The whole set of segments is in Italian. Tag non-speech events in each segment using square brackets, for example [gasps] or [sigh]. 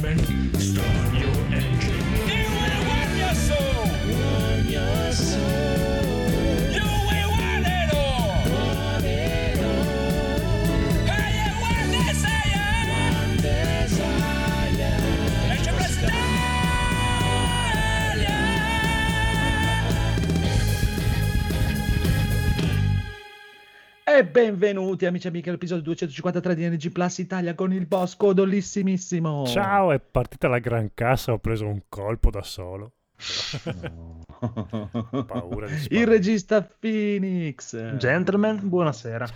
gentlemen, benvenuti amici e amiche all'episodio 253 di NG Plus Italia con il boss codolissimissimo. Ciao, è partita la gran cassa, ho preso un colpo da solo. [laughs] Paura di il regista Phoenix. Gentlemen, buonasera.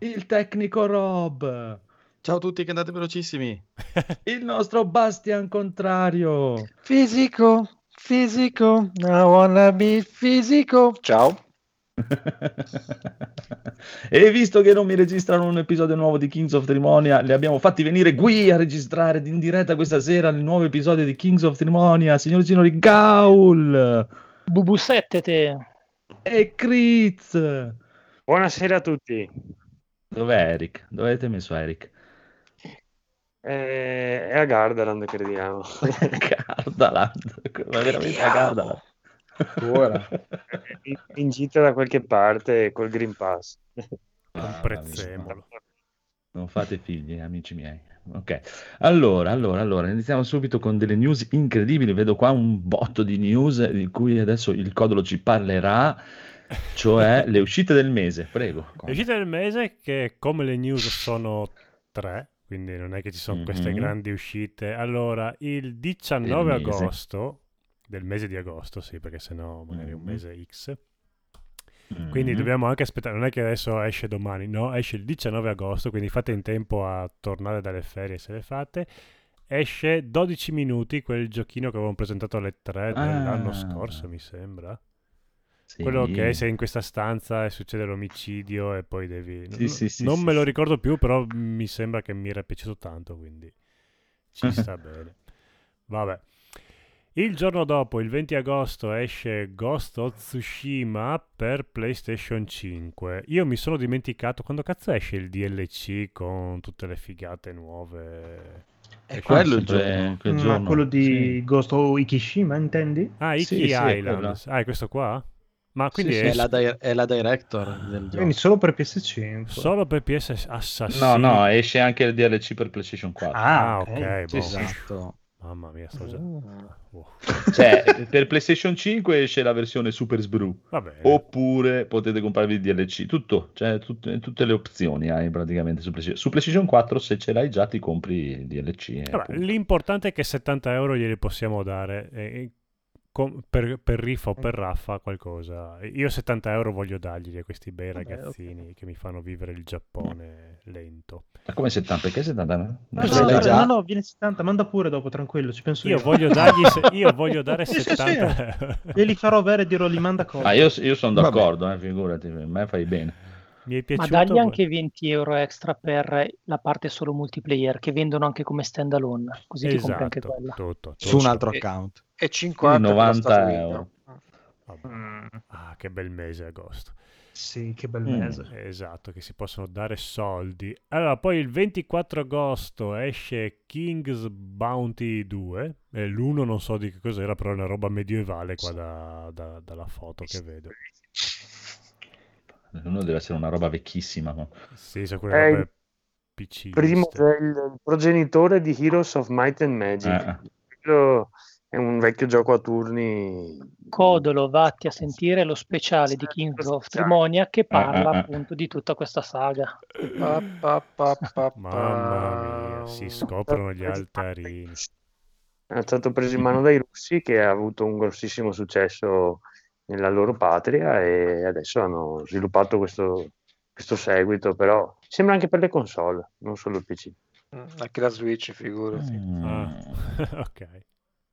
Il tecnico Rob. Ciao a tutti che andate velocissimi. [laughs] Il nostro Bastian Contrario. Fisico, fisico, I wanna be fisico. Ciao. E visto che non mi registrano un episodio nuovo di Kings of Trimonia, li abbiamo fatti venire qui a registrare in diretta questa sera il nuovo episodio di Kings of Trimonia. Signori e signori, Gaul Bubusette te. e Kritz. Buonasera a tutti. Dov'è Eric? Dove avete messo Eric? Eh, è a Gardaland, crediamo. [laughs] Gardaland, ma veramente a Gardaland. Ora. [laughs] in, in gita da qualche parte col Green Pass. Un Mamma prezzemolo. Non fate figli, amici miei. Ok, allora, allora, allora, iniziamo subito con delle news incredibili. Vedo qua un botto di news di cui adesso il Codolo ci parlerà, cioè [laughs] le uscite del mese. Prego. Le uscite del mese che come le news sono tre, quindi non è che ci sono queste Mhm. grandi uscite. Allora, il 19 Del mese. agosto, del mese di agosto, sì, perché sennò magari un Mhm. mese X. Quindi Mhm. dobbiamo anche aspettare, non è che adesso esce domani, no, esce il 19 agosto, quindi fate in tempo a tornare dalle ferie se le fate. Esce 12 minuti quel giochino che avevamo presentato alle 3 dell'anno Ah. scorso, mi sembra. Sì. Quello che sei in questa stanza e succede l'omicidio e poi devi... Sì, n- sì, sì, non me lo ricordo più, però mi sembra che mi era piaciuto tanto, quindi ci [laughs] sta bene. Vabbè. Il giorno dopo, il 20 agosto, esce Ghost of Tsushima per PlayStation 5. Io mi sono dimenticato quando cazzo esce il DLC con tutte le figate nuove. È quello il giorno. quel Ma giorno. quello di Sì. Ghost of Ikishima, intendi? Ah, Iki Sì, sì, è. Ah, è questo qua? Ma quindi Sì, sì, è è, la di- è la director del gioco. Quindi solo per PS5. solo per PS Assassini. No, no, esce anche il DLC per PlayStation 4. Ah, Ah, ok. ok. boh. Esatto. Mamma mia, sto già... Oh. Cioè, per PlayStation 5 esce la versione Super Sbrew. Vabbè. Oppure potete comprarvi il DLC, tutto, cioè tut- tutte le opzioni hai praticamente su PlayStation. Su PlayStation 4 se ce l'hai già ti compri il DLC. e Vabbè, punto. l'importante è che 70 euro glieli possiamo dare e- com- per, per Riffa o per Raffa qualcosa. Io 70 euro voglio dargli a questi bei Vabbè, ragazzini che mi fanno vivere il Giappone lento. Ma come 70? Perché 70? No, No, già? no, no, viene 70, manda pure dopo, tranquillo, ci penso Io io. voglio, dargli se- io [laughs] voglio dare Sì, sì, 70 euro. Glieli farò avere e dirò li manda cosa. Ah, io, io sono d'accordo, eh, figurati, a me fai bene. Mi è Ma piaciuto. dagli anche 20 euro extra per la parte solo multiplayer che vendono anche come standalone, così ti compri anche Esatto, quella. tutto, Su un tutto. altro E- account. e 50 Quindi 90 per lo Stato euro. Mm, Ah, che bel mese agosto. sì, che bel Mm. mese. Esatto, che si possono dare soldi. Allora, poi il 24 agosto esce King's Bounty 2. E l'uno non so di che cos'era, però è una roba medievale qua da- da- dalla foto che vedo. Uno deve essere una roba vecchissima. ma- Sì, sono È quelle il robe PC. Primo, cioè, il, progenitore di Heroes of Might and Magic. Eh. Quello è un vecchio gioco a turni. Codolo, vatti a sentire lo speciale di Kings of Trimonia che parla Ah, ah, ah. appunto di tutta questa saga. Pa, pa, pa, [laughs] pa, Mamma mia, si scoprono gli altarini. È stato preso in mano dai russi che ha avuto un grossissimo successo nella loro patria e adesso hanno sviluppato questo, questo seguito, però sembra anche per le console, non solo il PC. Mm, Anche la Switch, figurati. Mm. Ah, [laughs] ok.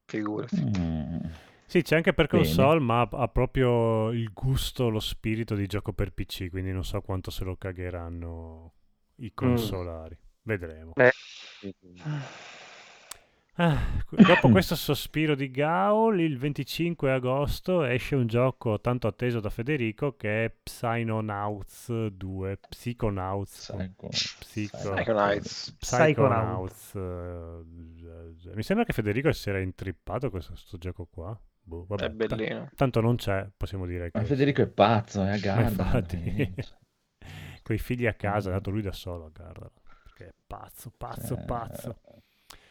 Figurati. Mm. Sì, c'è anche per Bene. console, ma ha, proprio il gusto, lo spirito di gioco per PC, quindi non so quanto se lo cagheranno i consolari. Vedremo. Beh, Ah, dopo [clears throat] questo sospiro di Gaul, il 25 agosto esce un gioco tanto atteso da Federico che è Psychonauts 2, Psychonauts, Psycho- Psycho- Psychonauts. Psychonauts, eh, cos'è. Mi sembra che Federico si era intrippato con questo gioco qua. Boh, vabbè, È bellino. tanto non c'è, possiamo dire Ma che... Federico è pazzo, è a Garda. infatti. [laughs] Coi figli a casa, è andato lui da solo a Gardaland. Perché è pazzo, pazzo, Eh, pazzo.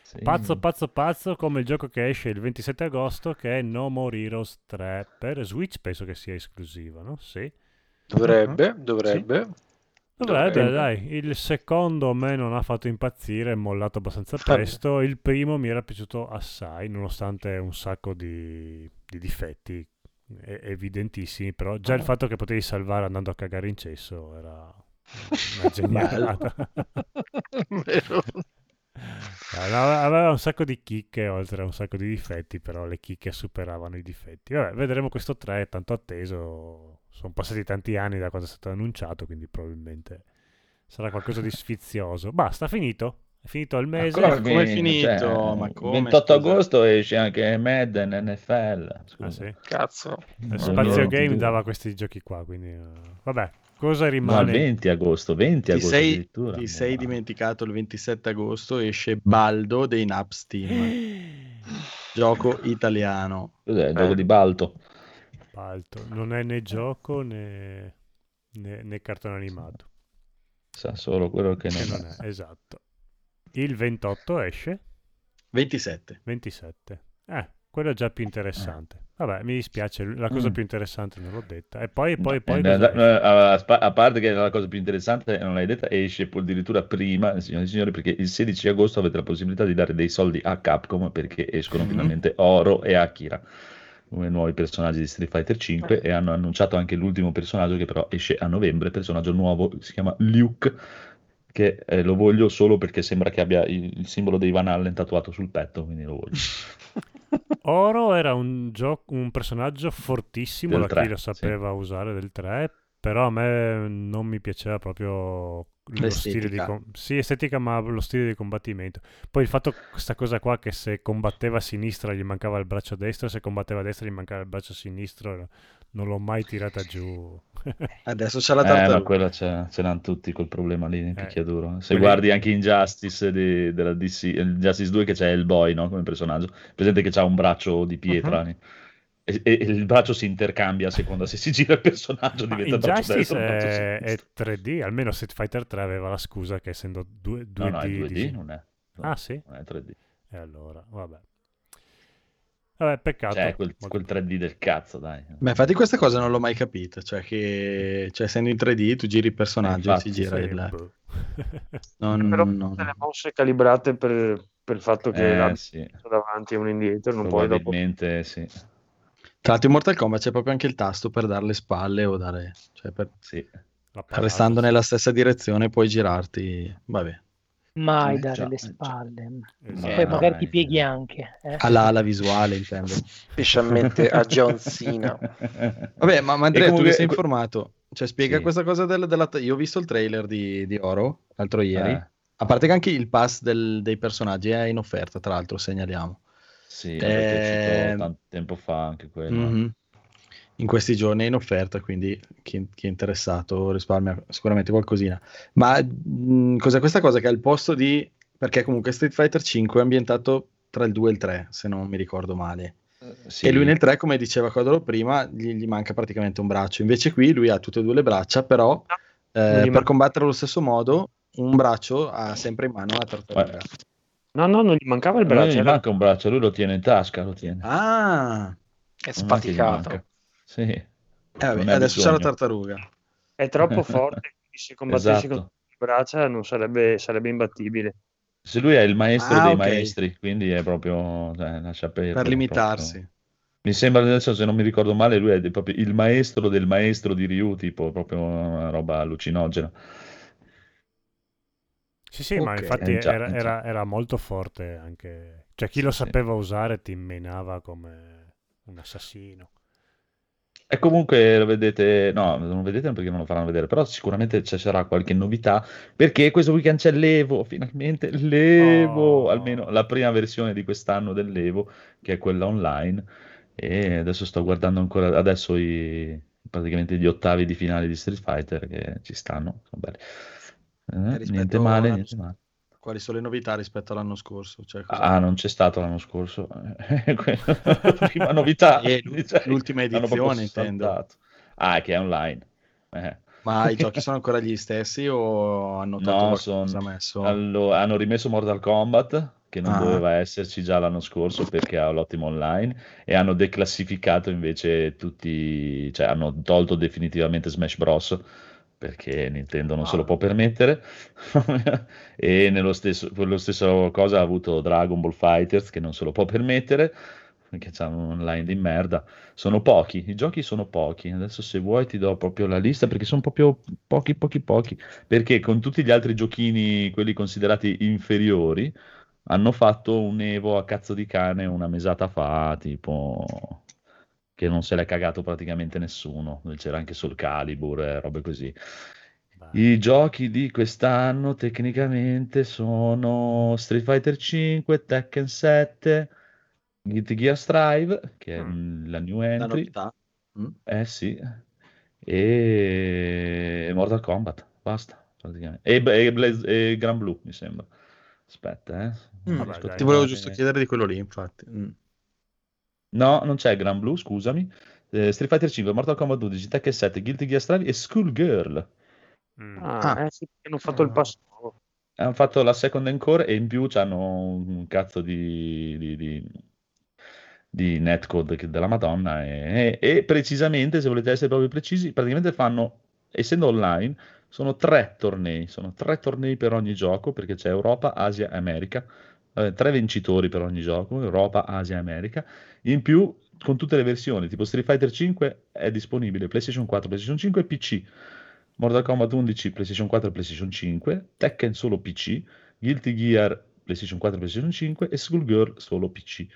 Sì. Pazzo, pazzo, pazzo, come il gioco che esce il 27 agosto, che è No More Heroes 3 per Switch, penso che sia esclusiva, no? Sì. Dovrebbe, dovrebbe. Dovrebbe, Dovrebbe. dai. Il secondo a me non ha fatto impazzire, è mollato abbastanza presto. Il primo mi era piaciuto assai, nonostante un sacco di, di difetti eh, evidentissimi, però già il fatto che potevi salvare andando a cagare in cesso era una [laughs] genialata. Aveva un sacco di chicche oltre a un sacco di difetti, però le chicche superavano i difetti. Vabbè, vedremo questo 3, tanto atteso. Sono passati tanti anni da quando è stato annunciato, quindi probabilmente sarà qualcosa di sfizioso. Basta, finito. È finito il mese. Ancora? come è finito? cioè, Ma come, 28 scusa? agosto esce anche Madden NFL. Scusa. Ah, sì. Cazzo. Spazio Game 22. dava questi giochi qua, quindi eh, vabbè, cosa No, il rimane? 20 agosto, 20 Ti agosto sei, addirittura. ti sei Ma- dimenticato il 27 agosto esce Baldo dei Naps Team, [gasps] gioco italiano. Cos'è? Eh. gioco di Balto. Alto. Non è né gioco né, né, né cartone animato. Sa solo quello che Che non non è, esatto. Il 28 esce, 27. 27. Eh, quello è già più interessante. Vabbè, mi dispiace, la cosa Mm. più interessante non l'ho detta. E poi, poi, poi... Eh, esce? eh, a, a parte che la cosa più interessante, non l'hai detta, esce poi addirittura prima, signori e signori, perché il 16 agosto avete la possibilità di dare dei soldi a Capcom perché escono Mhm. finalmente Oro e Akira come nuovi personaggi di Street Fighter 5 e hanno annunciato anche l'ultimo personaggio che però esce a novembre, personaggio nuovo, si chiama Luke, che eh, lo voglio solo perché sembra che abbia il, il simbolo dei Van Allen tatuato sul petto, quindi lo voglio. [laughs] Oro era un, gio- un personaggio fortissimo Del da chi 3, lo sapeva usare del 3, però a me non mi piaceva proprio lo stile di com- sì, estetica, ma lo stile di combattimento. Poi il fatto questa cosa qua che se combatteva a sinistra gli mancava il braccio destro, se combatteva a destra gli mancava il braccio sinistro, non l'ho mai tirata giù. [laughs] Adesso c'è la Eh, ma tartaruga. quella c'è- ce l'hanno tutti quel problema lì in picchiaduro. Se quelli- guardi anche Injustice di, della DC, Injustice 2 che c'è il boy, no? Come personaggio, presente che c'ha un braccio di pietra Mhm. e, e- il braccio si intercambia a seconda se si gira il personaggio Ma diventa braccio Injustice destro è, è 3D, almeno Street Fighter 3 aveva la scusa che essendo 2, 2D... No, no, è 2D, dici- non è. no, Ah sì? Non è 3D. E allora, vabbè. Vabbè, peccato. Cioè, quel, quel 3D del cazzo, dai. Ma infatti questa cosa non l'ho mai capita, cioè che cioè, essendo in 3D tu giri il personaggio e infatti, si gira sì, il... boh. Non, Però non- tutte le mosse calibrate per, per il fatto che Eh, la sì, davanti e uno indietro, non puoi dopo... probabilmente sì. Tra l'altro in Mortal Kombat c'è proprio anche il tasto per dare le spalle o dare... Cioè per... sì. Parata, Restando nella stessa direzione puoi girarti, vabbè, Mai Eh, dare già, le eh, spalle. Esatto. Poi no, magari ti pieghi anche. eh. alla ala visuale intendo. Specialmente a John Cena. [laughs] Vabbè, ma, ma Andrea, tu comunque- che sei informato, cioè spiega Sì. questa cosa del- della... Io ho visto il trailer di, di Oro l'altro ieri, Eh, a parte che anche il pass del- dei personaggi è in offerta, tra l'altro segnaliamo. sì, è Eh, uscito tanto tempo fa anche quello. Mhm. In questi giorni è in offerta, quindi chi, chi è interessato risparmia sicuramente qualcosina. Ma mh, cos'è questa cosa che al posto di... Perché comunque Street Fighter 5 è ambientato tra il 2 e il 3, se non mi ricordo male. Sì. E lui nel 3, come diceva Codolo prima, gli, gli manca praticamente un braccio. Invece qui lui ha tutte e due le braccia, però eh, Non gli per man- combattere allo stesso modo, un braccio ha sempre in mano la tartaruga. No, no, non gli mancava il braccio. gli era- manca un braccio, lui lo tiene in tasca, lo tiene. Ah, È Non è Sì. eh, adesso c'è la tartaruga. È troppo [laughs] forte, quindi se combattessi Esatto. con le braccia non sarebbe, sarebbe imbattibile. Se lui è il maestro Ah, dei ok. maestri, quindi è proprio, cioè, lascia perdere, Per limitarsi. proprio. Mi sembra adesso, se non mi ricordo male, lui è proprio il maestro del maestro di Ryu, tipo proprio una roba allucinogena. Sì, sì, ma Ok. infatti Eh, già, era, era- era molto forte anche... Cioè chi Sì, lo sì. sapeva usare ti menava come un assassino. E comunque lo vedete, no, non vedete perché non lo faranno vedere, però sicuramente ci sarà qualche novità, perché questo weekend c'è l'Evo, finalmente l'Evo, Oh. almeno la prima versione di quest'anno dell'Evo, che è quella online, e adesso sto guardando ancora adesso i, praticamente gli ottavi di finale di Street Fighter che ci stanno, sono belli. Eh, niente male, niente male. Quali sono le novità rispetto all'anno scorso? Cioè, Ah, non c'è stato l'anno scorso. [laughs] [laughs] La prima novità. L'u- [laughs] cioè, l'ultima edizione, intendo. saltato. Ah, che è online. Eh. Ma i giochi sono ancora gli stessi o hanno No, son- messo? Allo- hanno rimesso Mortal Kombat, che non Ah. doveva esserci già l'anno scorso perché ha l'ottimo online, e hanno declassificato invece tutti, cioè hanno tolto definitivamente Smash Bros. Perché Nintendo non se lo Ah. può permettere. [laughs] e nello stesso, quello stesso cosa ha avuto Dragon Ball Fighters, che non se lo può permettere perché c'hanno un online di merda. Sono pochi, i giochi sono pochi. Adesso se vuoi ti do proprio la lista perché sono proprio pochi, pochi, pochi. Perché con tutti gli altri giochini, quelli considerati inferiori, hanno fatto un Evo a cazzo di cane una mesata fa, tipo che non se l'è cagato praticamente nessuno. C'era anche Soul Calibur e robe così. Beh, I giochi di quest'anno tecnicamente sono Street Fighter 5, Tekken 7, Guilty Gear Strive, che è Mm. la new La entry, novità? Mm. eh sì, e Mortal Kombat, basta, praticamente. E, e, Blaze- e Gran Blue, mi sembra. Aspetta, eh. Mm, Vabbè, dai, Ti volevo trovare- giusto chiedere di quello lì, infatti. No, non c'è Gran Blue, scusami. Eh, Street Fighter 5, Mortal Kombat 12, Tekken 7, Guilty Gear Strive e Schoolgirl. mm. Ah, Ah. eh sì, hanno fatto il Ah. passo. Hanno fatto la second encore e in più hanno un cazzo di, di, di, di netcode della Madonna e, e- e precisamente, se volete essere proprio precisi, praticamente fanno, essendo online, sono tre tornei, sono tre tornei per ogni gioco perché c'è Europa, Asia e America, eh, tre vincitori per ogni gioco, Europa, Asia e America, in più con tutte le versioni, tipo Street Fighter 5 è disponibile PlayStation 4, PlayStation 5 e PC. Mortal Kombat 11, PlayStation 4 e PlayStation 5, Tekken solo PC, Guilty Gear PlayStation 4 e PlayStation 5 e Schoolgirl solo PC.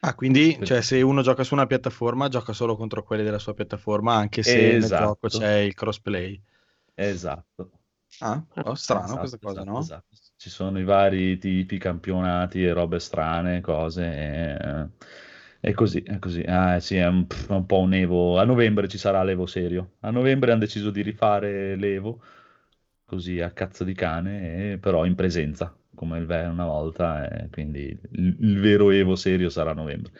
Ah, quindi cioè, se uno gioca su una piattaforma, gioca solo contro quelli della sua piattaforma, anche se nel Esatto. gioco c'è il crossplay. Esatto. Ah, oh, strano Esatto, questa cosa, esatto, no? esatto. Ci sono i vari tipi, campionati e robe strane, cose. E, è così, è così. Ah, sì, è un, è un po' un Evo. A novembre ci sarà l'Evo serio. A novembre hanno deciso di rifare l'Evo, così a cazzo di cane, e- però in presenza, come il una volta. e quindi il, il vero Evo serio sarà a novembre.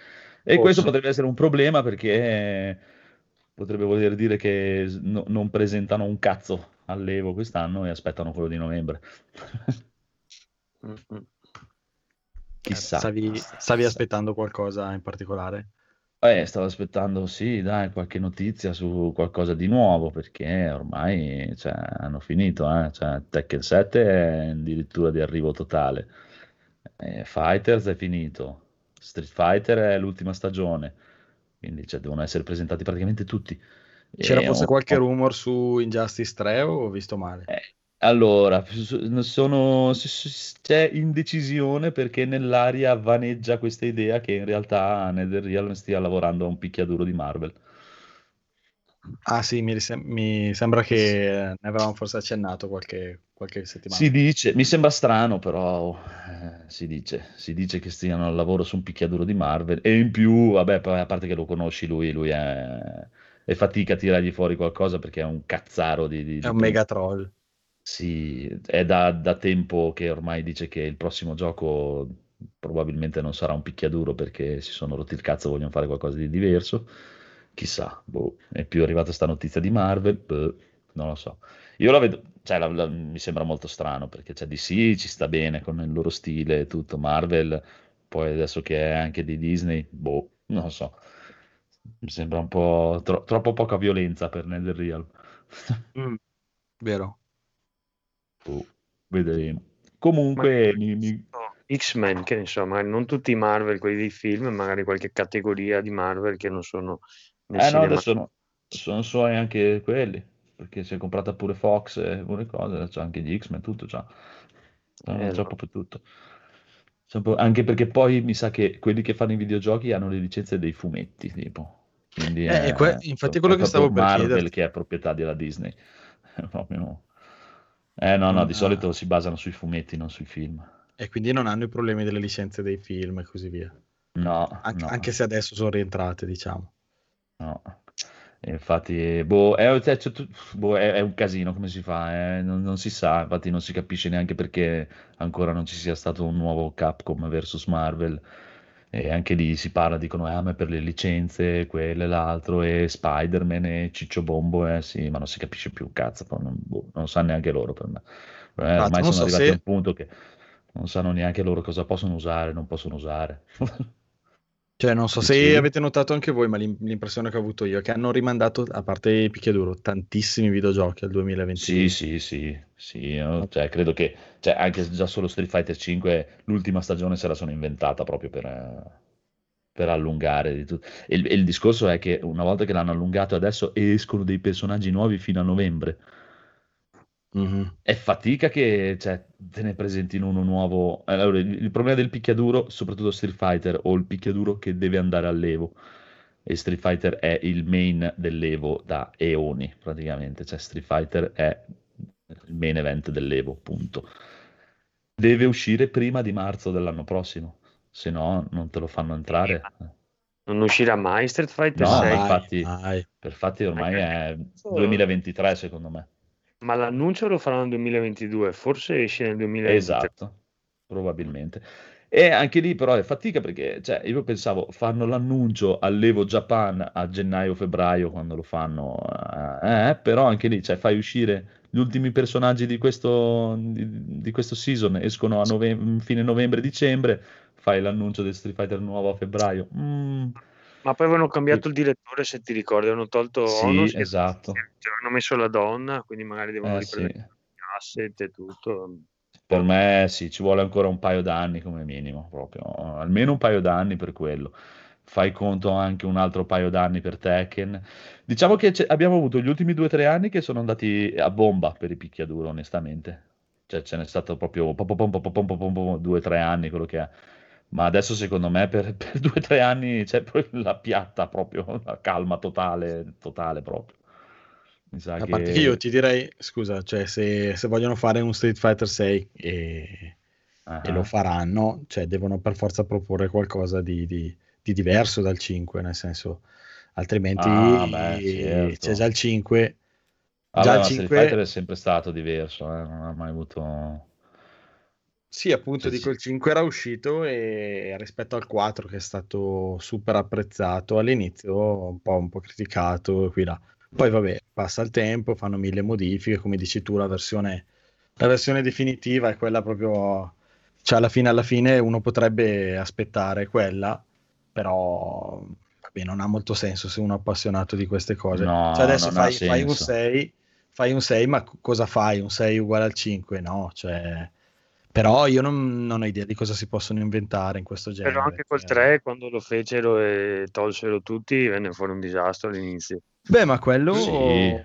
E Forse. questo potrebbe essere un problema perché potrebbe voler dire che no- non presentano un cazzo all'Evo quest'anno e aspettano quello di novembre. [laughs] Chissà. Stavi, stavi aspettando qualcosa in particolare? Eh, stavo aspettando, sì, dai, qualche notizia su qualcosa di nuovo, perché ormai cioè, hanno finito, eh. Cioè, Tekken 7 è addirittura di arrivo totale. Eh, Fighters è finito. Street Fighter è l'ultima stagione, quindi cioè, devono essere presentati praticamente tutti. C'era E forse ho- qualche rumor su Injustice 3 o ho visto male? Eh, allora, sono, c'è indecisione perché nell'aria vaneggia questa idea che in realtà NetherRealm stia lavorando a un picchiaduro di Marvel. Ah sì, mi, risem- mi sembra che ne avevamo forse accennato qualche, qualche settimana. Si dice, mi sembra strano, però eh, si dice, si dice che stiano al lavoro su un picchiaduro di Marvel e in più, vabbè, a parte che lo conosci lui, lui è, è fatica a tirargli fuori qualcosa perché è un cazzaro di, di- È di un mega troll. Sì, è da, da tempo che ormai dice che il prossimo gioco probabilmente non sarà un picchiaduro perché si sono rotti il cazzo e vogliono fare qualcosa di diverso. Chissà, boh, è più arrivata sta notizia di Marvel, boh, non lo so. Io la vedo, cioè la- la- mi sembra molto strano perché c'è DC, ci sta bene con il loro stile e tutto, Marvel, poi adesso che è anche di Disney, boh, non lo so. Mi sembra un po' tro- troppo poca violenza per NetherRealm. Mm, vero. Boh, vedremo. Comunque, mi- mi- X-Men, che ne so, magari non tutti i Marvel, quelli dei film, magari qualche categoria di Marvel che non sono nel eh no, cinema. adesso no, sono suoi anche quelli, perché si è comprata pure Fox e pure cose, c'è anche gli X-Men, tutto c'ha. C'ha, Eh, c'ha no. proprio tutto. C'è Anche perché poi mi sa che quelli che fanno i videogiochi hanno le licenze dei fumetti, tipo. Quindi Eh, è, que- infatti è quello che stavo per Marvel chiederti. che è proprietà della Disney. [laughs] Proprio... Eh no, no, di Ah. solito si basano sui fumetti, non sui film. E quindi non hanno i problemi delle licenze dei film e così via. No, Anche, no. anche se adesso sono rientrate, diciamo. No. Infatti, boh, è, cioè, c'è tut- boh, è- è un casino come si fa, eh, Non, non si sa, infatti non si capisce neanche perché ancora non ci sia stato un nuovo Capcom versus Marvel. E anche lì si parla, dicono, ah, ma per le licenze, quello e l'altro, e Spider-Man e Ciccio Bombo, eh sì, ma non si capisce più cazzo, non, boh, non sanno neanche loro per me. Eh, ormai sono so arrivati a se un punto che non sanno neanche loro cosa possono usare, non possono usare. [laughs] Cioè, non so se avete notato anche voi, ma l'im- l'impressione che ho avuto io è che hanno rimandato, a parte picchiaduro, tantissimi videogiochi al 2022. Sì, sì, sì, sì, io, cioè, credo che cioè, anche già solo Street Fighter 5, l'ultima stagione se la sono inventata proprio per, per allungare di tutto. E e il discorso è che una volta che l'hanno allungato adesso escono dei personaggi nuovi fino a novembre. Mhm. È fatica che cioè, te ne presentino uno nuovo. Allora, il, il problema del picchiaduro, soprattutto Street Fighter, o il picchiaduro che deve andare all'Evo. E Street Fighter è il main dell'Evo da eoni, praticamente. Cioè, Street Fighter è il main event dell'Evo, punto. Deve uscire prima di marzo dell'anno prossimo, se no non te lo fanno entrare. Non uscirà mai Street Fighter No, Ma 6, dai, infatti-. Infatti ormai è 2023, secondo me. Ma l'annuncio lo faranno nel 2022, forse esce nel 2023. Esatto, probabilmente. E anche lì però è fatica perché cioè, io pensavo fanno l'annuncio all'Evo Japan a gennaio-febbraio quando lo fanno, eh, però anche lì cioè, fai uscire gli ultimi personaggi di questo, di, di questo season, escono a novem- fine novembre-dicembre, fai l'annuncio del Street Fighter nuovo a febbraio. Mm, ma poi avevano cambiato il direttore, se ti ricordi, avevano tolto sì, Onos, esatto. hanno messo la donna, quindi magari devono eh, riprendere sì. asset e tutto. Per me sì, ci vuole ancora un paio d'anni come minimo, proprio, almeno un paio d'anni per quello. Fai conto anche un altro paio d'anni per Tekken. Diciamo che c- abbiamo avuto gli ultimi due o tre anni che sono andati a bomba per i picchiaduro, onestamente. Cioè ce n'è stato proprio due o tre anni quello che è ma adesso secondo me per, [laughs] per due o tre anni c'è proprio la piatta proprio, la calma totale, totale proprio. Mi sa A parte che... che io ti direi, scusa, cioè se, se vogliono fare un Street Fighter 6 e, Ah, e lo faranno, cioè devono per forza proporre qualcosa di, di- di diverso dal 5, nel senso, altrimenti Ah, beh, certo. c'è già il 5, Vabbè, già il ma Street 5 Fighter è sempre stato diverso, eh, Non ha mai avuto... Sì, appunto, dico il 5 era uscito e rispetto al 4 che è stato super apprezzato all'inizio, un po', un po' criticato qui là. Poi vabbè, passa il tempo, fanno mille modifiche, come dici tu, la versione, la versione definitiva è quella proprio, cioè alla fine alla fine uno potrebbe aspettare quella, però vabbè, non ha molto senso se uno è appassionato di queste cose. No, Cioè adesso fai, fai un senso. 6, fai un 6, ma co- cosa fai? Un 6 uguale al 5? No, cioè... Però io non, non ho idea di cosa si possono inventare in questo genere. Però anche col cioè. 3, quando lo fecero e tolsero tutti, venne fuori un disastro all'inizio. Beh, ma quello Sì.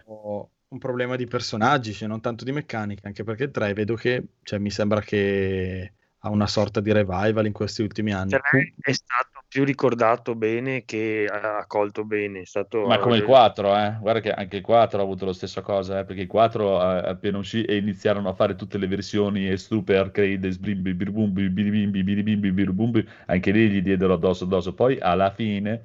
un problema di personaggi, cioè non tanto di meccanica, anche perché il 3 vedo che cioè, mi sembra che ha una sorta di revival in questi ultimi anni. 3 è stato più ricordato bene che ha accolto bene. È stato, Ma come il 4, eh? Guarda che anche il 4 ha avuto la stessa cosa, eh? Perché il 4 eh, appena uscì e iniziarono a fare tutte le versioni e Super Arcade, e Sbrimbi, Birbumbi, Biribimbi, Biribimbi, Birbumbi, anche lì gli diedero addosso addosso. Poi alla fine,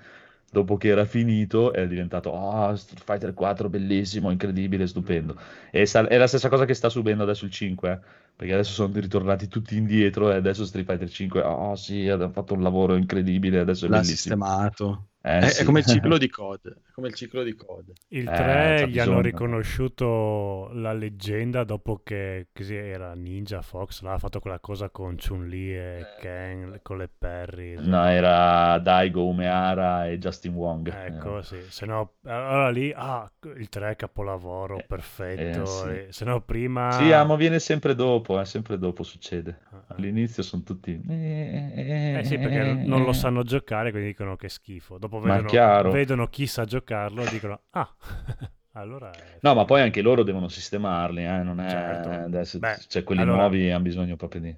dopo che era finito, è diventato oh, Street Fighter 4 bellissimo, incredibile, stupendo. E sa- è la stessa cosa che sta subendo adesso il 5, eh? Perché adesso sono ritornati tutti indietro e adesso Street Fighter 5, oh sì, hanno fatto un lavoro incredibile, adesso è L'ha bellissimo. sistemato. Eh, è, è sì. come il ciclo [laughs] di COD. È come il ciclo di COD. Il Eh, 3 c'ha gli hanno riconosciuto la leggenda dopo che così era Ninja Fox, là, ha fatto quella cosa con Chun-Li e Ken, con le Perry. No, era Daigo Umeara e Justin Wong. Ecco, Eh, sì, se no, allora lì, ah, il 3 è capolavoro, Eh, perfetto, eh, sì. e se no prima... Sì, ma viene sempre dopo, eh, sempre dopo succede. Ah. All'inizio sono tutti... Eh sì, perché non lo sanno giocare, quindi dicono che schifo. Dopo vedono, vedono chi sa giocarlo e dicono, ah, [laughs] allora No, ma poi anche loro devono sistemarli, eh, non è... Certo. Adesso, Beh, cioè, quelli allora- nuovi hanno bisogno proprio di...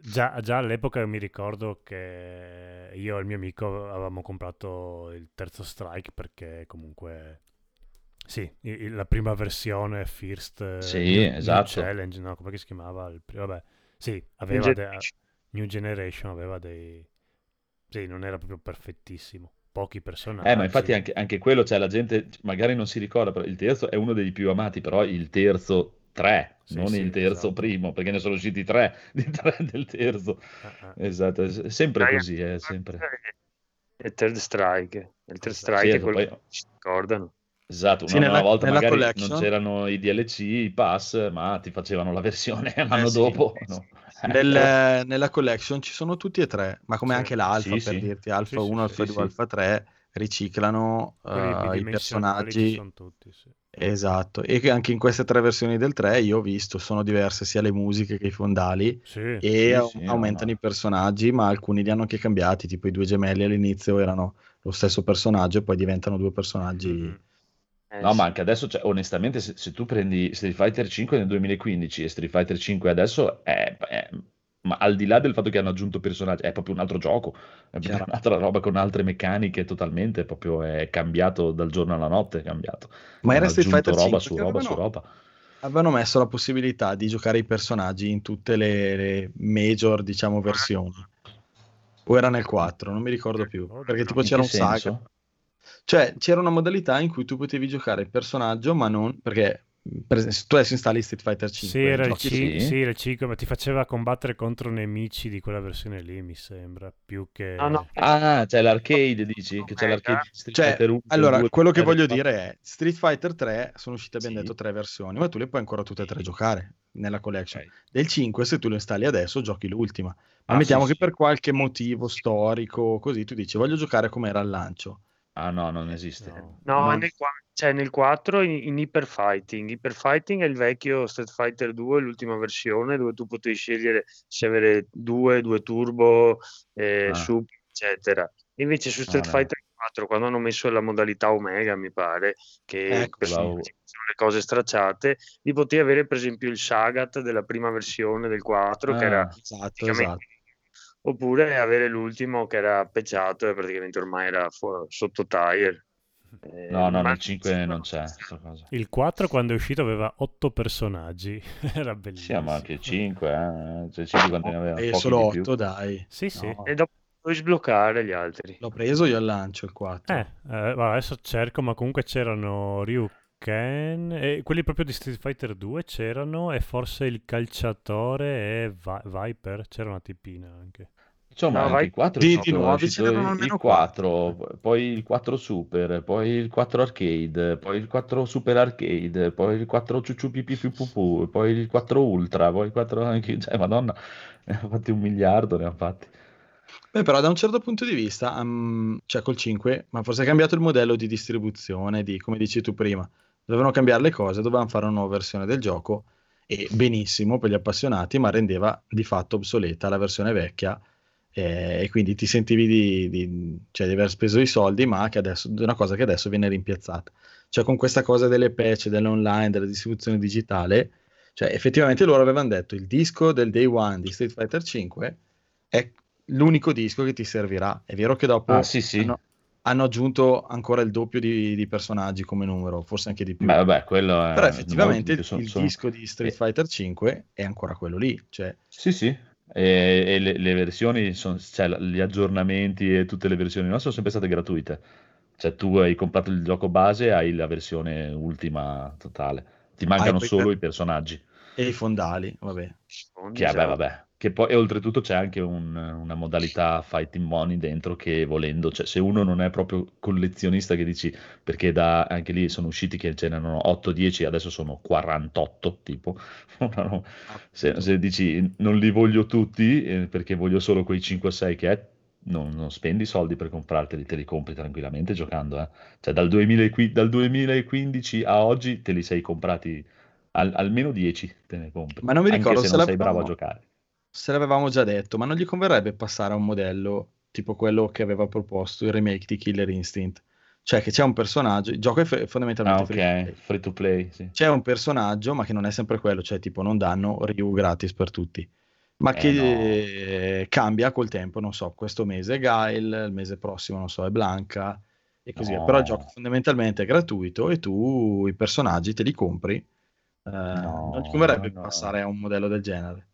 Già, già all'epoca mi ricordo che io e il mio amico avevamo comprato il terzo Strike perché comunque sì, la prima versione First eh, Sì, New- New esatto. Challenge, no, come si chiamava? Il, vabbè, sì, aveva de- Generation. New Generation aveva dei sì, non era proprio perfettissimo. pochi personaggi. Eh, ma infatti anche, anche quello, cioè la gente magari non si ricorda, però il terzo è uno dei più amati, però il terzo tre, Sì, non sì, il terzo esatto. primo, perché ne sono usciti tre [laughs] di tre del terzo. Ah, ah. Esatto, è sempre Dai, così, è sempre. E Third Strike. Il Third. Strike Sì, è esatto, quello poi- che si ricordano. Esatto, Sì, una, nella- una volta magari collection- non c'erano i DLC, i pass, ma ti facevano la versione [laughs] l'anno Eh, sì. dopo. no? Eh, Nel- nella collection ci sono tutti e tre, ma come Sì. anche l'alfa, Sì, per sì. dirti, alfa Sì, sì, 1, sì, alfa sì, 2, sì. alfa 3, riciclano eh, i personaggi. tutti, sì. Esatto, e che anche in queste tre versioni del 3 io ho visto, sono diverse sia le musiche che i fondali Sì, e Sì, au- sì, no, aumentano no. i personaggi, ma alcuni li hanno anche cambiati, tipo i due gemelli all'inizio erano lo stesso personaggio e poi diventano due personaggi. Mhm. Eh, No, sì. ma anche adesso, cioè, onestamente, se, se tu prendi Street Fighter 5 nel 2015 e Street Fighter 5 adesso, è, è- ma al di là del fatto che hanno aggiunto personaggi, è proprio un altro gioco, è Chiaro. un'altra roba con altre meccaniche totalmente, proprio è cambiato dal giorno alla notte, è cambiato. Ma era Street Fighter roba 5 su roba su avevano, roba. avevano messo la possibilità di giocare i personaggi in tutte le, le major, diciamo, versioni. O era nel 4, non mi ricordo più, perché tipo In c'era un saga. Cioè, c'era una modalità in cui tu potevi giocare il personaggio, ma non perché per esempio, se tu adesso installi Street Fighter 5, Sì, era il, giochi ci- Sì. sì, era il 5, ma ti faceva combattere contro nemici di quella versione lì, mi sembra, più che... No, no. Ah, c'è l'arcade, dici? Che c'è l'arcade di Street Cioè, Fighter 1, allora, 2, quello che 3, voglio 4. dire è Street Fighter 3 sono uscite, abbiamo Sì. detto, tre versioni, ma tu le puoi ancora tutte e tre giocare nella collection. Ok. Del 5, se tu lo installi adesso, giochi l'ultima. Ma Ah, mettiamo sì, che sì. per qualche motivo storico, così, tu dici, voglio giocare come era al lancio. Ah no, non esiste. No. No, No. è nel, cioè nel 4 in, in Hyper Fighting. Hyper Fighting è il vecchio Street Fighter 2, l'ultima versione, dove tu potevi scegliere se avere 2, 2 turbo, eh, Ah. super, eccetera. Invece su Street Ah. Fighter 4, quando hanno messo la modalità Omega, mi pare, che Ecco, sì. sono le cose stracciate, li potevi avere per esempio il Sagat della prima versione del 4, che era Ah, Esatto, praticamente esatto. Oppure avere l'ultimo che era pecciato e praticamente ormai era fu- sotto tire. Eh, No, no, nel 5 non c'è. Il 4 quando è uscito aveva 8 personaggi, [laughs] era Sì, bellissimo. ma anche 5, eh? Cioè 5 quanti ne aveva? E Pochi solo di più. 8, dai. Sì, sì. No. E dopo puoi sbloccare gli altri. L'ho preso io al lancio il 4. Eh, eh, adesso cerco, ma comunque c'erano Ryu Ken e quelli proprio di Street Fighter 2 c'erano e forse il calciatore e Vi- Viper, c'era una tipina anche. Insomma, No, anche il 4 Di- di n'erano il almeno 4, poi il 4 Super, poi il 4 Arcade, poi il 4 Super Arcade, poi il 4 Ciucciu Pipì Più Pupù, poi il 4 Ultra, poi il 4 [laughs] anche, cioè, madonna, ne hanno fatti un miliardo, ne hanno fatti. Beh, però da un certo punto di vista, um, cioè col 5, ma forse è cambiato il modello di distribuzione, di, come dici tu prima, dovevano cambiare le cose, dovevano fare una nuova versione del gioco e benissimo per gli appassionati, ma rendeva di fatto obsoleta la versione vecchia eh, e quindi ti sentivi di, di- cioè, di aver speso i soldi, ma che adesso, di una cosa che adesso viene rimpiazzata. Cioè con questa cosa delle patch, dell'online, della distribuzione digitale, cioè effettivamente loro avevano detto il disco del day one di Street Fighter 5 è l'unico disco che ti servirà. È vero che dopo Ah, sì, sì. hanno, hanno aggiunto ancora il doppio di, di personaggi come numero, forse anche di più. Beh, vabbè, quello è... Però effettivamente il, sono- il sono- disco di Street eh, Fighter 5 è ancora quello lì. Cioè, Sì, sì, e, e le, le versioni, sono, cioè gli aggiornamenti e tutte le versioni nostre sono sempre state gratuite. Cioè tu hai comprato il gioco base, hai la versione ultima totale. Ti mancano poi solo per- i personaggi. e i fondali, vabbè. Che vabbè, vabbè. Che poi, e oltretutto c'è anche un- una modalità fighting money dentro che volendo, cioè se uno non è proprio collezionista che dici, perché da, anche lì sono usciti che ce n'erano 8-10, adesso sono 48 tipo, [laughs] se, se dici non li voglio tutti eh, perché voglio solo quei 5-6 che è, non, non spendi soldi per comprarteli, te li compri tranquillamente giocando. eh. Cioè dal, 2000 dal 2015 a oggi te li sei comprati al- almeno 10 te ne compri, Ma non mi ricordo se non sei bravo a giocare. Se l'avevamo già detto, ma non gli converrebbe passare a un modello tipo quello che aveva proposto il remake di Killer Instinct? Cioè che c'è un personaggio, il gioco è Ah, fondamentalmente free to ok, play. free to play, sì. C'è un personaggio, ma che non è sempre quello, cioè tipo non danno Ryu gratis per tutti, ma Eh, che no. eh, cambia col tempo, non so, questo mese è Gail, il mese prossimo, non so, è Blanca e così via. No. Però il gioco fondamentalmente è gratuito e tu i personaggi te li compri. Eh, No, non ti converrebbe passare a un modello del genere.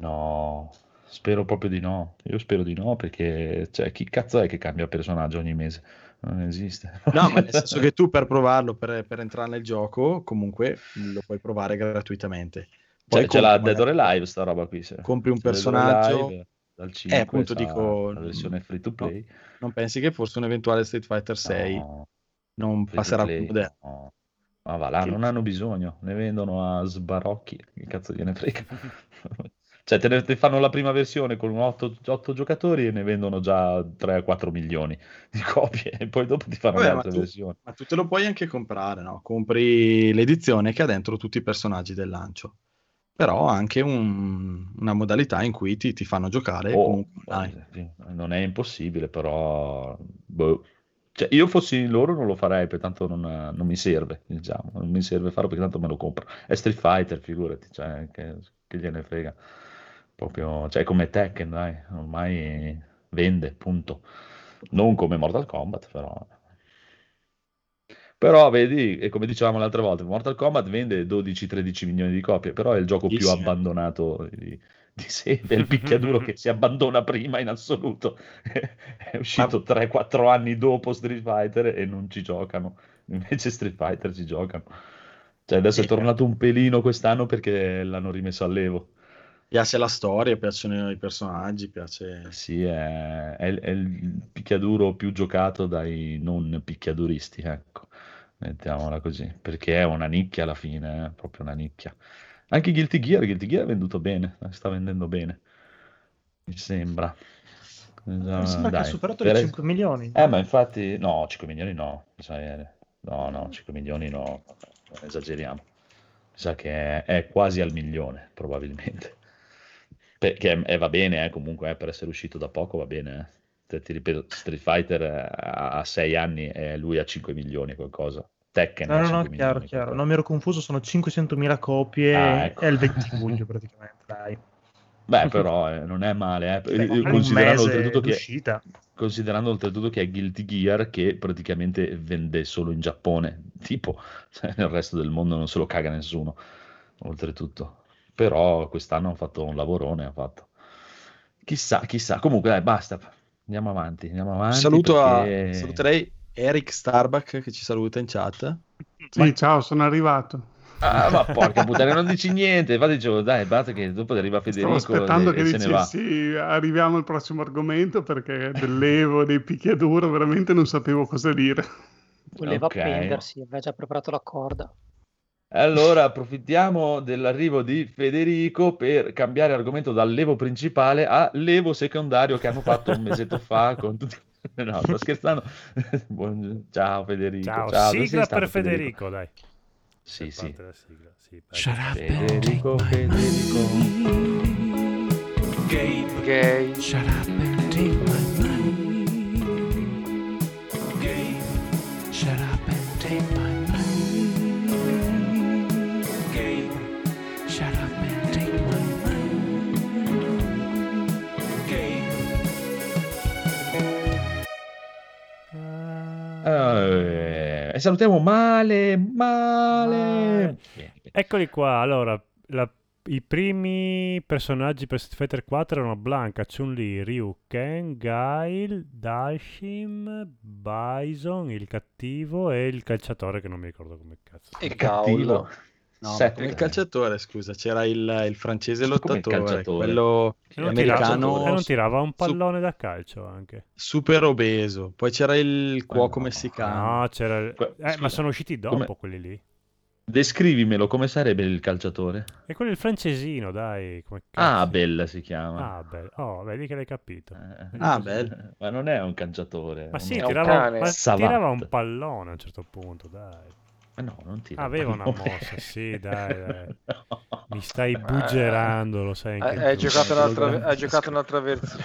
No, spero proprio di no. Io spero di no perché cioè, chi cazzo è che cambia personaggio ogni mese? Non esiste. No, ma nel [laughs] senso che tu per provarlo, per, per entrare nel gioco, comunque lo puoi provare gratuitamente. Poi Cioè, c'è la Dead or Alive, sta roba qui. se- compri un or personaggio- dal 5, Eh, appunto, dico- la versione free to play. Non pensi che forse un eventuale Street Fighter 6 No, non passerà più moderno? no. Ma va là, Che- non hanno bisogno, ne vendono a sbarocchi, che cazzo gliene frega. [laughs] Cioè, te ne te fanno la prima versione con 8, giocatori e ne vendono già 3-4 milioni [laughs] di copie e poi dopo ti fanno Vabbè, le ma tu- versioni. Ma tu te lo puoi anche comprare, no? Compri l'edizione che ha dentro tutti i personaggi del lancio. Però anche un- una modalità in cui ti, ti fanno giocare Oh, online. sì, non è impossibile, però boh. Cioè, io fossi loro non lo farei, perché tanto non, non mi serve, diciamo, non mi serve farlo perché tanto me lo compro. È Street Fighter, figurati, cioè, che, che gliene frega. Proprio, cioè, come Tekken, dai, ormai vende, punto. Non come Mortal Kombat, però. Però vedi, e come dicevamo l'altra volta, Mortal Kombat vende 12-13 milioni di copie, però è il gioco più Pochissime. abbandonato di, di sempre, il picchiaduro [laughs] che si abbandona prima in assoluto. [laughs] è uscito 3-4 anni dopo Street Fighter e non ci giocano, invece Street Fighter ci giocano. Cioè adesso è tornato un pelino quest'anno perché l'hanno rimesso all'evo. Piace la storia, piacciono i personaggi, piace... Sì, è, è- è il picchiaduro più giocato dai non picchiaduristi, ecco, mettiamola così, perché è una nicchia alla fine, è proprio una nicchia. Anche Guilty Gear, Guilty Gear è venduto bene, eh, sta vendendo bene, mi sembra. Mi sembra che Dai, ha superato per- le 5 milioni. Eh, ma infatti, no, 5 milioni no, mi sa che- no, no, 5 milioni no, esageriamo. Mi sa che è, è quasi al milione, probabilmente. Perché eh, va bene, eh, comunque, eh, per essere uscito da poco va bene. eh. Te- Ti ripeto, Street Fighter eh, a 6 anni e lui a 5 milioni qualcosa. Tekken No, no, 5 no, chiaro, chiaro. Non mi ero confuso, sono 500.000 copie Ah, ecco. è il [laughs] 20 luglio praticamente, dai. Beh, però eh, non è male, eh. Beh, Eh, un considerando oltretutto che considerando oltretutto che è Guilty Gear che praticamente vende solo in Giappone, [laughs] tipo, cioè, nel resto del mondo non se lo caga nessuno, oltretutto. Però quest'anno hanno fatto un lavorone, ha fatto. Chissà, chissà. Comunque, dai, basta. Andiamo avanti, andiamo avanti. Saluto perché- a... Saluterei Eric Starbuck che ci saluta in chat. Sì, ciao, sono arrivato. Ah, ma porca puttana, non dici niente. Infatti dicevo, dai, basta che dopo arriva Federico Stavo aspettando e, che e dicessi arriviamo al prossimo argomento perché dell'Evo, dei picchiaduro, veramente non sapevo cosa dire. Voleva Ok. appendersi, aveva già preparato la corda. Allora approfittiamo dell'arrivo di Federico per cambiare argomento dal levo principale a levo secondario che hanno fatto un mesetto fa con tutti... [laughs] No, sto scherzando. [laughs] Buon- Ciao Federico. Ciao, Ciao, sigla per Federico, dai. Sì, Per sì. sì, Federico, Federico. money. Gay. Eh, e salutiamo male, male. Male. Eccoli qua, allora, la- i primi personaggi per Street Fighter 4 erano Blanca, Chun-Li, Ryu, Ken, Gail, Dashim, Bison, il cattivo e il calciatore che non mi ricordo come cazzo. E Cattivo. No, Sette. come il calciatore, scusa, c'era il, il francese lottatore, calciatore? quello E non, tirava, americano e non tirava un su- pallone da calcio anche. super obeso. Poi c'era il cuoco no. messicano. No, c'era... Eh, ma sono usciti dopo come- quelli lì. Descrivimelo, come sarebbe il calciatore? E quello è il francesino, dai. Come Ah. Bella si chiama. Ah. Oh, vedi che l'hai capito. Eh, Ah. Ma non è un calciatore. Ma è sì, tirava, ma tirava un pallone a un certo punto, dai. Ma no, non tira. Aveva una mossa, sì, [laughs] dai, dai. Mi stai buggerando, lo sai anche Hai, hai tu. giocato un'altra, hai giocato un'altra versione.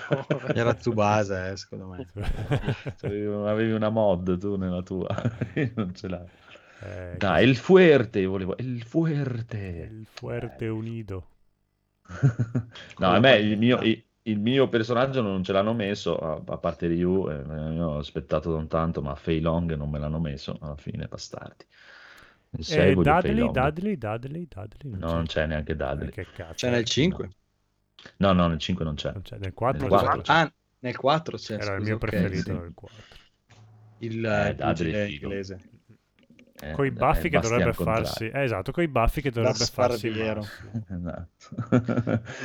Era Tsubasa, eh, secondo me. [laughs] Avevi avevi una mod tu nella tua. [laughs] Non ce l'hai. Eh, Dai, il fuerte, volevo... Il fuerte. il Fuerte Unido. no, a me il mio, il, il mio personaggio non ce l'hanno messo, a, a parte Ryu, eh, io ho aspettato non tanto, ma Fei Long non me l'hanno messo, alla fine, bastardi. Il sei E voglio Fei Dudley. Dudley, Dudley, Dudley. No, non c'è neanche Dudley. Eh, che cazzo. C'è nel eh. 5. No, no, nel 5 non c'è. Non c'è. Nel 4 Nel c'è. 4 c'è. Ah, nel 4 c'è. Era il scusa, mio ok, preferito sì. nel 4. Il Eh, eh, inglese. Eh, Con i eh, baffi che dovrebbe farsi... Eh, esatto, con i baffi che dovrebbe farsi... [laughs] Esatto.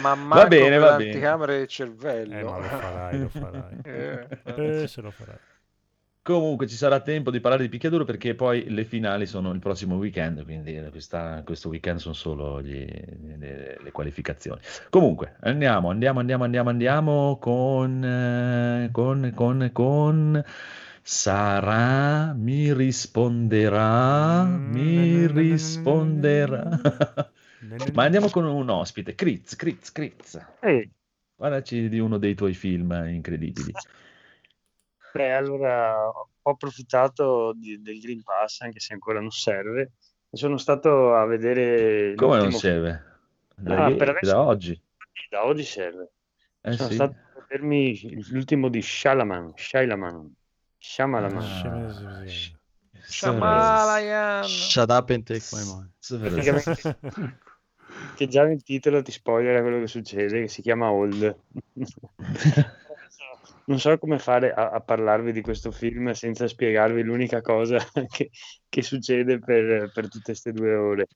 Ma va bene, va bene. l'anticamera del cervello. Eh, ma lo farai, lo farai. [laughs] Eh, Eh, se lo farai. Comunque ci sarà tempo di parlare di picchiaduro perché poi le finali sono il prossimo weekend, quindi questa- questo weekend sono solo gli- le, le qualificazioni. Comunque andiamo, andiamo, andiamo, andiamo, andiamo con, eh, con, con, con Sara mi risponderà, mi risponderà. [laughs] Ma andiamo con un ospite, Critz, Critz, Critz. Ehi, Parlaci di uno dei tuoi film incredibili. Beh, allora ho approfittato di- del Green Pass, anche se ancora non serve, e sono stato a vedere Come non serve? Da, Ah, per adesso- da oggi? da oggi serve. Eh sono sì. stato a vedermi l'ultimo di Shalaman, Shyamalan, Shyamalan. Ah, Shamalayan. Shut up and take my money. [laughs] Praticamente che già nel titolo ti spoilera quello che succede, che si chiama Old. [laughs] Non so come fare a, a parlarvi di questo film senza spiegarvi l'unica cosa [laughs] che, che succede per, per tutte queste due ore.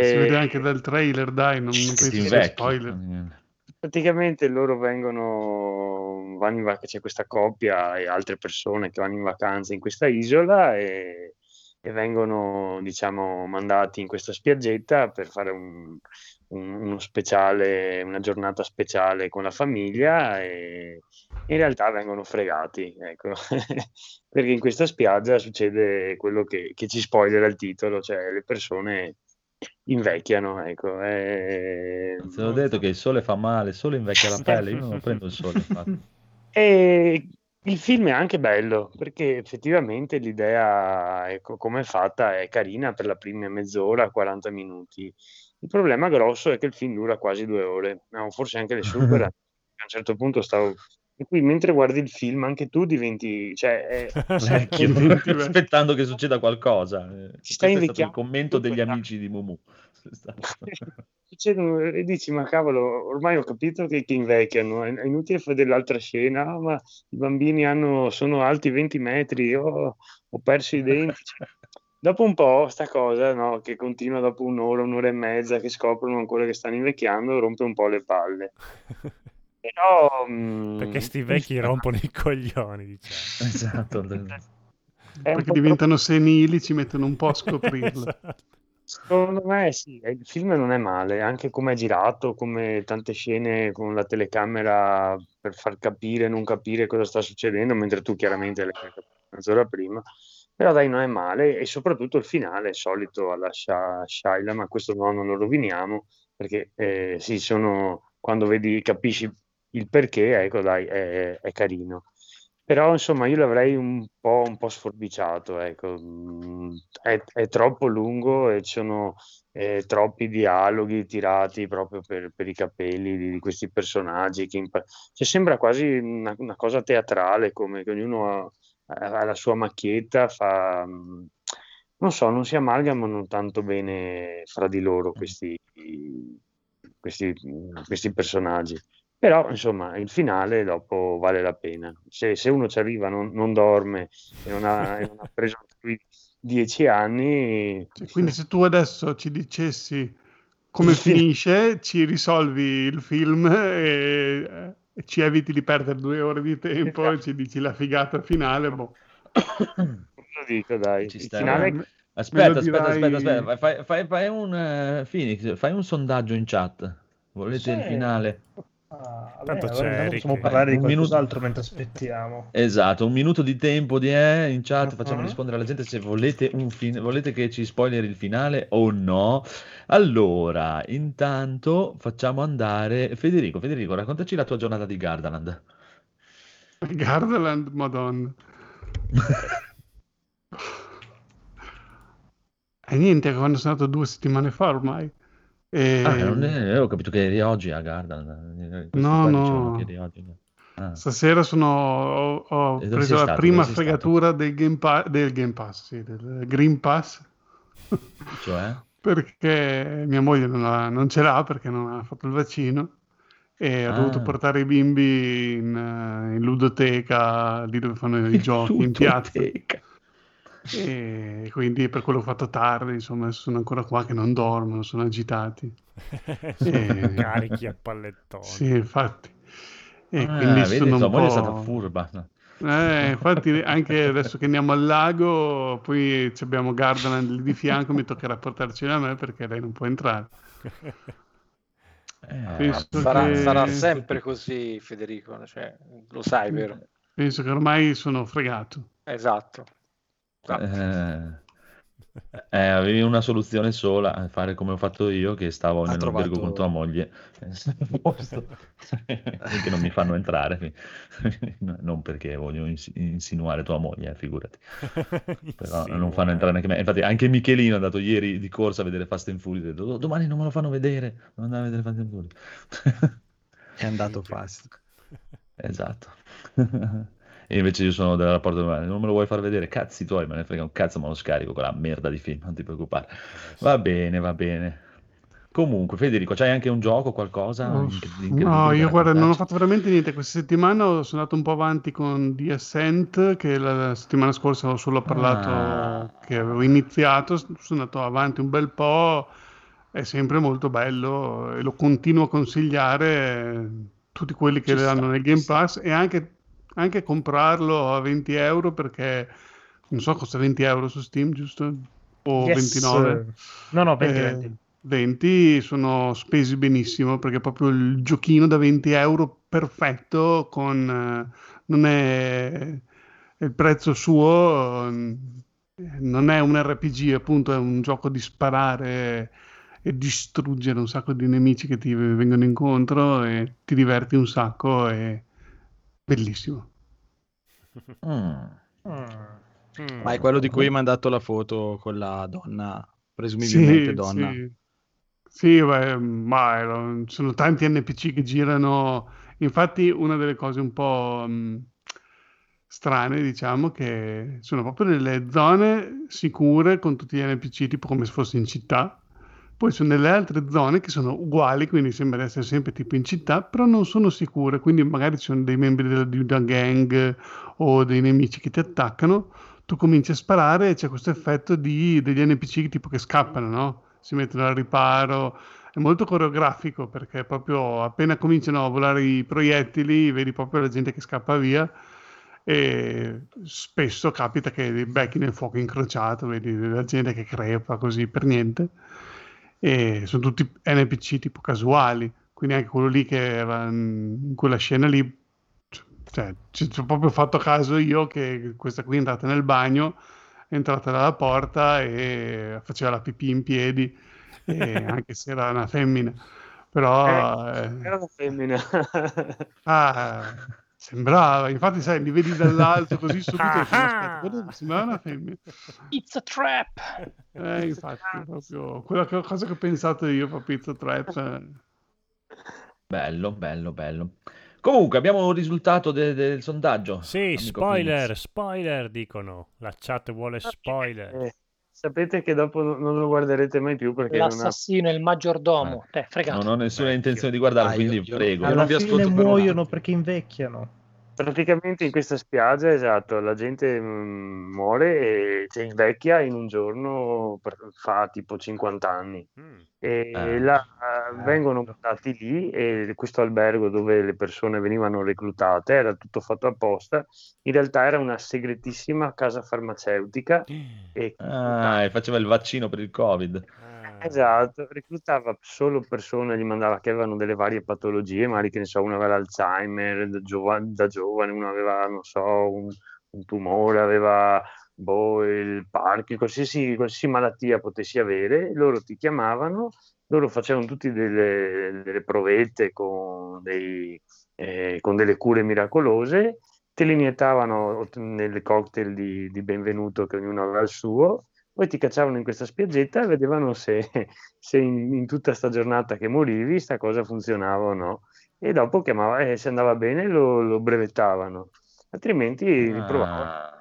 Si Eh, vede anche dal trailer, dai, non, non Che penso si sia spoiler. praticamente loro vengono, vanno in vacanza, c'è questa coppia e altre persone che vanno in vacanza in questa isola e, e vengono, diciamo, mandati in questa spiaggetta per fare un- uno speciale, una giornata speciale con la famiglia e in realtà vengono fregati, ecco, [laughs] perché in questa spiaggia succede quello che, che ci spoilera il titolo, cioè le persone invecchiano, ecco. e- Te l'ho detto che il sole fa male, il sole invecchia la pelle, io non prendo il sole. infatti. [laughs] E il film è anche bello perché effettivamente l'idea, ecco, come è fatta, è carina per la prima mezz'ora, 40 minuti. Il problema grosso è che il film dura quasi due ore, no, forse anche le supera. [laughs] A un certo punto stavo... E qui mentre guardi il film anche tu diventi... Cioè, è- Vecchio, Diventi vecchio. aspettando che succeda qualcosa. Eh, Ci stai Questo è stato il invecchiando. commento degli amici di Mumu. [laughs] E dici ma cavolo ormai ho capito che, che invecchiano è, inutile fare dell'altra scena "Ah, ma i bambini hanno, sono alti 20 metri io ho perso i denti Cioè, [laughs] dopo un po' sta cosa no, che continua dopo un'ora un'ora e mezza che scoprono ancora che stanno invecchiando rompe un po' le palle [laughs] però mm, Perché sti vecchi rompono i coglioni, diciamo. Esatto. [laughs] Perché diventano senili, ci mettono un po' a [laughs] scoprirlo. Esatto. Secondo me sì, il film non è male, anche come è girato, come tante scene con la telecamera per far capire, non capire cosa sta succedendo, mentre tu chiaramente l'hai capito mezz'ora prima. Però dai, non è male e soprattutto il finale è solito alla Sha- Shaila, ma questo no, non lo roviniamo perché eh, sì, sono, quando vedi, capisci il perché, ecco dai, è, è carino. Però insomma io l'avrei un po', un po' sforbiciato, ecco. Mm, È, è troppo lungo e ci sono eh, troppi dialoghi tirati proprio per, per i capelli di, di questi personaggi. Che impa- cioè, sembra quasi una, una cosa teatrale, come che ognuno ha, ha la sua macchietta, fa... mm, Non so, non si amalgamano tanto bene fra di loro questi, questi, questi personaggi. Però, insomma, il finale dopo vale la pena. Se, se uno ci arriva, non, non dorme e non ha, e non ha preso dieci anni, quindi se tu adesso ci dicessi come [laughs] finisce, ci risolvi il film e, e ci eviti di perdere due ore di tempo e ci dici la figata finale. Boh. lo dico, dai. Ci Il sta. finale Aspetta, aspetta, aspetta, aspetta, fai, fai- fai un eh, Phoenix, fai un sondaggio in chat. Volete il Sì. finale? Ah, Tanto allora c'è possiamo parlare di Un minuto. qualcos'altro mentre aspettiamo. Esatto, un minuto di tempo di eh, in chat, facciamo Mhm. rispondere alla gente se volete, un fin- volete che ci spoileri il finale o no. Allora, intanto facciamo andare Federico, Federico, raccontaci la tua giornata di Gardaland. Gardaland, madonna. [laughs] E niente, quando sono andato due settimane fa ormai. E Ah, non è- ho capito che eri oggi a. Questi No, qua no. eri oggi. Ah. Stasera sono, ho, ho preso la stato? prima fregatura del Game, Pa- del Game Pass, sì, del Green Pass, Cioè? [laughs] perché mia moglie non, ha- non ce l'ha perché non ha fatto il vaccino. e ho Ah. dovuto portare i bimbi in, eh, in ludoteca, lì dove fanno i [laughs] giochi, in piazza. E quindi per quello ho fatto tardi, insomma, sono ancora qua che non dormono, sono agitati. Sono [laughs] Eh. carichi a pallettoni. Sì, infatti. E Ah, quindi vedi, sono un moglie è po'... stata furba. Eh, infatti anche adesso che andiamo al lago, poi ci abbiamo Gardaland lì di fianco, mi toccherà portarcela a me perché lei non può entrare. Eh, Sarà, che- sarà sempre così, Federico, cioè, lo sai, vero? Penso che ormai sono fregato. Esatto. Esatto. Eh, avevi una soluzione sola, fare come ho fatto io, che stavo Ha nell'albergo trovato- con tua moglie, eh, [laughs] che non mi fanno entrare, [laughs] non perché voglio ins- insinuare tua moglie, eh, figurati, [laughs] però non fanno entrare neanche me. Infatti anche Michelino è andato ieri di corsa a vedere Fast and Furious, ha detto, "Oh, domani non me lo fanno vedere, non andare a vedere Fast and Furious. È andato fast. Esatto. E invece io sono della rapporto non me lo vuoi far vedere? Cazzi tuoi, me ne frega un cazzo, ma lo scarico quella merda di film, non ti preoccupare. Va bene, va bene. Comunque, Federico, c'hai anche un gioco, qualcosa? Inc- incredibile No, io guarda, non ho fatto veramente niente. Questa settimana sono andato un po' avanti con The Ascent, che la settimana scorsa ho solo parlato Ah. che avevo iniziato. Sono andato avanti un bel po', è sempre molto bello e lo continuo a consigliare tutti quelli che Ci hanno sta, nel Game. Pass e anche, anche comprarlo a 20 euro perché non so, costa 20 euro su Steam, giusto? O Yes. 29? No, no, 20, Eh, 20. 20 sono spesi benissimo perché proprio il giochino da 20 euro perfetto con eh, non è il prezzo suo eh, non è un RPG appunto è un gioco di sparare e distruggere un sacco di nemici che ti vengono incontro e ti diverti un sacco è bellissimo Mm. Mm. Ma è quello di cui mi ha mandato la foto con la donna, presumibilmente Sì, donna. sì. Sì, beh, ma sono tanti NPC che girano. Infatti, una delle cose un po' mh, strane, diciamo, che sono proprio delle zone sicure con tutti gli NPC, tipo come se fossi in città. Poi sono delle altre zone che sono uguali, quindi sembra di essere sempre tipo in città, però non sono sicure. Quindi magari ci sono dei membri della, di una gang o dei nemici che ti attaccano tu cominci a sparare e c'è questo effetto di, degli NPC tipo che scappano, no? Si mettono al riparo. È molto coreografico perché proprio appena cominciano a volare i proiettili, vedi proprio la gente che scappa via e spesso capita che becchi nel fuoco incrociato, vedi la gente che crepa così per niente. E sono tutti NPC tipo casuali, quindi anche quello lì che era in quella scena lì cioè, ci ho proprio fatto caso io che questa qui è entrata nel bagno, è entrata dalla porta e faceva la pipì in piedi, [laughs] anche se era una femmina. Però eh, Era una femmina. ah, sembrava, infatti sai, li vedi dall'alto così subito dici, aspetta, quello sembrava una femmina. It's a trap! Eh, infatti, proprio quella cosa che ho pensato io, proprio Pizza Trap. eh. Bello, bello, bello. Comunque, abbiamo un risultato de- del sondaggio. Sì, spoiler, Phoenix. spoiler dicono. La chat vuole spoiler. Eh, sapete che dopo non lo guarderete mai più perché ha... L'assassino e il maggiordomo. Te, fregato. Non ho nessuna intenzione di guardarlo, Ah, quindi prego. io non Alla vi fine muoiono perché invecchiano. Praticamente in questa spiaggia, esatto, la gente mm, muore e cioè, invecchia in un giorno, per- fa tipo 50 anni. Mm. E Eh. là, eh, vengono portati lì e questo albergo dove le persone venivano reclutate era tutto fatto apposta. In realtà era una segretissima casa farmaceutica e Ah, e faceva il vaccino per il Covid. Ah. Esatto, reclutava solo persone, gli mandava che avevano delle varie patologie, magari che ne so, uno aveva l'Alzheimer da, giova- da giovane, uno aveva, non so, un, un tumore, aveva boh, il Parkinson, qualsiasi, qualsiasi malattia potessi avere, loro ti chiamavano, loro facevano tutte delle, delle provette con, dei, eh, con delle cure miracolose, te le iniettavano nelle cocktail di, di benvenuto che ognuno aveva il suo poi ti cacciavano in questa spiaggetta e vedevano se, [laughs] se in, in tutta sta giornata che morivi sta cosa funzionava o no. E dopo chiamava, e se andava bene lo, lo brevettavano, altrimenti riprovavano. Ah.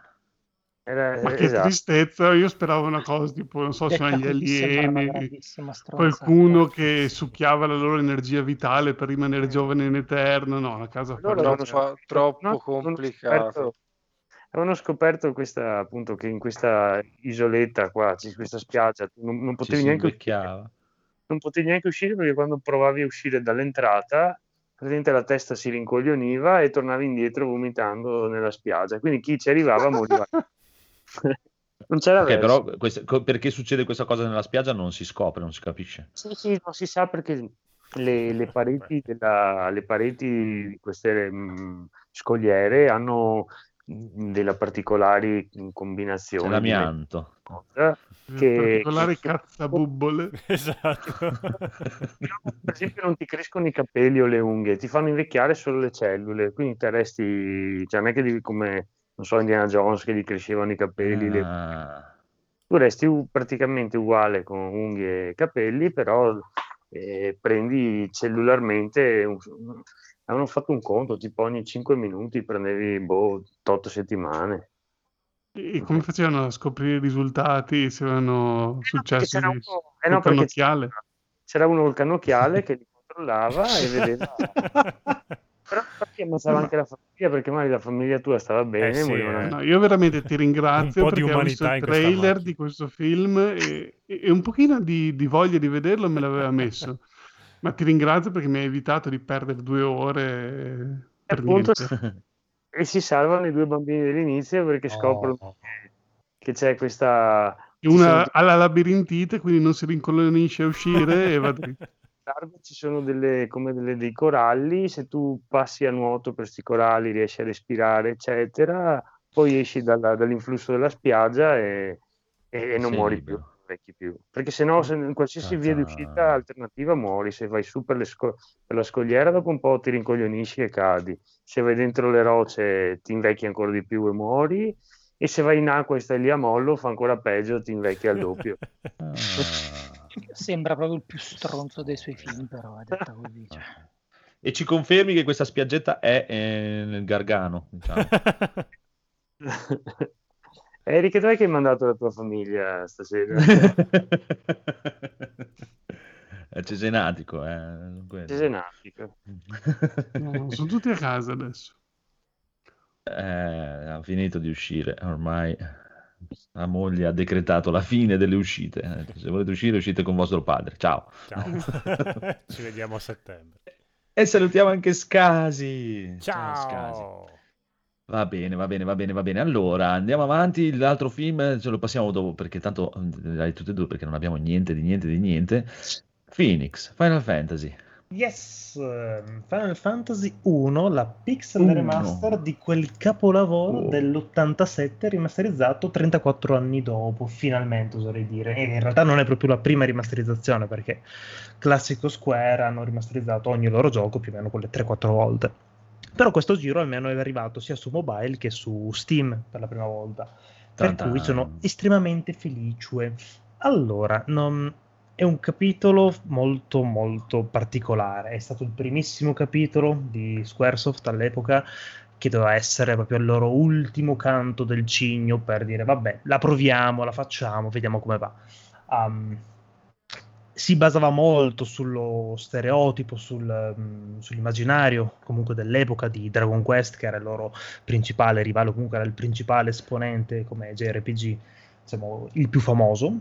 Era, Ma che esatto. tristezza, io speravo una cosa tipo, non so, [laughs] sono gli alieni, qualcuno che succhiava la loro energia vitale per rimanere giovane in eterno, no, una casa farlocca. Troppo, troppo No, complicato. Avevano scoperto questa, appunto, che in questa isoletta qua, in questa spiaggia, non, non potevi neanche invecchiava. non potevi neanche uscire perché quando provavi a uscire dall'entrata, praticamente la testa si rincoglioniva e tornavi indietro vomitando nella spiaggia. Quindi chi ci arrivava moriva. [laughs] non c'era Ok, verso. però co- perché succede questa cosa nella spiaggia non si scopre, non si capisce. Sì, sì, non si sa perché le, le pareti, della- le pareti di queste mh, scogliere hanno C'è combinazioni di l'amianto. cosa In che, particolare cazzabubbole. [laughs] Esatto. per esempio non ti crescono i capelli o le unghie, ti fanno invecchiare solo le cellule, quindi te resti, cioè non è che devi come, non so, Indiana Jones che gli crescevano i capelli, le- Ah, tu resti u- praticamente uguale con unghie e capelli, però eh, prendi cellularmente, un- avevano fatto un conto, tipo ogni 5 minuti prendevi, boh, 8 settimane. E come facevano a scoprire i risultati se avevano Perché successo c'era di uno, eh no, col perché cannocchiale? c'era uno col cannocchiale [laughs] che li controllava e vedeva... Però ammazzava anche la famiglia perché magari la famiglia tua stava bene, Eh sì, eh. No, io veramente ti ringrazio Un perché ho visto il trailer di questo film e, e un pochino di, di voglia di vederlo me l'aveva messo. Ma ti ringrazio perché mi hai evitato di perdere due ore per appunto e si salvano i due bambini dell'inizio perché scoprono Oh. che, c'è questa Una ci ha la labirintite, quindi non si rincolonisce a uscire e va dritto. [laughs] sono, ci sono delle, come delle- dei coralli se tu passi a nuoto per questi coralli riesci a respirare eccetera poi esci dalla- dall'influsso della spiaggia e, e- e non Sei muori libero. più non vecchi più perché se no se in qualsiasi via di uscita alternativa muori se vai su per, le sco- per la scogliera dopo un po' ti rincoglionisci e cadi se vai dentro le rocce ti invecchi ancora di più e muori e se vai in acqua e stai lì a mollo fa ancora peggio ti invecchi al doppio. [laughs] Sembra proprio il più stronzo dei suoi film, però è detta così. [laughs] Cioè. E ci confermi che questa spiaggetta è eh, nel Gargano, diciamo. [laughs] Eric, dov'è che hai mandato la tua famiglia stasera? [laughs] è cesenatico, eh. Cesenatico. [laughs] No, sono tutti a casa adesso. Eh, ha finito di uscire, ormai la moglie ha decretato la fine delle uscite. Se volete uscire, uscite con vostro padre. Ciao. Ciao. [laughs] Ci vediamo a settembre. E salutiamo anche Scasi. Scasi. Ciao. Va bene, va bene, va bene, va bene. Allora, andiamo avanti. L'altro film ce lo passiamo dopo perché tanto dai tutte e due perché non abbiamo niente di niente di niente. Phoenix, Final Fantasy. Yes, Final Fantasy 1, la pixel Uno. remaster di quel capolavoro Oh. dell'87 rimasterizzato 34 anni dopo, finalmente oserei dire. E in realtà non è proprio la prima rimasterizzazione perché classico Square hanno rimasterizzato ogni loro gioco più o meno quelle 3-4 volte. Però questo giro almeno è arrivato sia su mobile che su Steam per la prima volta. Per Tan cui sono estremamente felice. Allora, non- è un capitolo molto molto particolare. È stato il primissimo capitolo di Squaresoft all'epoca che doveva essere proprio il loro ultimo canto del cigno per dire vabbè, la proviamo, la facciamo, vediamo come va. Um, si basava molto sullo stereotipo, sul, mm, sull'immaginario comunque dell'epoca di Dragon Quest, che era il loro principale rivale, comunque era il principale esponente come JRPG, diciamo, il più famoso.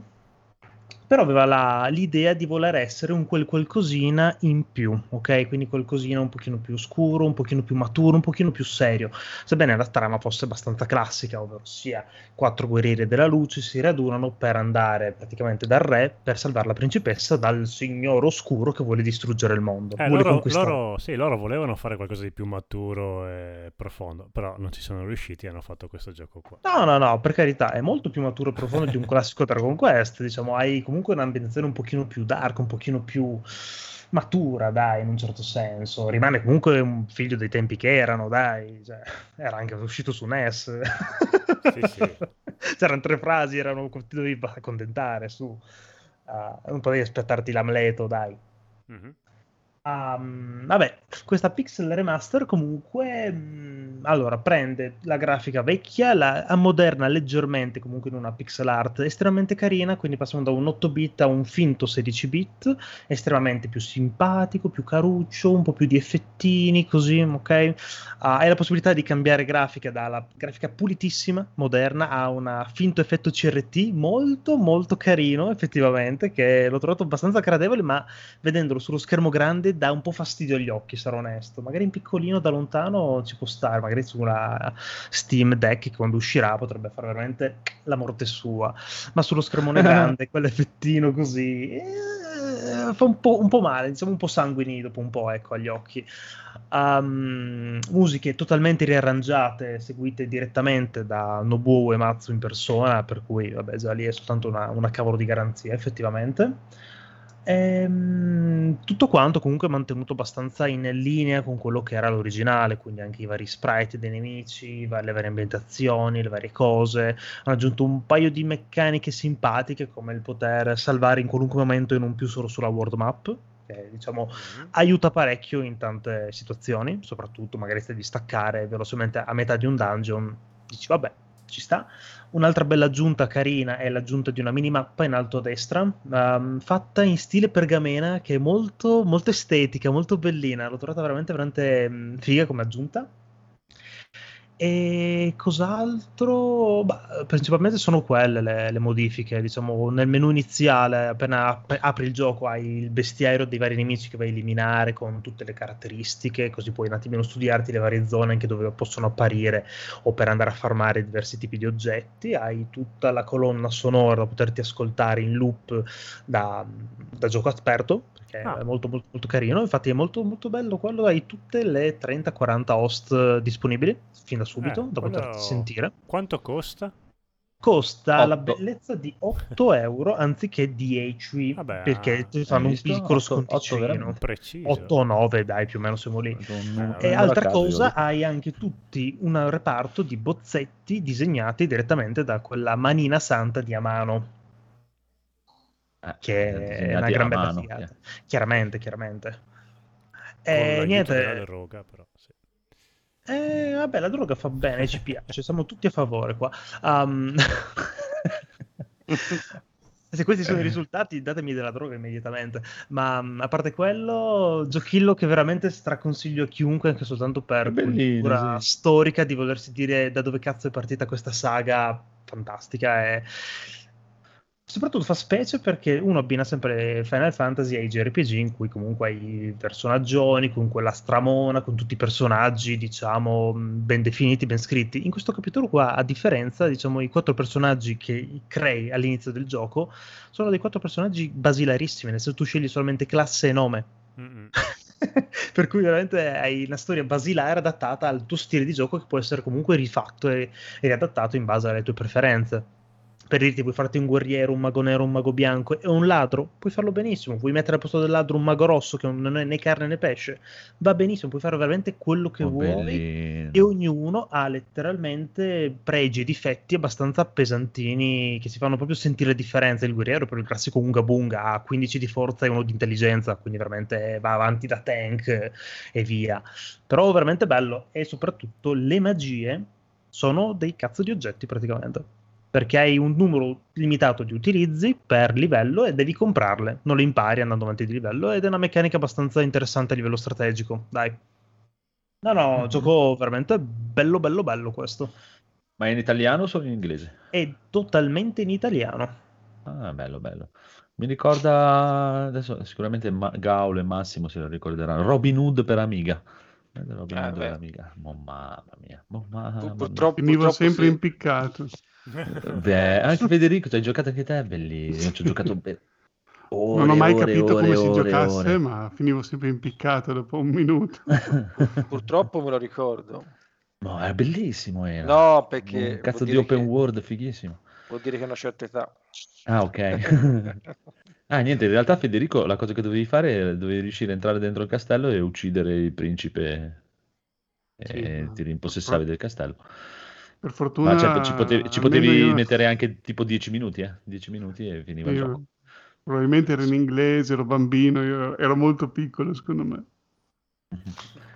Però aveva la- l'idea di voler essere un quel qualcosina in più, ok? Quindi qualcosina un pochino più scuro, un pochino più maturo, un pochino più serio. Sebbene la trama fosse abbastanza classica, ovvero sia quattro guerrieri della luce si radunano per andare praticamente dal re per salvare la principessa dal signor oscuro che vuole distruggere il mondo. Eh, loro, loro- sì, loro volevano fare qualcosa di più maturo e profondo, però non ci sono riusciti e hanno fatto questo gioco qua. No, no, no, per carità, è molto più maturo e profondo di un [laughs] classico Dragon Quest, diciamo, hai comunque un'ambientazione un pochino più dark, un pochino più matura, dai, in un certo senso. Rimane comunque un figlio dei tempi che erano, dai, cioè, era anche uscito su NES. Sì, sì. [laughs] C'erano tre frasi, erano, ti dovevi accontentare, su. Ah, non potevi aspettarti l'Amleto, dai. Mhm. Um, vabbè, questa pixel remaster comunque mh, allora, prende la grafica vecchia, la ammoderna leggermente, comunque in una pixel art estremamente carina, quindi passiamo da un 8 bit a un finto 16 bit, estremamente più simpatico, più caruccio, un po' più di effettini, così, ok? Ah, hai la possibilità di cambiare grafica dalla grafica pulitissima, moderna, a un finto effetto CRT molto, molto carino, effettivamente, che l'ho trovato abbastanza gradevole, ma vedendolo sullo schermo grande dà un po' fastidio agli occhi, sarò onesto. Magari in piccolino da lontano ci può stare, magari su una Steam Deck che quando uscirà potrebbe fare veramente la morte sua, ma sullo schermone [laughs] grande, quell'effettino così eh, fa un po', un po', male, diciamo un po' sanguini dopo un po', ecco, agli occhi. Um, musiche totalmente riarrangiate, seguite direttamente da Nobuo Uematsu in persona, per cui vabbè, già lì è soltanto una, una cavolo di garanzia, effettivamente. Ehm, tutto quanto comunque mantenuto abbastanza in linea con quello che era l'originale, quindi anche i vari sprite dei nemici, le varie ambientazioni, le varie cose. Hanno aggiunto un paio di meccaniche simpatiche come il poter salvare in qualunque momento e non più solo sulla world map. Che diciamo Mhm. aiuta parecchio in tante situazioni, soprattutto magari stai di staccare velocemente a metà di un dungeon, dici vabbè, ci sta. Un'altra bella aggiunta carina è l'aggiunta di una minimappa in alto a destra, ehm, fatta in stile pergamena, che è molto, molto estetica, molto bellina. L'ho trovata veramente, veramente figa come aggiunta. E cos'altro? Bah, principalmente sono quelle le, le modifiche. Diciamo, nel menu iniziale, appena ap- apri il gioco, hai il bestiario dei vari nemici che vai a eliminare con tutte le caratteristiche, così puoi un attimino studiarti le varie zone anche dove possono apparire o per andare a farmare diversi tipi di oggetti. Hai tutta la colonna sonora da poterti ascoltare in loop da, da gioco aperto, perché Ah. è molto, molto, molto carino. Infatti è molto, molto bello quello. Hai tutte le 30-40 host disponibili fin da subito Eh, da quello- poterti sentire. Quanto costa? Costa la Otto. bellezza di 8 euro anziché 10 Vabbè, perché ti fanno un piccolo Otto- otto sconticino. veramente. Preciso. 8 o 9, dai, più o meno siamo lì. Eh, un E altra io cosa, dico. hai anche tutti un reparto di bozzetti disegnati direttamente da quella manina santa di Amano, Eh, che è una gran bella mano, figata. che- Chiaramente, chiaramente. E l'aiuto niente, droga, però. sì. Eh, vabbè, la droga fa bene, ci piace, siamo tutti a favore qua. Um, [laughs] Se questi sono i risultati, datemi della droga immediatamente. Ma mm, a parte quello, giochillo che veramente straconsiglio a chiunque, anche soltanto per cultura sì. storica, di volersi dire da dove cazzo è partita questa saga fantastica. E... Soprattutto fa specie perché uno abbina sempre Final Fantasy ai JRPG in cui comunque hai i personaggioni con quella stramona, con tutti i personaggi, diciamo, mh, ben definiti, ben scritti. In questo capitolo qua, a differenza, diciamo, i quattro personaggi che crei all'inizio del gioco sono dei quattro personaggi basilarissimi, nel senso tu scegli solamente classe e nome. [laughs] Per cui veramente hai una storia basilare adattata al tuo stile di gioco che può essere comunque rifatto e, e riadattato in base alle tue preferenze. Per dirti, puoi farti un guerriero, un mago nero, un mago bianco e un ladro, puoi farlo benissimo. Puoi mettere al posto del ladro un mago rosso che non è né carne né pesce, va benissimo, puoi fare veramente quello che Oh, vuoi bellino. e ognuno ha letteralmente pregi e difetti abbastanza pesantini che si fanno proprio sentire differenza. Il guerriero, per il classico Unga Bunga, ha 15 di forza e uno di intelligenza, quindi veramente va avanti da tank e via. Però veramente bello e soprattutto le magie sono dei cazzo di oggetti praticamente. Perché hai un numero limitato di utilizzi per livello e devi comprarle, non le impari andando avanti di livello ed è una meccanica abbastanza interessante a livello strategico, dai. No, no, Mhm. gioco veramente bello, bello, bello questo. Ma è in italiano o solo in inglese? È totalmente in italiano. Ah, bello, bello. Mi ricorda, adesso sicuramente Ma- Gaul e Massimo se lo ricorderanno, Robin Hood per Amiga. Eh, Robin Ah, Hood per beh. Amiga. Mamma mia, mo mamma Pur- mia. purtroppo, Finivo purtroppo sempre sì. impiccato. Beh, anche Federico, ci hai giocato anche te, bellissimo. Ci ho giocato per ore, [laughs] non ho mai ore, capito ore, come si giocasse, ore. ma finivo sempre impiccato dopo un minuto. [laughs] Purtroppo me lo ricordo. No, è bellissimo era. No, perché Un cazzo di open che- world fighissimo. Vuol dire che è una certa età. Ah, ok. [laughs] Ah, niente, in realtà Federico la cosa che dovevi fare era dovevi riuscire a entrare dentro il castello e uccidere il principe e Sì, ma ti rimpossessavi del castello. Per fortuna, Ma certo, ci potevi, ci potevi io- mettere anche tipo 10 minuti, eh? 10 minuti e finiva il io- gioco. probabilmente ero in inglese, ero bambino, io ero molto piccolo secondo me. [laughs]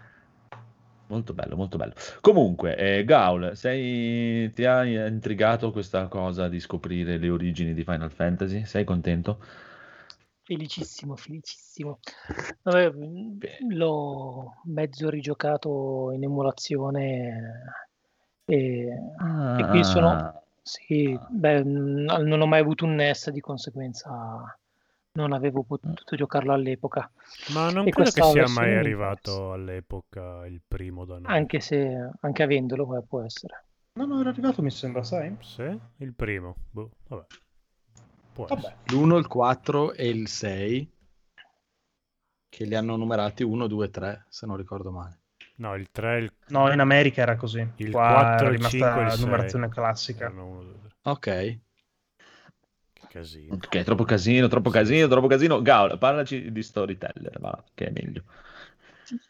Molto bello, molto bello. Comunque, eh, Gaul, sei... ti ha intrigato questa cosa di scoprire le origini di Final Fantasy? Sei contento? Felicissimo, felicissimo. Vabbè, l'ho mezzo rigiocato in emulazione e, e quindi sono... Ah, Sì, beh, non ho mai avuto un NES, di conseguenza non avevo potuto giocarlo all'epoca. Ma non E credo che sia mai arrivato all'epoca il primo da noi. Anche se anche avendolo eh, può essere. No, no, era arrivato, mi sembra, sai? Sì? Il primo? Boh, vabbè. Può Vabbè. essere. L'1, il 4 e il 6 che li hanno numerati 1, 2, 3, se non ricordo male. No, il 3, il, No, in America era così. il Qua 4, era il 5 e rimasta il la 6. numerazione classica. Ok. Che casino. ok, troppo casino, troppo casino, troppo casino. Gaul, parlaci di Storyteller, va, che è meglio.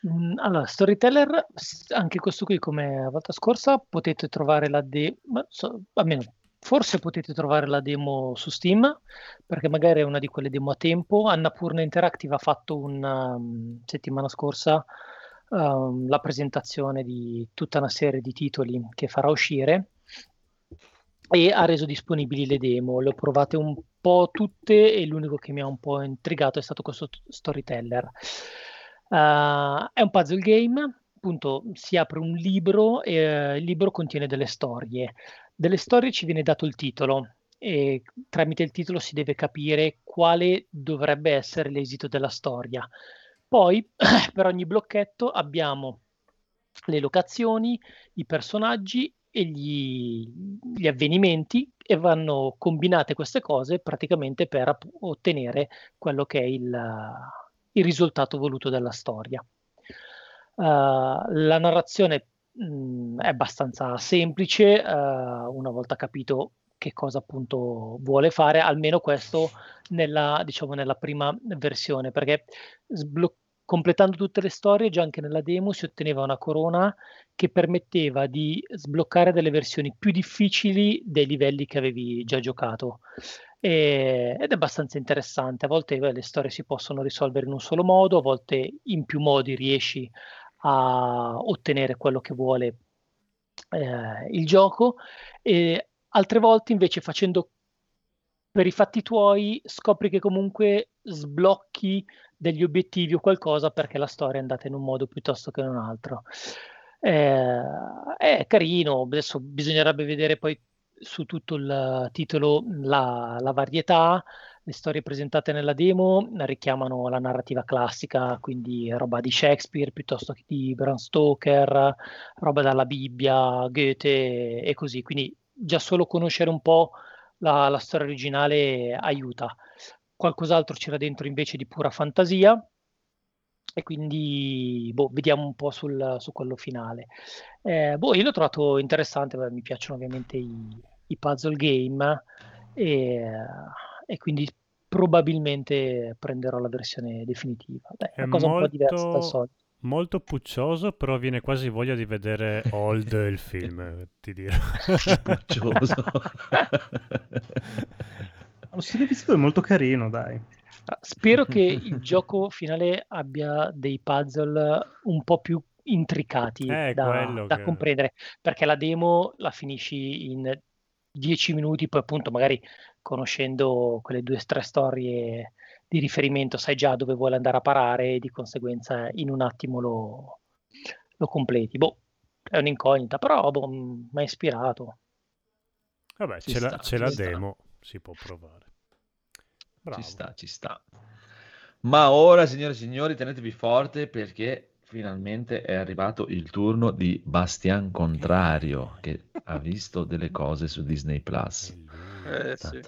Mm, Allora, Storyteller, anche questo qui come la volta scorsa, potete trovare la demo, almeno forse potete trovare la demo su Steam, perché magari è una di quelle demo a tempo. Annapurna Interactive ha fatto una um, settimana scorsa um, la presentazione di tutta una serie di titoli che farà uscire e ha reso disponibili le demo. Le ho provate un po' tutte e l'unico che mi ha un po' intrigato è stato questo Storyteller. Uh, è un puzzle game, appunto si apre un libro e eh, il libro contiene delle storie. Delle storie ci viene dato il titolo e tramite il titolo si deve capire quale dovrebbe essere l'esito della storia. Poi [clears throat] per ogni blocchetto abbiamo le locazioni, i personaggi e gli, gli avvenimenti e vanno combinate queste cose praticamente per ottenere quello che è il, il risultato voluto dalla storia. Uh, la narrazione mh, è abbastanza semplice, uh, una volta capito che cosa appunto vuole fare, almeno questo nella, diciamo, nella prima versione, perché sbloccare completando tutte le storie, già anche nella demo si otteneva una corona che permetteva di sbloccare delle versioni più difficili dei livelli che avevi già giocato. E, ed è abbastanza interessante. A volte beh, le storie si possono risolvere in un solo modo, a volte in più modi riesci a ottenere quello che vuole eh, il gioco, e altre volte invece facendo per i fatti tuoi scopri che comunque sblocchi degli obiettivi o qualcosa perché la storia è andata in un modo piuttosto che in un altro. Eh, è carino, adesso bisognerebbe vedere poi su tutto il titolo la, la, varietà, le storie presentate nella demo richiamano la narrativa classica, quindi roba di Shakespeare piuttosto che di Bram Stoker, roba dalla Bibbia, Goethe e così, quindi già solo conoscere un po' la, la storia originale aiuta qualcos'altro c'era dentro invece di pura fantasia e quindi boh, vediamo un po' sul, su quello finale. Eh, boh, io l'ho trovato interessante, beh, mi piacciono ovviamente i, i puzzle game e, e, quindi probabilmente prenderò la versione definitiva. Beh, è una cosa molto, un po' diversa dal solito. Molto puccioso, però viene quasi voglia di vedere Old il film, ti dirò. puccioso. Lo stile visivo è molto carino, dai. Ah, Spero che il gioco finale abbia dei puzzle un po' più intricati Eh, da, da che- comprendere, perché la demo la finisci in 10 minuti, poi appunto magari conoscendo quelle due o tre storie di riferimento sai già dove vuole andare a parare e di conseguenza in un attimo lo, lo completi. Boh, è un'incognita, però boh, mi ha ispirato. Vabbè, Ci c'è, la, sta, c'è ci la demo, si può provare. Bravo. Ci sta, ci sta. Ma ora, signore e signori, tenetevi forte perché finalmente è arrivato il turno di Bastian Contrario, che ha visto delle cose su Disney Plus. Eh, sì.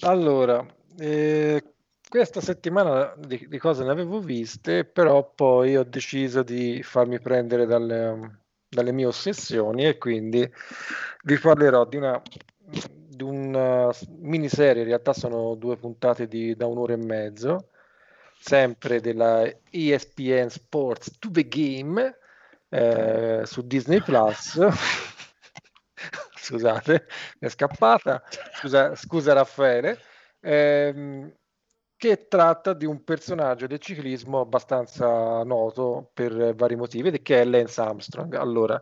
Allora, eh, questa settimana di, di cose ne avevo viste, però poi ho deciso di farmi prendere dalle, dalle mie ossessioni e quindi vi parlerò di una, di una miniserie, in realtà sono due puntate di, da un'ora e mezzo, sempre della ESPN Sports To The Game eh, su Disney Plus. [laughs] Scusate, mi è scappata. Scusa, scusa Raffaele. Ehm, che tratta di un personaggio del ciclismo abbastanza noto per vari motivi, che è Lance Armstrong. Allora,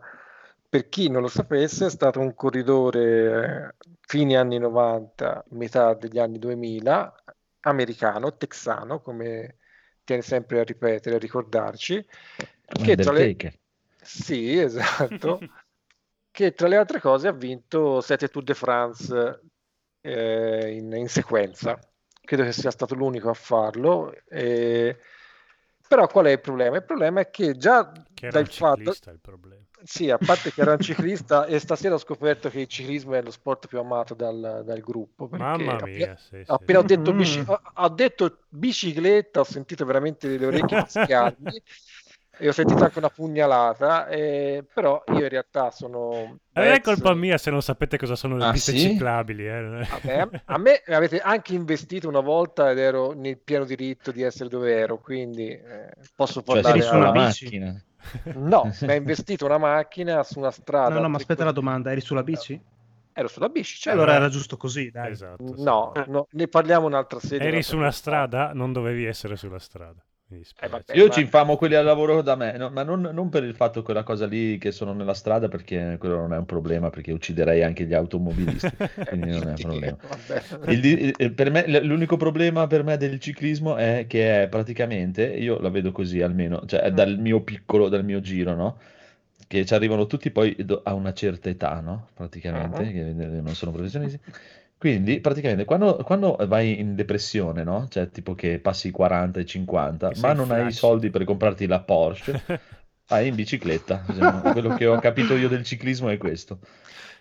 per chi non lo sapesse, è stato un corridore eh, fine anni 90, metà degli anni 2000, americano, texano, come tiene sempre a ripetere, a ricordarci, che tra le... Sì, esatto. [laughs] che tra le altre cose ha vinto 7 Tour de France eh, in, in sequenza. Credo che sia stato l'unico a farlo. eh, Però qual è il problema? Il problema è che già Che era dal un fatto... il problema. Sì, a parte che era un [laughs] ciclista e stasera ho scoperto che il ciclismo è lo sport più amato dal, dal gruppo. perché Mamma appena- mia, sì, sì. appena ho detto, Mm. bici- ho- ho detto bicicletta, ho sentito veramente le orecchie [laughs] fischiarmi e ho sentito anche una pugnalata, eh, però io in realtà sono... Eh, è colpa mia se non sapete cosa sono le Ah, piste sì? ciclabili. eh. Vabbè, a me avete anche investito una volta ed ero nel pieno diritto di essere dove ero, quindi eh, posso Cioè, parlare sei su una a- bici? macchina. No, mi ha investito una macchina su una strada. No, no, ma aspetta la domanda, eri sulla bici? Ero sulla bici, cioè, allora era giusto così, dai. Esatto. sì. No, no, ne parliamo un'altra sera. Eri su una strada, non dovevi essere sulla strada. Eh, vabbè. Io ma- ci infamo quelli al lavoro da me, no, ma non, non per il fatto quella cosa lì che sono nella strada, perché quello non è un problema, perché ucciderei anche gli automobilisti, [laughs] quindi non è un problema. [laughs] Il il- per me, l'unico problema per me del ciclismo è che è praticamente, io la vedo così almeno, cioè è dal mio piccolo, dal mio giro, no? Che ci arrivano tutti poi a una certa età, no? Praticamente, Mhm. che non sono professionisti. [laughs] Quindi, praticamente, quando, quando vai in depressione, no? Cioè, tipo che passi i 40 e 50, Che ma non hai i flash. soldi per comprarti la Porsche, [laughs] vai in bicicletta. Diciamo, quello che ho capito io del ciclismo è questo.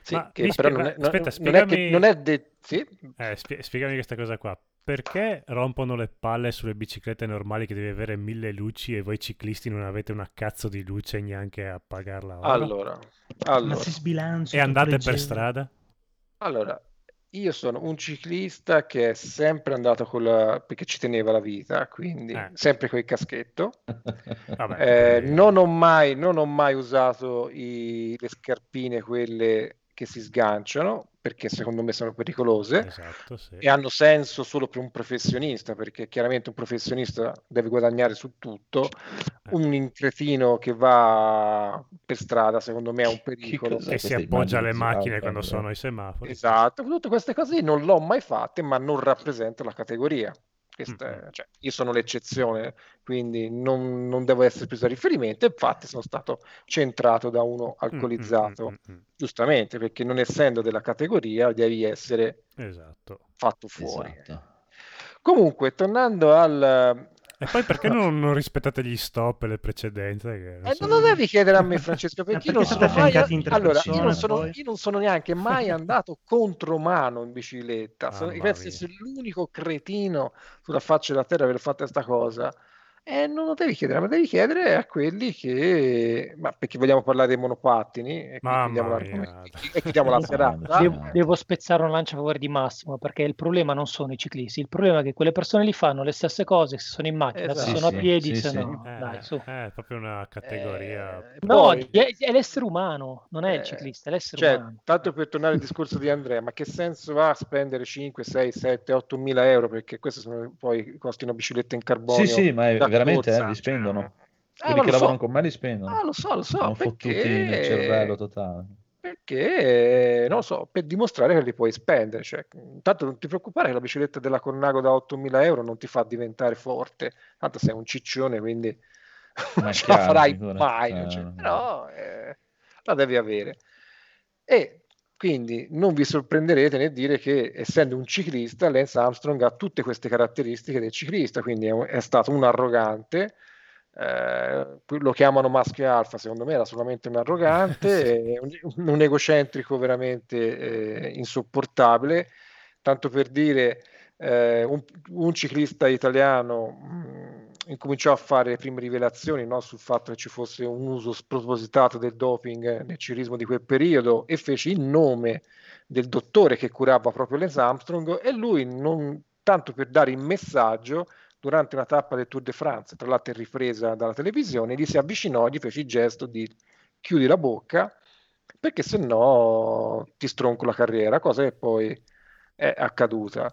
Sì, Ma che mi però spie- non è, non- aspetta, non è che spiegami- non è de- sì? Eh, spie- spiegami questa cosa qua. Perché rompono le palle sulle biciclette normali che devi avere mille luci e voi ciclisti non avete una cazzo di luce neanche a pagarla ora? Allora, Ma allora, si sbilancia. E andate per strada? allora, io sono un ciclista che è sempre andato con la... perché ci teneva la vita, quindi Eh. sempre con il caschetto. [laughs] Vabbè, Eh, quelli- non ho mai, non ho mai usato i- le scarpine, quelle che si sganciano, perché secondo me sono pericolose. Esatto, sì. e hanno senso solo per un professionista, perché chiaramente un professionista deve guadagnare su tutto. Un incretino che va per strada, secondo me, è un pericolo. E si appoggia alle macchine si quando sono ai semafori. Esatto, tutte queste cose non l'ho mai fatte, ma non rappresento la categoria. Questa cioè, io sono l'eccezione, quindi non, non devo essere preso a riferimento. Infatti, sono stato centrato da uno alcolizzato, Mm, mm, mm, mm, giustamente, perché non essendo della categoria devi essere. Esatto. fatto fuori. Esatto. Comunque, tornando al, E poi perché non, non rispettate gli stop e le precedenze? Che non Eh, so- non lo devi chiedere a me, Francesco, perché io non sono mai. Allora, io non sono, poi? io non sono neanche mai andato contromano in bicicletta. Sono, Mamma penso di essere l'unico cretino sulla faccia della terra per aver fatto questa cosa. E non lo devi chiedere, ma devi chiedere a quelli che. Ma perché vogliamo parlare dei monopattini? E chiudiamo e la serata. Devo, devo spezzare un lancia a favore di Massimo perché il problema non sono i ciclisti, il problema è che quelle persone li fanno le stesse cose se sono in macchina, se Esatto. sono Sì, a piedi, sì, se sì. no. Eh, Dai, su. eh, è proprio una categoria. Eh, No, poi- è, è l'essere umano, non è il Eh, ciclista, è l'essere Cioè, umano. tanto per tornare al discorso di Andrea, ma che senso ha spendere 5, 6, 7, 8 mila euro? Perché questi sono poi costi una bicicletta in carbonio. Sì, sì, ma è da veramente, eh, li spendono. Eh, Quelli che so. lavorano con me li spendono. Ah, lo so, lo so, Sono fottuti nel cervello totale. Perché, non lo so, per dimostrare che li puoi spendere. Cioè, tanto non ti preoccupare che la bicicletta della Cornago da 8.000 euro non ti fa diventare forte. Tanto sei un ciccione, quindi [laughs] non ce la farai mai. cioè, no. però eh, la devi avere. E quindi non vi sorprenderete nel dire che, essendo un ciclista, Lance Armstrong ha tutte queste caratteristiche del ciclista, quindi è, un- è stato un arrogante. eh, lo chiamano maschio alfa, secondo me era solamente un arrogante, [laughs] un, un egocentrico veramente eh, insopportabile. Tanto per dire, eh, un, un ciclista italiano mh, incominciò a fare le prime rivelazioni no, sul fatto che ci fosse un uso spropositato del doping nel ciclismo di quel periodo e fece il nome del dottore che curava proprio Lance Armstrong e lui, non tanto per dare il messaggio, durante una tappa del Tour de France, tra l'altro ripresa dalla televisione, gli si avvicinò e gli fece il gesto di chiudi la bocca perché se no ti stronco la carriera, cosa che poi è accaduta.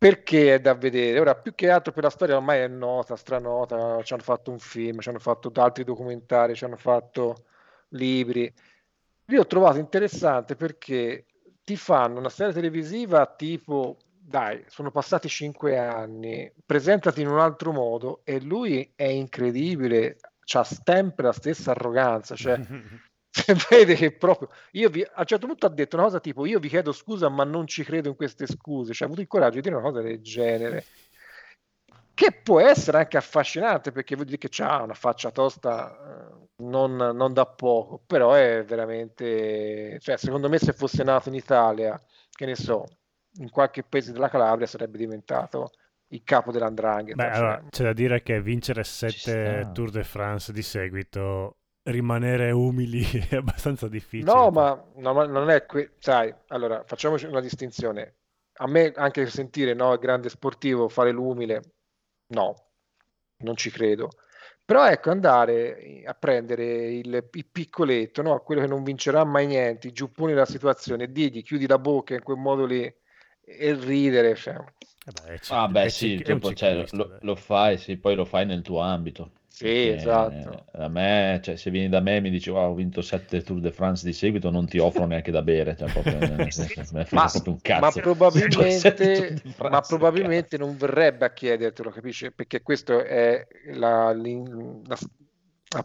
Perché è da vedere. Ora, più che altro per la storia ormai è nota, stranota, ci hanno fatto un film, ci hanno fatto altri documentari, ci hanno fatto libri. Io ho trovato interessante perché ti fanno una serie televisiva tipo, dai, sono passati cinque anni, presentati in un altro modo e lui è incredibile, ha sempre la stessa arroganza, cioè [laughs] vede che proprio io vi, a un certo punto ha detto una cosa tipo io vi chiedo scusa ma non ci credo in queste scuse. Cioè ha avuto il coraggio di dire una cosa del genere. Che può essere anche affascinante perché vuol dire che ha una faccia tosta eh, non, non, da poco però è veramente cioè secondo me se fosse nato in Italia che ne so in qualche paese della Calabria sarebbe diventato il capo dell'andrangheta Beh, cioè. allora, c'è da dire che vincere sette Tour de France di seguito rimanere umili [laughs] è abbastanza difficile. No, ma, no, ma non è qui, sai, allora facciamoci una distinzione. A me anche sentire no, grande sportivo fare l'umile, no, non ci credo. Però ecco, andare a prendere il, il piccoletto, no, quello che non vincerà mai niente, i giupponi della situazione, digli chiudi la bocca in quel modo lì e ridere. Cioè. Eh beh, ah, beh, sì, tipo, cioè, lo, lo, fai, sì, poi lo fai nel tuo ambito. Sì, esatto. A me, cioè, se vieni da me e mi dici wow, ho vinto 7 Tour de France di seguito, non ti offro [laughs] neanche da bere. Cioè, proprio, ma, proprio un cazzo. ma probabilmente, ma probabilmente non verrebbe a chiedertelo, capisci? Perché questo è la, la, la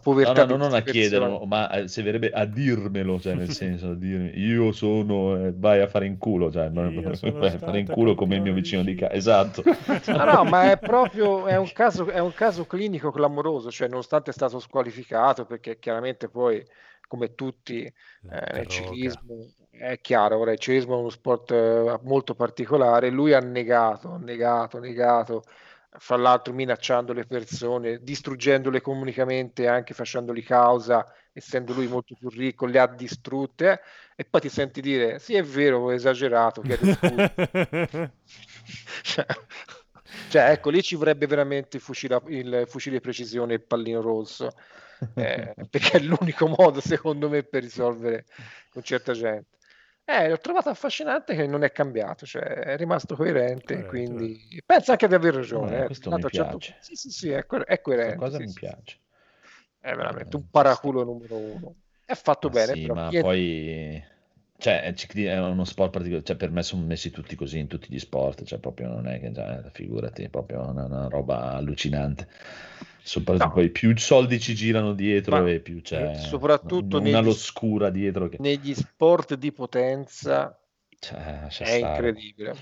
povertà. No, no, non a chiederlo, ma eh, se verrebbe a dirmelo, cioè nel senso di dirmi io sono, eh, vai a fare in culo, cioè [laughs] vai a fare in culo come il mio vicino di casa. Esatto. no, no, ma è proprio è un, caso, è un caso clinico clamoroso, cioè nonostante è stato squalificato, perché chiaramente poi, come tutti eh, nel ciclismo, è chiaro, ora il ciclismo è uno sport eh, molto particolare, lui ha negato, negato, negato fra l'altro minacciando le persone, distruggendole economicamente, anche facendoli causa, essendo lui molto più ricco, le ha distrutte, e poi ti senti dire, sì è vero, ho esagerato, [laughs] cioè, cioè, ecco, lì ci vorrebbe veramente il fucile, il fucile precisione e il pallino rosso, eh, perché è l'unico modo, secondo me, per risolvere con certa gente. Eh, l'ho trovato affascinante che non è cambiato, cioè è rimasto coerente, Corretto, quindi eh. penso anche di aver ragione. Eh, eh. questo mi certo... piace. Sì, sì, sì, è, co- è coerente. Questa cosa sì, mi sì. piace. È veramente un paraculo numero uno. È fatto Ma bene, sì, però ma niente- poi cioè, è uno sport particolare, cioè, per me sono messi tutti così in tutti gli sport, cioè proprio non è che già, figurati, è proprio una, una roba allucinante. Soprattutto No. poi più soldi ci girano dietro Ma e più c'è soprattutto una negli- all'oscura dietro che negli sport di potenza cioè, è incredibile.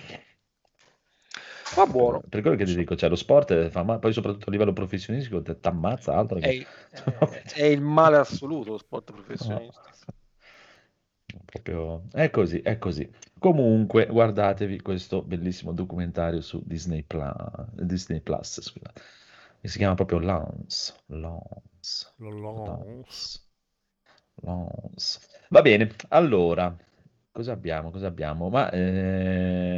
Va buono. Per quello che ti dico, cioè, lo sport fa male, poi soprattutto a livello professionistico ti ammazza altro È, che... è- [laughs] è il male assoluto lo sport professionista. Proprio... È così, è così. Comunque, guardatevi questo bellissimo documentario su Disney Plus, Disney Plus, scusate, che si chiama proprio Lance. Lance. Lance. Lance. Va bene, allora, cosa abbiamo? Cosa abbiamo? Ma... Eh...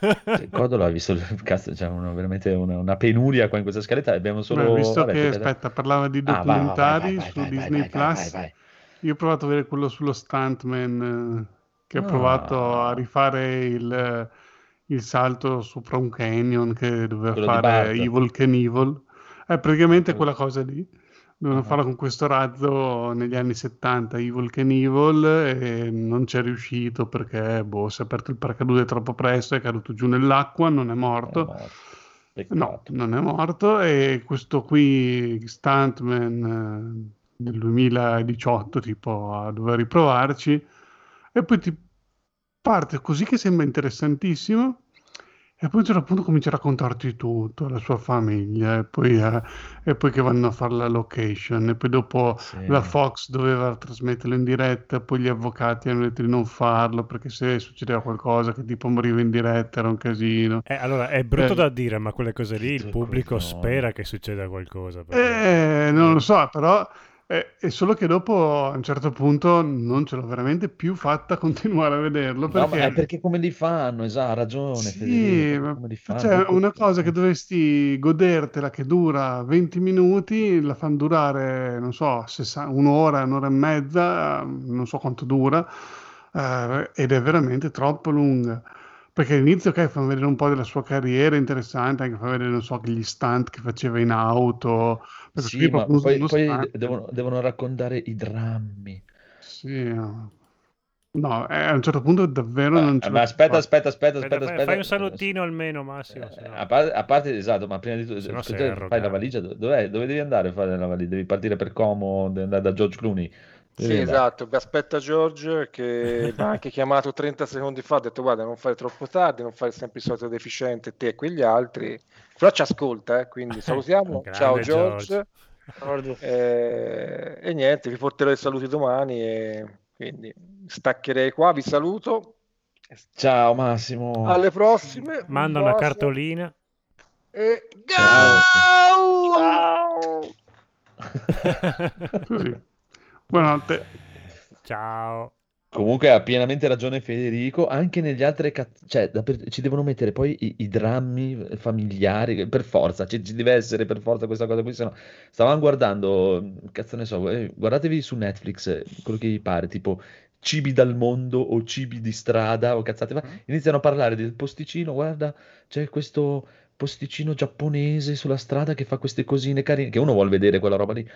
cioè, [laughs] Codolo ha visto il cazzo, c'è una, veramente una, una penuria qua in questa scaletta. Abbiamo solo. Beh, visto vabbè, che, aspetta, parlava di Ah, vai, vai, documentari vai, vai, su vai, vai, Disney vai, vai, Plus. Io ho provato a vedere quello sullo stuntman eh, che ha Ah. provato a rifare il, il salto sopra un canyon che doveva Quello fare. Evil Knievel. È praticamente quella cosa lì. Dovevano Ah. farlo con questo razzo negli anni 70, Evil Knievel, e non c'è riuscito perché boh, si è aperto il paracadute troppo presto, è caduto giù nell'acqua, non è morto. È morto. No, non è morto e questo qui, Stuntman, eh, nel 2018, tipo, a dover riprovarci e poi ti parte così che sembra interessantissimo e poi a un certo punto comincia a raccontarti tutto, la sua famiglia e poi, eh, e poi che vanno a fare la location e poi dopo Sì. la Fox doveva trasmetterlo in diretta, poi gli avvocati hanno detto di non farlo perché se succedeva qualcosa che tipo moriva in diretta era un casino. Eh, allora, è brutto Eh. da dire, ma quelle cose lì il pubblico spera che succeda qualcosa. perché- Eh, non lo so, però eh, è solo che dopo a un certo punto non ce l'ho veramente più fatta [laughs] continuare a vederlo No, ma perché, è perché come li fanno, esatto, ha ragione. sì, fanno? cioè, una cosa che dovresti godertela che dura 20 minuti, la fanno durare, non so, 60 un'ora, un'ora e mezza, non so quanto dura, eh, ed è veramente troppo lunga. Perché all'inizio okay, fa vedere un po' della sua carriera interessante, anche fa vedere, non so, gli stunt che faceva in auto. Sì, ma poi, poi devono, devono raccontare i drammi. Sì, no, No, eh, a un certo punto davvero Ma, non ce ma aspetta, aspetta, aspetta, Aspetta, aspetta, fai, aspetta. fai un salutino almeno, Massimo. Eh, se no- a, parte, a parte, esatto, ma prima di tutto, Se no sei fai la valigia, dov'è? Dove devi andare a fare la valigia? Devi partire per Como, devi andare da George Clooney. Sì, esatto, mi aspetta George che [laughs] mi ha anche chiamato 30 secondi fa, ha detto guarda non fare troppo tardi, non fare sempre il solito deficiente te e quegli altri, però ci ascolta, eh, quindi [laughs] salutiamo, ciao George. George. Eh, e niente, vi porterò i saluti domani e quindi staccherei qua, vi saluto, Ciao Massimo. alle prossime, Manda una cartolina. e Ciao. ciao! [laughs] Così. Buonanotte. Ciao. Comunque ha pienamente ragione Federico, anche negli altri cioè ci devono mettere poi i, i drammi familiari, per forza, ci, ci deve essere per forza questa cosa qui, se no stavamo guardando, cazzo ne so, eh, guardatevi su Netflix eh, quello che vi pare, tipo cibi dal mondo o cibi di strada o cazzate, va- iniziano a parlare del posticino, guarda, c'è questo posticino giapponese sulla strada che fa queste cosine carine, che uno vuole vedere quella roba lì.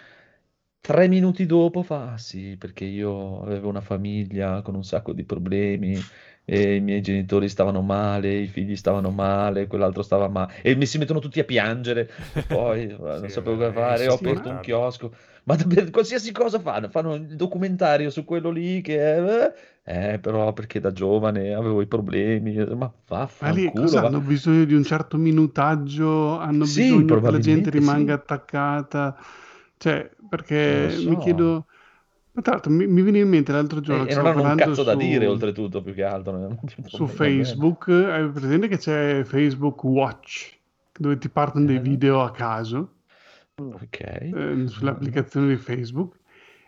Tre minuti dopo fa, ah sì, perché io avevo una famiglia con un sacco di problemi e i miei genitori stavano male, i figli stavano male, quell'altro stava male e mi si mettono tutti a piangere e poi [laughs] eh, non Sì, sapevo vabbè, cosa fare, è ho aperto un insopportabile. chiosco, [laughs] ma per qualsiasi cosa fanno, fanno il documentario su quello lì che eh, eh, però perché da giovane avevo i problemi, ma Ma vaffanculo, va. hanno bisogno di un certo minutaggio? Hanno Sì, bisogno che la gente rimanga sì. attaccata? Cioè, Non perché lo mi so. chiedo... Ma tra l'altro mi, mi viene in mente l'altro E, giorno e che non hanno un cazzo da dire, su, oltretutto, più che altro. su. Facebook, hai presente che c'è Facebook Watch, dove ti partono dei Eh, video a caso Ok. eh, sull'applicazione di Facebook.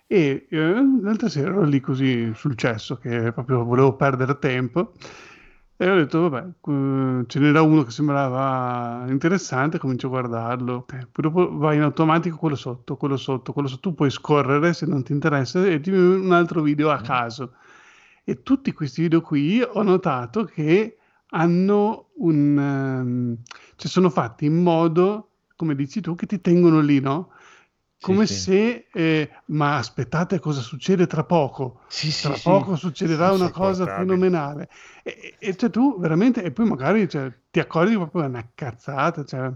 E eh, l'altra sera ero lì così sul cesso che proprio volevo perdere tempo e ho detto vabbè ce n'era uno che sembrava interessante comincio a guardarlo Eh, poi dopo vai in automatico quello sotto quello sotto quello sotto tu puoi scorrere se non ti interessa e ti un altro video a Mm. caso e tutti questi video qui ho notato che hanno un ehm, cioè sono fatti in modo come dici tu che ti tengono lì no? Come sì. se, eh, ma aspettate cosa succede tra poco, Sì, tra sì. poco succederà una cosa fenomenale. E, e- cioè tu veramente, e poi magari cioè, ti accorgi proprio una cazzata, cioè,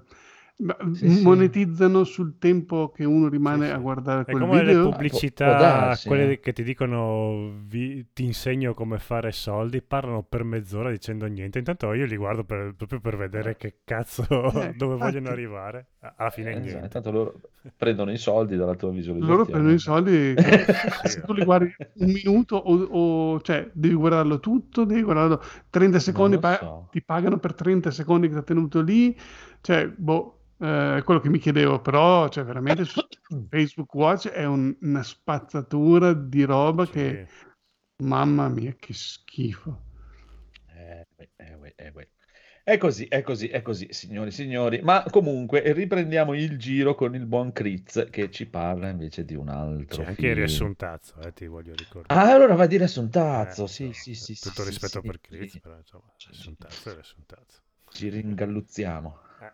ma- Sì, sì. monetizzano sul tempo che uno rimane Sì, a sì. guardare È quel come le video. può pubblicità, darsi, quelle eh. che ti dicono vi- ti insegno come fare soldi, parlano per mezz'ora dicendo niente. Intanto io li guardo per- proprio per vedere che cazzo Eh, [laughs] dove vogliono arrivare. A- Alla fine Eh, esatto, niente. Tanto loro prendono i soldi dalla tua visualizzazione. Loro prendono i soldi, [laughs] Sì, se tu li guardi un minuto o, o- cioè devi guardarlo tutto, devi guardarlo 30 secondi, pa- so. ti pagano per 30 secondi che ti ha tenuto lì, cioè boh, eh, quello che mi chiedevo, però cioè, veramente su [coughs] Facebook Watch è un- una spazzatura di roba Sì. che, mamma mia, che schifo. Eh, eh, eh. È così, è così, è così, signori e signori. Ma comunque riprendiamo il giro con il buon Critz che ci parla invece di un altro C'è anche film. il riassuntazzo, eh, ti voglio ricordare. Ah, allora va a dire Riassuntazzo. Eh, Sì, insomma, sì, sì, Tutto sì, rispetto sì, per sì. Chris, però insomma, Sì, sì. riassuntazzo è riassuntazzo. Ci ringalluzziamo. Eh.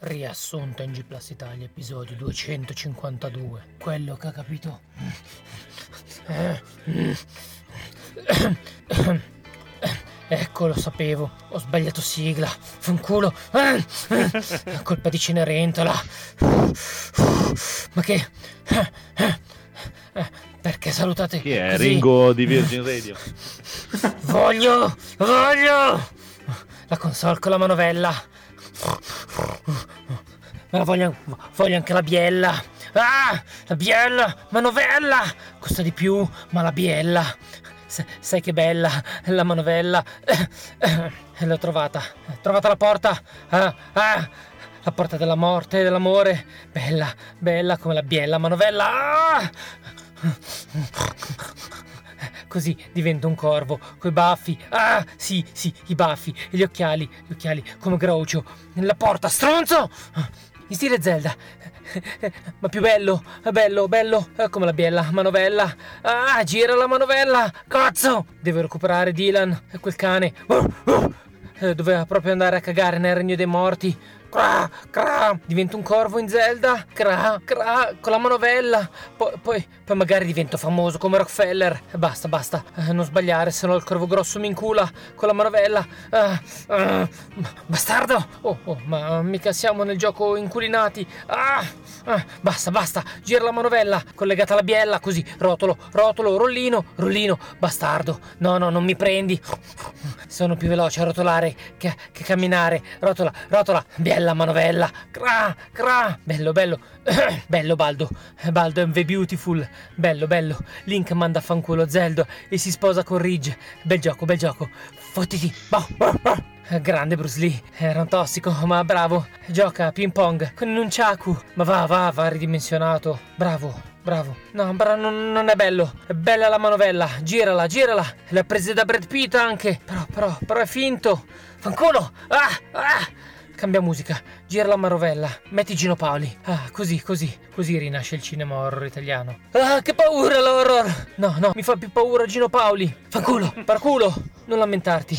Riassunto in G Plus Italia, episodio 252. Quello che ha capito. Ecco, lo sapevo. Ho sbagliato sigla. Fanculo. Colpa di Cenerentola. Ma che. Perché salutate Chi è? così? Ringo di Virgin Radio. [laughs] Voglio, voglio la console con la manovella. Ma voglio, voglio anche la biella. Ah, la biella, manovella. Costa di più, ma la biella. Sa- sai che bella la manovella. [coughs] L'ho trovata. Ho trovata la porta. Ah, ah, la porta della morte e dell'amore. Bella, bella come la biella manovella. Ah! Così divento un corvo, coi baffi. Ah, sì, sì, i baffi e gli occhiali, gli occhiali come Groucho. Nella porta, stronzo! in stile Zelda. Ma più bello, bello, bello, eh, come la biella manovella. Ah, gira la manovella, cazzo! Devo recuperare Dylan, quel cane. Eh, Doveva proprio andare a cagare nel regno dei morti. Cra, cra, divento un corvo in Zelda. Cra, cra, con la manovella. Poi, poi, poi magari divento famoso come Rockefeller. Basta, basta. Eh, non sbagliare, se no il corvo grosso mi incula con la manovella. Ah, ah, bastardo! Oh, oh, ma mica siamo nel gioco inculinati. Ah, ah, basta, basta. Gira la manovella, collegata alla biella, così. Rotolo, rotolo, rollino, rollino. Bastardo. No, no, non mi prendi. Sono più veloce a rotolare che, che camminare. Rotola, rotola, biella manovella. Cra, cra. Bello, bello. [coughs] bello Baldo. Baldo è the beautiful. Bello, bello. Link manda a fanculo Zelda e si sposa con Ridge. Bel gioco, bel gioco. Fottiti. Boh, boh, boh. Grande Bruce Lee, era un tossico, ma bravo. Gioca a ping pong con un nunchaku. Ma va, va, va ridimensionato. Bravo, bravo. No, bra- non, non è bello. È bella la manovella. Girala, girala. L'ha presa da Brad Pitt anche. Però, però, però è finto. Fanculo. Ah, ah. Cambia musica, gira la manovella, metti Gino Paoli. Ah, così, così, così rinasce il cinema horror italiano. Ah, che paura l'horror! No, no, mi fa più paura Gino Paoli. Fanculo, parculo, non lamentarti.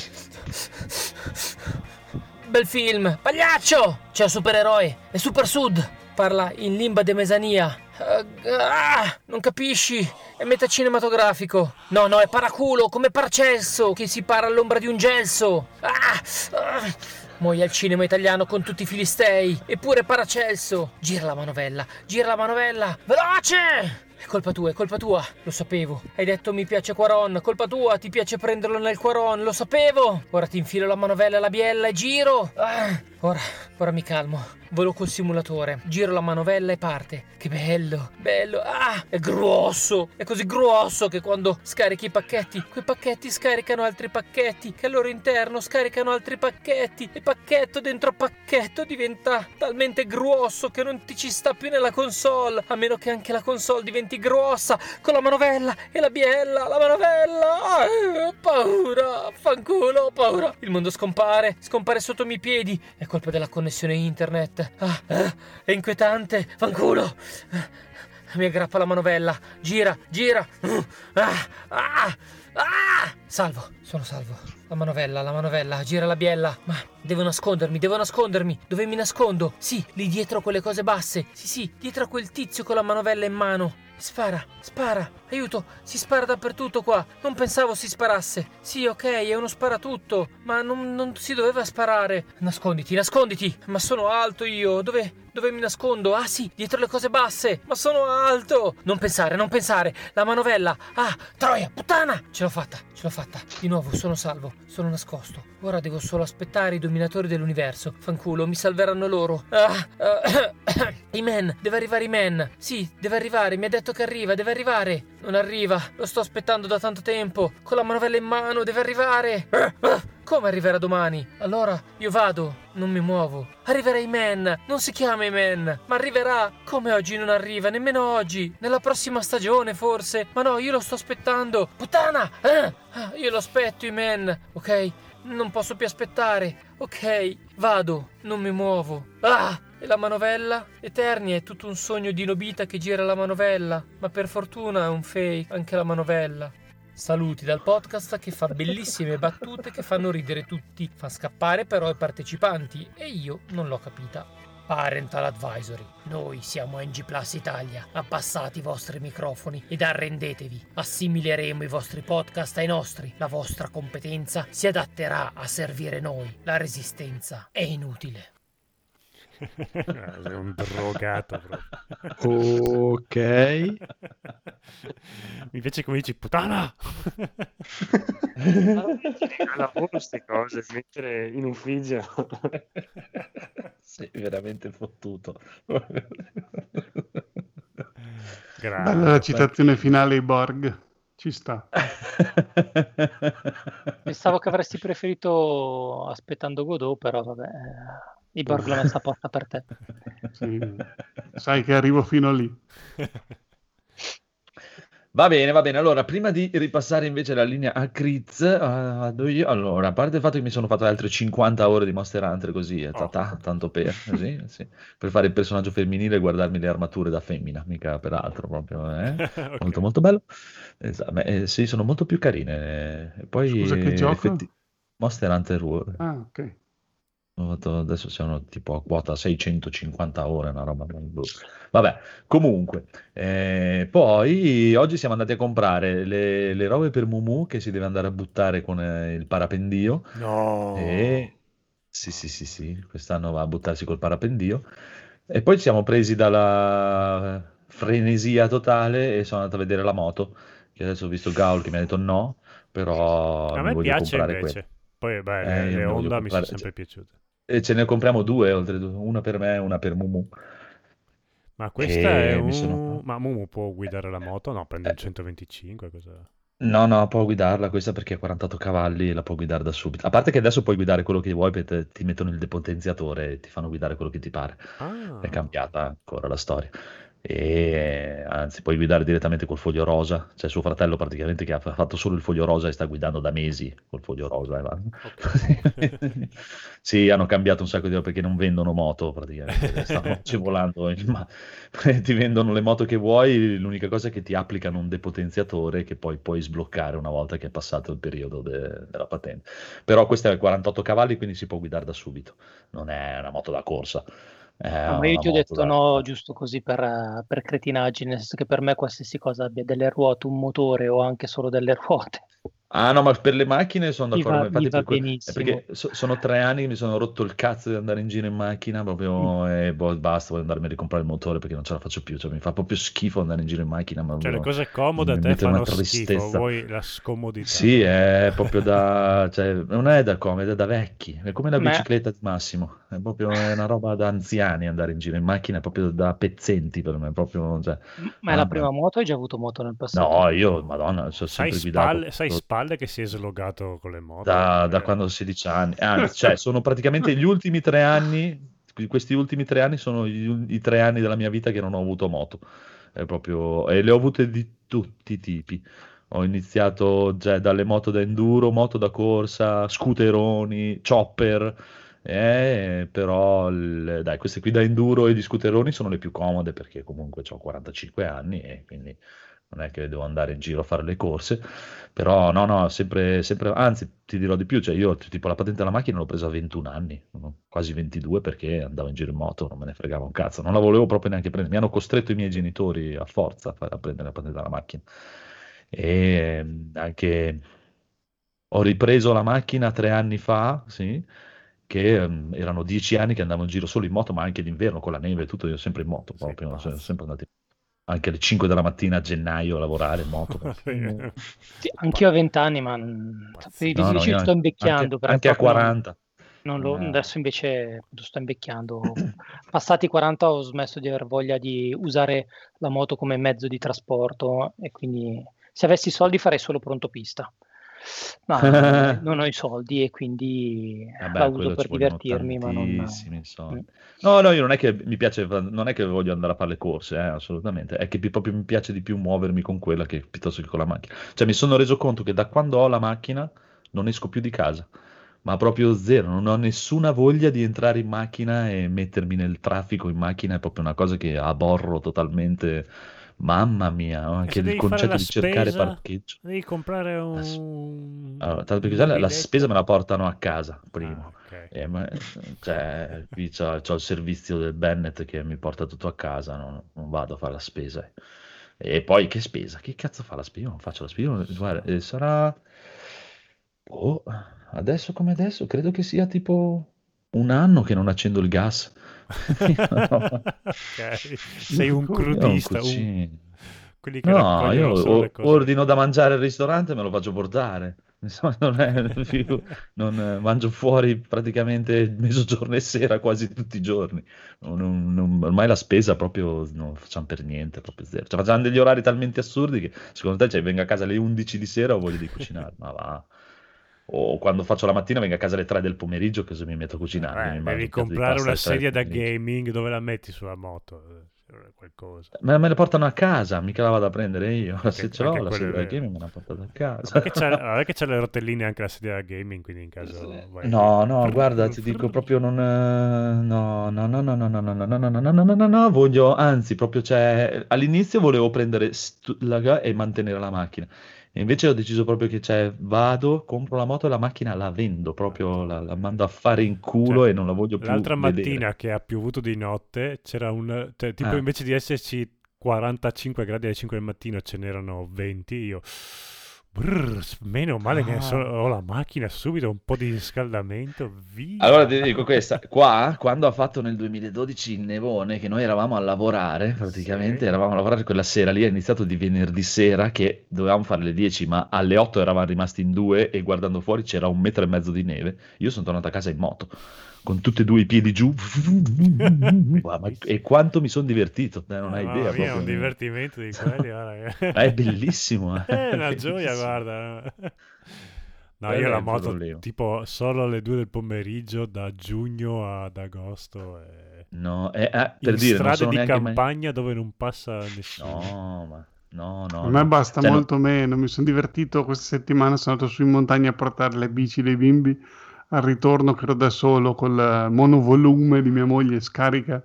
Bel film, pagliaccio! C'è un supereroe, è Super Sud. Parla in limba de mesania. Ah, ah, non capisci? È metacinematografico. No, no, è paraculo, come Paracelso, che si para all'ombra di un gelso. Ah, ah. Muoia il cinema italiano con tutti i filistei. Eppure Paracelso. Gira la manovella, gira la manovella. Veloce! È colpa tua, è colpa tua. Lo sapevo. Hai detto mi piace Quaron. Colpa tua, ti piace prenderlo nel Quaron. Lo sapevo. Ora ti infilo la manovella, la biella e giro. Ah, ora, ora mi calmo. Volo col simulatore. Giro la manovella e parte. Che bello, bello. Ah, è grosso. È così grosso che quando scarichi i pacchetti, quei pacchetti scaricano altri pacchetti. Che al loro interno scaricano altri pacchetti. E pacchetto dentro pacchetto diventa talmente grosso che non ti ci sta più nella console. A meno che anche la console diventi grossa con la manovella e la biella, la manovella. Ah, paura, fanculo, paura. Il mondo scompare, scompare sotto i miei piedi. È colpa della connessione internet. Ah, ah, è inquietante, fanculo. Ah, Mi aggrappa la manovella. Gira, gira. Ah, ah, ah. Salvo, sono salvo. La manovella, la manovella, gira la biella. Ma devo nascondermi, devo nascondermi. Dove mi nascondo? Sì, lì dietro quelle cose basse. Sì, sì, dietro a quel tizio con la manovella in mano. Spara, spara, aiuto, si spara dappertutto qua. Non pensavo si sparasse. Sì, ok, è uno sparatutto, ma non, non si doveva sparare. Nasconditi, nasconditi. Ma sono alto io. Dove, dove mi nascondo? Ah sì, dietro le cose basse. Ma sono alto. Non pensare, non pensare. La manovella. Ah, troia, puttana. Ce l'ho fatta, ce l'ho fatta. Di nuovo, sono salvo, sono nascosto. Ora devo solo aspettare i dominatori dell'universo. Fanculo, mi salveranno loro. Ah, ah, [coughs] Iman, deve arrivare Iman. Sì, deve arrivare, mi ha detto che arriva, deve arrivare. Non arriva, lo sto aspettando da tanto tempo. Con la manovella in mano, deve arrivare. Come arriverà domani? Allora io vado, non mi muovo. Arriverà Iman, non si chiama Iman, ma arriverà. Come oggi non arriva, nemmeno oggi. Nella prossima stagione, forse. Ma no, io lo sto aspettando. Puttana! Ah, ah, io lo aspetto, Iman, ok? Non posso più aspettare. Ok, vado, non mi muovo. Ah! E la manovella? Eternia è tutto un sogno di Nobita che gira la manovella, ma per fortuna è un fake anche la manovella. Saluti dal podcast che fa bellissime battute che fanno ridere tutti, fa scappare però i partecipanti e io non l'ho capita. Parental Advisory. Noi siamo NG Plus Italia. Abbassate i vostri microfoni ed arrendetevi. Assimileremo i vostri podcast ai nostri. La vostra competenza si adatterà a servire noi. La resistenza è inutile. Sei un drogato proprio. Ok. Mi piace come dici puttana. A lavoro queste cose, mettere in ufficio. Sei veramente fottuto. Grazie. Bella la citazione finale Borg. Ci sta. [laughs] Pensavo che avresti preferito aspettando Godot, però vabbè. Eh, I Borg l'ho messa apposta per te. [laughs] Sì. Sai che arrivo fino lì. [laughs] Va bene, va bene. Allora, prima di ripassare invece la linea a Critz, eh, vado io. Allora, a parte il fatto che mi sono fatto altre 50 ore di Monster Hunter così, eh, ta- ta, tanto per, così, sì, per fare il personaggio femminile e guardarmi le armature da femmina, mica per altro, proprio, eh. [laughs] Ok. Molto molto bello. Esatto, beh, eh, sì, sono molto più carine. E poi Scusa, che gioco? effetti- Monster Hunter World. Ah, ok. Adesso siamo tipo a quota 650 ore, una roba. Vabbè, comunque, eh, poi oggi siamo andati a comprare le, le robe per Mumu che si deve andare a buttare con eh, il parapendio. No. E sì, sì, sì, sì, quest'anno va a buttarsi col parapendio. E poi siamo presi dalla frenesia totale e sono andato a vedere la moto. Che adesso ho visto Gaul che mi ha detto no, però A me piace invece. Poi, beh, Eh, le, Honda mi sono sempre piaciute. E ce ne compriamo due, oltretutto, una per me e una per Mumu. Ma questa E è un... sono- Ma Mumu può guidare la moto? No, prende un 125, cosa... No, no, può guidarla questa perché ha 48 cavalli e la può guidare da subito. A parte che adesso puoi guidare quello che vuoi perché ti mettono il depotenziatore e ti fanno guidare quello che ti pare. Ah, È cambiata ancora la storia. E anzi, puoi guidare direttamente col foglio rosa. C'è suo fratello praticamente che ha fa- fatto solo il foglio rosa e sta guidando da mesi col foglio rosa. e va. ok. [laughs] Sì, hanno cambiato un sacco di robe perché non vendono moto praticamente, stanno [laughs] agevolando, il ma- [laughs] ti vendono le moto che vuoi, l'unica cosa è che ti applicano un depotenziatore che poi puoi sbloccare una volta che è passato il periodo de- della patente. Però questa è 48 cavalli, quindi si può guidare da subito, non è una moto da corsa. No, ma io ti ho detto da- no, giusto così per, eh, per cretinaggine, nel senso che per me qualsiasi cosa abbia delle ruote, un motore o anche solo delle ruote, Ah no, ma per le macchine sono d'accordo, va, infatti per benissimo. perché so- sono tre anni che mi sono rotto il cazzo di andare in giro in macchina proprio e boh, basta, voglio andarmi a ricomprare il motore perché non ce la faccio più, cioè mi fa proprio schifo andare in giro in macchina, ma Cioè, le proprio cose comode a te mette una fanno schifo, tristezza. vuoi la scomodità. Sì, è proprio da, cioè, non è da come, è da vecchi, è come la Ma- bicicletta di Massimo, è proprio è una roba da anziani andare in giro in macchina, è proprio da pezzenti per me, proprio, cioè, Ma è la prima moto? Hai già avuto moto nel passato? No, io, madonna, ci ho Sai sempre guidato spalle, sai spalle che si è slogato con le moto? da, da Eh, quando ho 16 anni. Anzi, cioè, sono praticamente gli ultimi tre anni, questi ultimi tre anni sono i, i tre anni della mia vita che non ho avuto moto. È proprio, e le ho avute di tutti i tipi. Ho iniziato già dalle moto da enduro, moto da corsa, scooteroni, chopper. eh, però il- dai, queste qui da enduro e di scooteroni sono le più comode perché comunque ho 45 anni e quindi non è che devo andare in giro a fare le corse. Però no, no, sempre, sempre, anzi, ti dirò di più, cioè io tipo la patente della macchina l'ho presa a 21 anni, quasi 22 perché andavo in giro in moto, non me ne fregava un cazzo, non la volevo proprio neanche prendere, mi hanno costretto i miei genitori a forza a, fare- a prendere la patente della macchina. E anche ho ripreso la macchina tre anni fa, sì, che ehm, erano dieci anni che andavo in giro solo in moto, ma anche d'inverno con la neve e tutto, io sempre in moto, proprio, pazzo. sono sempre andato anche alle 5 della mattina a gennaio a lavorare in moto. [laughs] Sì, anch'io a 20 anni, ma i No, no, io sto invecchiando. anche, anche a proprio non- 40. non lo- No. adesso invece sto invecchiando. [laughs] Passati i 40 ho smesso di aver voglia di usare la moto come mezzo di trasporto e quindi se avessi i soldi farei solo pronto pista. Ma [laughs] non ho i soldi e quindi Vabbè, la Eh uso per divertirmi, ma non... tantissimi soldi. Mm. No, no, io non è che mi piace, non è che voglio andare a fare le corse, eh, assolutamente, è che proprio mi piace di più muovermi con quella che piuttosto che con la macchina. Cioè, mi sono reso conto che da quando ho la macchina non esco più di casa, ma proprio zero, non ho nessuna voglia di entrare in macchina e mettermi nel traffico in macchina, è proprio una cosa che aborro totalmente. Mamma mia, E anche il concetto di cercare spesa, parcheggio. devi comprare un... Allora, tanto perché la, la spesa me la portano a casa prima. Ah, ok. Eh, ma, cioè, qui c'ho, c'ho il servizio del Bennett che mi porta tutto a casa, non, non vado a fare la spesa. E poi che spesa? Che cazzo fa la spesa? Io non faccio la spesa. non- Guarda, eh, sarà... boh, adesso come adesso, credo che sia tipo un anno che non accendo il gas. Ok, sei un crudista, un- che No, io o- ordino da mangiare al ristorante e me lo faccio portare. [laughs] Insomma, non è più, non, eh, mangio fuori praticamente mezzogiorno e sera quasi tutti i giorni. Non- non- ormai la spesa proprio non facciamo per niente, proprio zero. Cioè, facciamo degli orari talmente assurdi che secondo te cioè, vengo a casa alle 11 di sera ho voglia di cucinare, ma va. O quando faccio la mattina vengo a casa alle 3 del pomeriggio, così mi metto a cucinare. Eh, devi comprare una alle 3 del sedia da gaming dove la metti sulla moto. qualcosa. Me, me le portano a casa, mica la vado a prendere io. Se ce l'ho anche la è sedia da gaming me la portato a casa. C'è, vabbè che c'è le rotelline anche la sedia da gaming, quindi in caso... vai No, no, guarda, ti dico proprio non... eh, No, no, no, no, no, no, no, no, no, no, no, no, no, no, no, voglio, anzi, proprio c'è... All'inizio volevo prendere stu- la- e mantenere la macchina. E invece ho deciso proprio che, cioè, vado, compro la moto e la macchina la vendo, proprio la, la mando a fare in culo Cioè, e non la voglio più L'altra vedere. mattina che ha piovuto di notte c'era un... cioè, tipo Ah. invece di esserci 45 gradi alle 5 del mattino ce n'erano 20, io... Brrr, meno male che Ah. so- ho la macchina subito, un po' di riscaldamento, via. Allora ti dico questa, qua quando ha fatto nel 2012 il nevone, che noi eravamo a lavorare, praticamente Sì. eravamo a lavorare quella sera lì, è iniziato di venerdì sera che dovevamo fare le 10, ma alle 8 eravamo rimasti in due e guardando fuori c'era un metro e mezzo di neve. Io sono tornato a casa in moto, con tutti e due i piedi giù, [laughs] e quanto mi sono divertito, eh, non hai idea. mia, è un proprio. divertimento di quelli, guarda. [laughs] Ma è bellissimo, eh. [laughs] È una gioia, Bellissimo. guarda. No, io è la moto tipo solo alle 2 del pomeriggio da giugno ad agosto e... No, eh, eh, per in dire, non strade sono di neanche mai... campagna dove non passa nessuno. No, ma... No, no, A me no. basta Cioè, no- molto meno, mi sono divertito questa settimana, sono andato su in montagna a portare le bici dei bimbi, al ritorno che ero da solo col monovolume di mia moglie scarica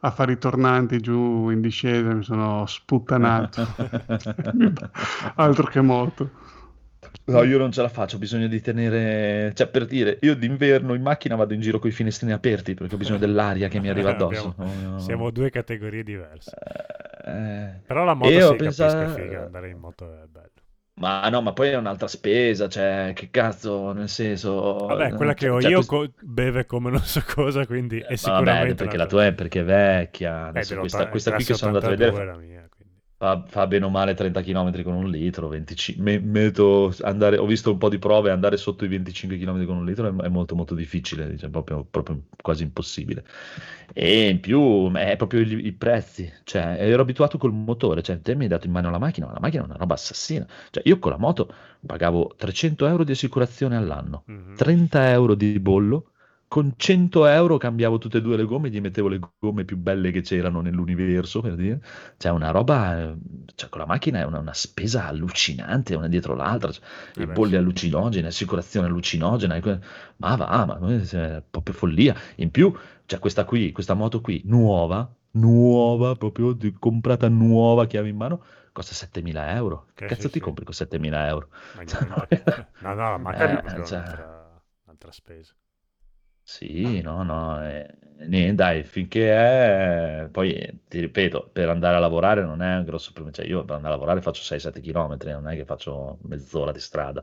a fare i tornanti giù in discesa, mi sono sputtanato, [laughs] altro che moto. No, io non ce la faccio, ho bisogno di tenere... Cioè, per dire, io d'inverno in macchina vado in giro con i finestrini aperti perché ho bisogno dell'aria che mi arriva [laughs] addosso. Abbiamo- no. Siamo due categorie diverse. Eh, Però la moto e sì, ho capisco, è figa, andare in moto è bello. Ma no, ma poi è un'altra spesa, cioè, che cazzo, nel senso... Vabbè, quella che cioè- ho cioè, io co- beve come non so cosa, quindi è sicuramente... vabbè, perché la tua è perché è vecchia. Eh, Adesso dell'otta- questa, questa qui che sono andato a 82 vedere fa, fa bene o male 30 km con un litro, 25, me- metto andare, ho visto un po' di prove, andare sotto i 25 km con un litro è, è molto molto difficile, diciamo, proprio, proprio quasi impossibile. E in più è proprio i, i prezzi, cioè ero abituato col motore, cioè te mi hai dato in mano la macchina, ma la macchina è una roba assassina, cioè io con la moto pagavo 300 euro di assicurazione all'anno, Mhm. 30 euro di bollo, con 100 euro cambiavo tutte e due le gomme, gli mettevo le gomme più belle che c'erano nell'universo, per dire. Cioè una roba, eh, cioè con la macchina è una, una spesa allucinante, una dietro l'altra, cioè, Eh i beh, bolli sì. allucinogeni, assicurazione allucinogena, ma va, ma eh, è proprio follia. In più, c'è questa qui, questa moto qui, nuova, nuova, proprio di- comprata nuova, chiave in mano, costa 7.000 euro. Che Eh, cazzo sì, ti sì. compri con 7.000 euro? Ma Cioè, no, no, no, [laughs] macchina Eh, cioè- un'altra, un'altra spesa. Sì, no, no, eh, niente, dai, finché è... Poi ti ripeto, per andare a lavorare non è un grosso problema, cioè io per andare a lavorare faccio 6-7 km, non è che faccio mezz'ora di strada,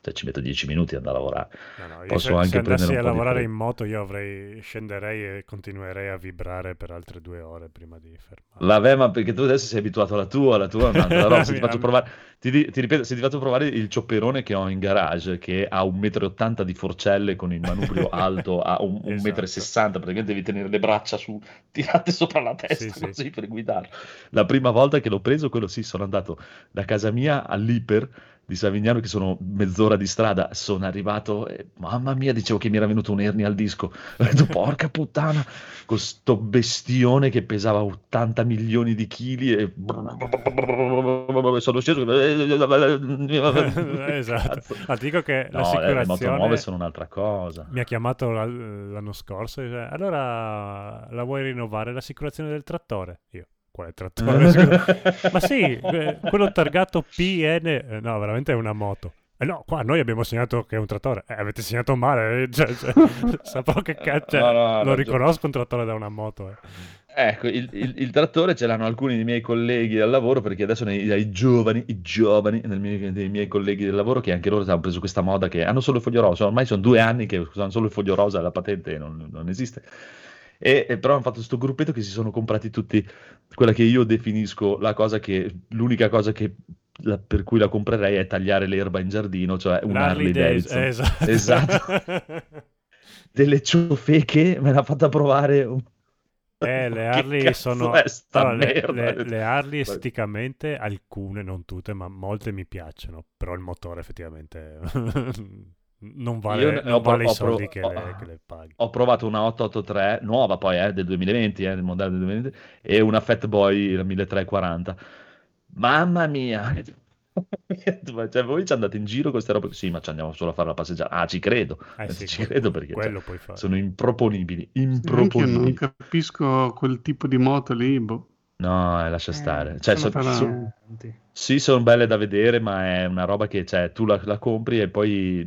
cioè ci metto 10 minuti ad andare a lavorare. No, no, Posso se, anche se andassi prendere a lavorare in moto io avrei, scenderei e continuerei a vibrare per altre due ore prima di fermare. Vabbè, ma perché tu adesso sei abituato alla tua, [laughs] la tua un'altra roba. Se ti faccio provare, ti, ti ripeto, se ti faccio provare il ciopperone che ho in garage, che ha 1,80 m di forcelle con il manubrio [laughs] alto a un- 1,60 m, praticamente devi tenere le braccia su, tirate sopra la testa Sì, sì. così per guidarlo. La prima volta che l'ho preso, quello sì, sono andato da casa mia all'Iper di Savignano, che sono mezz'ora di strada, sono arrivato e mamma mia, dicevo che mi era venuto un'ernia al disco. Ho detto, [laughs] porca puttana, con sto bestione che pesava 80 milioni di chili e sono sceso. [laughs] esatto. Ah, dico che No, eh, le moto l'assicurazione nuove sono un'altra cosa. mi ha chiamato la- l'anno scorso e dice, allora la vuoi rinnovare l'assicurazione del trattore? Io, quale trattore? [laughs] Ma sì, eh, quello targato PN, eh, no, veramente è una moto. Eh no, qua noi abbiamo segnato che è un trattore. Eh, avete segnato male. eh, Cioè, cioè, [laughs] saprò che cazzo. No, no, ha lo riconosco un trattore da una moto. eh. Ecco, il, il- il trattore ce l'hanno alcuni dei miei colleghi al lavoro perché adesso nei, ai giovani, i giovani nel mie- dei miei colleghi del lavoro che anche loro hanno preso questa moda che hanno solo il foglio rosa, ormai sono due anni che usano solo il foglio rosa, la patente non, non esiste. E, e però hanno fatto questo gruppetto che si sono comprati tutti quella che io definisco la cosa che, l'unica cosa che la- per cui la comprerei è tagliare l'erba in giardino, cioè un Harley Davidson, esatto. Esatto. [laughs] Delle ciofeche me l'ha fatta provare un- Eh, le [laughs] Harley sono... allora, le, le- le Harley esteticamente, alcune, non tutte, ma molte mi piacciono. Però il motore effettivamente [laughs] Non vale, Io non ho vale i ho pro- soldi che, ho- le, che le paghi. Ho provato una 883 nuova poi, eh, del 2020, eh, del modello del 2020, e una Fatboy la 1340. Mamma mia! Ma [laughs] cioè, voi ci andate in giro con queste robe? Sì, ma ci andiamo solo a fare la passeggiata. Ah, ci credo. Eh sì, ci quello- credo perché cioè, quello puoi fare. sono improponibili. Anche io non Improponibili. capisco quel tipo di moto lì. boh. No, eh, lascia stare. Cioè, sono so- so- sì, sono belle da vedere, ma è una roba che cioè, tu la, la compri e poi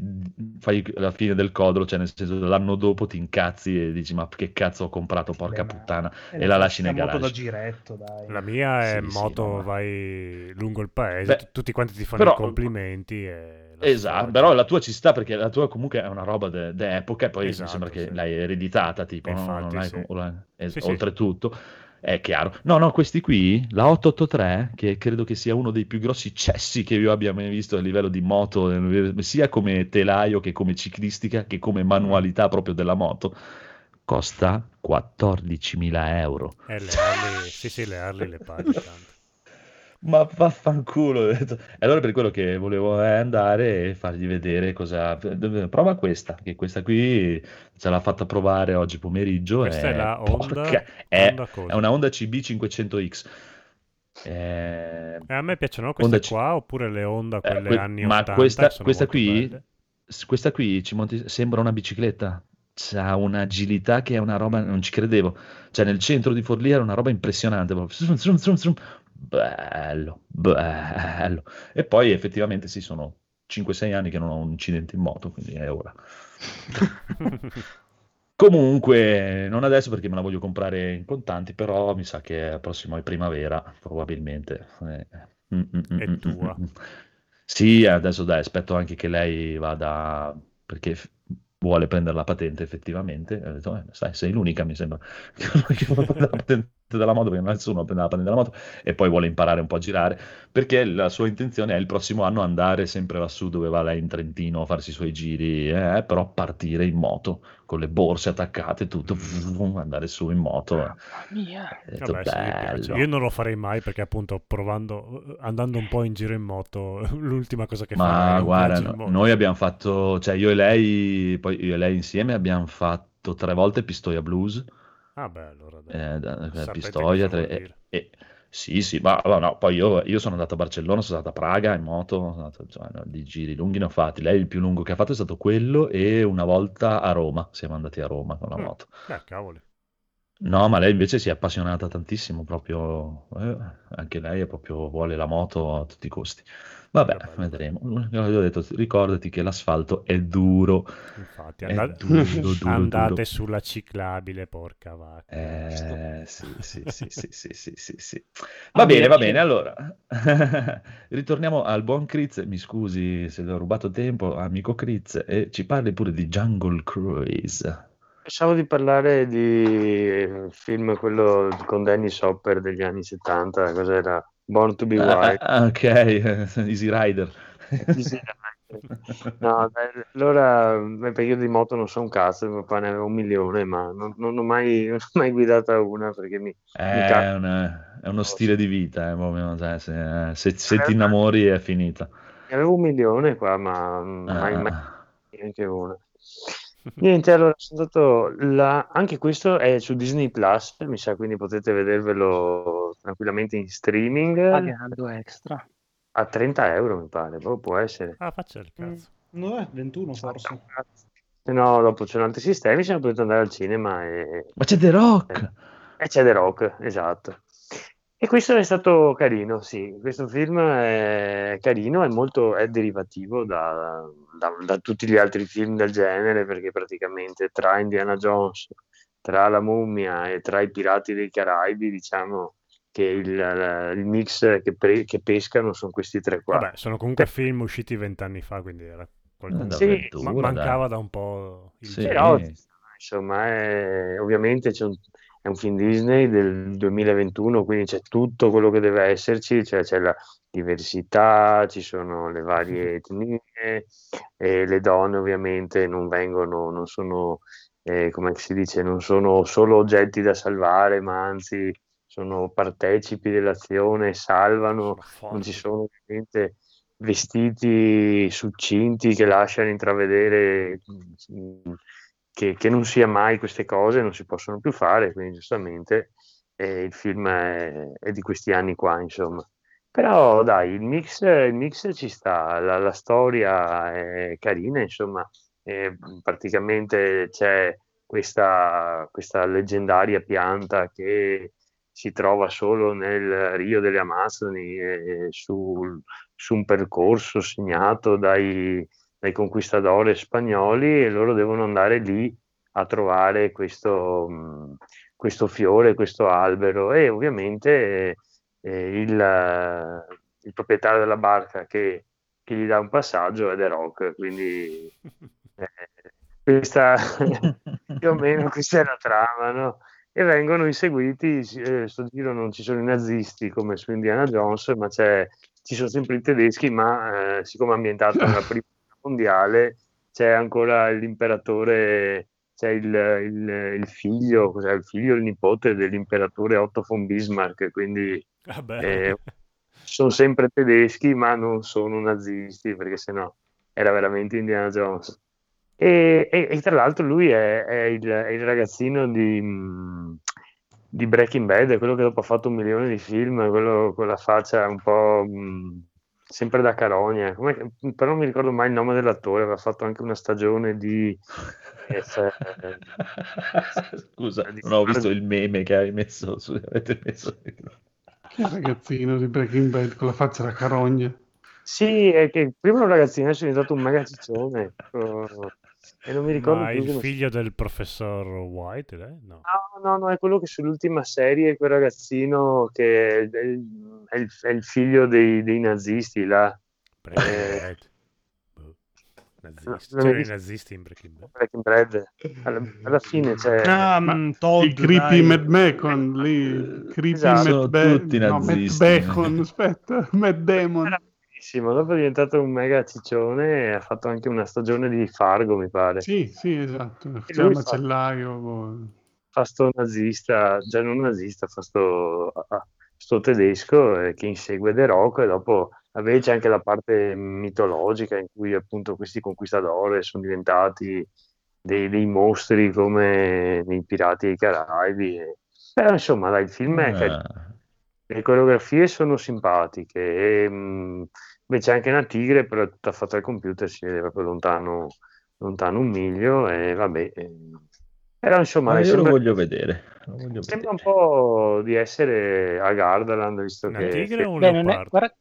fai la fine del codolo, cioè nel senso l'anno dopo ti incazzi e dici ma che cazzo ho comprato, porca Beh, puttana, è e la lasci nel classica moto da garage. giretto, dai. La mia è Sì, sì, moto, ma- vai lungo il paese, Beh, tu- tutti quanti ti fanno però- i complimenti. E Esatto, però la tua ci sta perché la tua comunque è una roba de- d'epoca e poi Esatto, mi sembra che sì. l'hai ereditata, tipo, no? Infatti, Non hai sì. com- la- es- Sì, sì. oltretutto. È chiaro. No, no, questi qui, la 883, che credo che sia uno dei più grossi cessi che io abbia mai visto a livello di moto, sia come telaio che come ciclistica, che come manualità proprio della moto, costa 14.000 euro. E le Harley, sì, sì, le Harley le paghi [laughs] tanto. Ma vaffanculo. E allora per quello che volevo è andare e fargli vedere cosa... Prova questa, che questa qui ce l'ha fatta provare oggi pomeriggio. Questa e è la Honda- è, è una Honda CB500X. Eh, E a me piacciono queste Honda C- qua oppure le Honda, eh, quelle que- anni ma 80 questa, questa qui, questa qui ci monti- sembra una bicicletta. C'ha un'agilità che è una roba, non ci credevo. Cioè, nel centro di Forlì era una roba impressionante. proprio. Zrum, zrum, zrum, zrum. Bello, bello. E poi effettivamente sì, sono 5-6 anni che non ho un incidente in moto, quindi è ora. [laughs] Comunque, non adesso perché me la voglio comprare in contanti, però mi sa che prossimo è primavera, probabilmente. Eh, mm, mm, mm, È mm, tua. mm, mm. Sì, adesso dai, aspetto anche che lei vada, perché vuole prendere la patente effettivamente. Ho detto, eh, sai, sei l'unica, mi sembra, [laughs] che vuole prendere la patente della moto, perché nessuno prende la patente della moto, e poi vuole imparare un po' a girare, perché la sua intenzione è il prossimo anno andare sempre lassù dove va lei in Trentino a farsi i suoi giri, eh, però partire in moto, con le borse attaccate, tutto, andare su in moto. Mamma mia. Detto, Vabbè, sì. Io non lo farei mai perché appunto provando, andando un po' in giro in moto, [laughs] l'ultima cosa che Ma guarda, no- noi abbiamo fatto, cioè io e lei, poi io e lei insieme abbiamo fatto tre volte Pistoia Blues, Ah beh, allora dai. eh, Sapete Pistoia, tre- vuol e, e- sì, sì, ma ma no, poi io, io sono andato a Barcellona, sono andato a Praga in moto, sono andato, insomma, no, di giri lunghi ne ho fatti, lei il più lungo che ha fatto è stato quello e una volta a Roma, siamo andati a Roma con la Mm. moto. Eh, cavoli. No, ma lei invece si è appassionata tantissimo, proprio, eh, anche lei è proprio, vuole la moto a tutti i costi. Vabbè, bello. vedremo. Io ho detto, ricordati che l'asfalto è duro, Infatti, è andate, duro, [laughs] duro, andate duro. sulla ciclabile, porca vacca. Eh, sì, sì, sì, sì, sì, sì, sì, sì. Va bene, va bene, allora. [laughs] Ritorniamo al buon Critz, mi scusi se le ho rubato tempo, amico Critz, e ci parli pure di Jungle Cruise. Pensavo di parlare di film, quello con Dennis Hopper degli anni 70, cos'era? Born to be Ah, Wild. ah, ok, [laughs] Easy Rider. Easy Rider. No, dai, allora, beh, perché io di moto non so un cazzo, mio papà ne aveva un milione, ma non, non ho mai, [laughs] non ho mai guidata una perché mi, mi È, una- è uno stile di vita, eh, proprio, cioè, se, se- se ti innamori è finita. ne avevo un milione qua, ma mai, mai Ah, neanche una. Niente, allora sono andato là, anche questo è su Disney Plus, mi sa, quindi potete vedervelo tranquillamente in streaming Pagando extra. a 30 euro, mi pare, proprio può essere. Ah, faccia il cazzo. No, è 21 forse. Se no, dopo c'erano altri sistemi, siamo potuti andare al cinema e, Ma c'è The Rock! e c'è The Rock, esatto. E questo è stato carino, sì, questo film è carino, è molto, è derivativo da, da- da tutti gli altri film del genere, perché praticamente tra Indiana Jones, tra La Mummia e tra i Pirati dei Caraibi, diciamo che il, il mix che, pre- che pescano sono questi tre qua. Vabbè, sono comunque film usciti vent'anni fa, quindi era qualcosa. Sì, Ma- mancava dai. da un po' il Sì. Però, insomma, è- ovviamente c'è un, è un film Disney del 2021, quindi c'è tutto quello che deve esserci, cioè c'è la diversità, ci sono le varie [laughs] etnie, e le donne ovviamente non vengono, non sono, eh, come si dice, non sono solo oggetti da salvare, ma anzi sono partecipi dell'azione, salvano, non ci sono ovviamente vestiti succinti che lasciano intravedere mm, che, che non sia mai queste cose, non si possono più fare, quindi giustamente eh, il film è, è di questi anni qua, insomma. Però dai, il mix, il mix ci sta, la, la storia è carina, insomma, e praticamente c'è questa, questa leggendaria pianta che si trova solo nel Rio delle Amazzoni e sul, su un percorso segnato dai, dai conquistadores spagnoli e loro devono andare lì a trovare questo, mh, questo fiore, questo albero e ovviamente eh, il, il, proprietario della barca che, che, gli dà un passaggio è The Rock, quindi [laughs] eh, questa [laughs] più o meno questa è la trama, no? E vengono inseguiti, eh, sto giro non ci sono i nazisti come su Indiana Jones, ma ci sono sempre i tedeschi, ma eh, siccome è ambientato nella [laughs] prima mondiale c'è ancora l'imperatore c'è il, il, il figlio, cos'è il figlio, il nipote dell'imperatore Otto von Bismarck, quindi eh, sono sempre tedeschi ma non sono nazisti perché sennò era veramente Indiana Jones. E, e, e tra l'altro lui è, è, il, è il, ragazzino di, di, Breaking Bad, quello che dopo ha fatto un milione di film, quello con la faccia un po' mh, sempre da carogna, Come, però non mi ricordo mai il nome dell'attore, aveva fatto anche una stagione di... [laughs] Scusa, non ho visto il meme che hai messo, su, [laughs] avete messo... Che ragazzino di Breaking Bad con la faccia da carogna. Sì, è che prima un ragazzino adesso è diventato un mega ciccione. E non mi ricordo Ma più il come si- figlio del professor White, eh? No. No, no, no, è quello che sull'ultima serie, quel ragazzino che è il, è il- è il figlio dei, dei nazisti là. Breaking Eh, Bad. Boh. Nazisti. non l'hai C'erano i nazisti in Breaking Bad. Breaking Bad. Alla, alla fine c'è... Ah, Ma mm, Todd, il creepy dai. Matt Bacon lì, creepy Esatto. Sono Matt, Ba- tutti no, nazisti. Bacon, aspetta, Matt Damon. Era bellissimo, dopo è diventato un mega ciccione e ha fatto anche una stagione di Fargo, mi pare. Sì, sì, esatto, faceva macellaio. boh. fa sto nazista, già non nazista, fa sto, ah, sto tedesco eh, che insegue The Rock e dopo vabbè, c'è anche la parte mitologica in cui appunto questi conquistadores sono diventati dei, dei mostri come nei Pirati dei Caraibi. e- Però insomma, dai, il film è carino. Ah, Le coreografie sono simpatiche. E, mh, beh, c'è anche una tigre, però è tutta fatta al computer, si vede proprio lontano, lontano un miglio. E vabbè, eh, però insomma, ma io lo sembra, voglio vedere. Lo voglio sembra un vedere. po' di essere a Gardaland, visto Una che tigre o un Beh, non è, leopardo? guarda,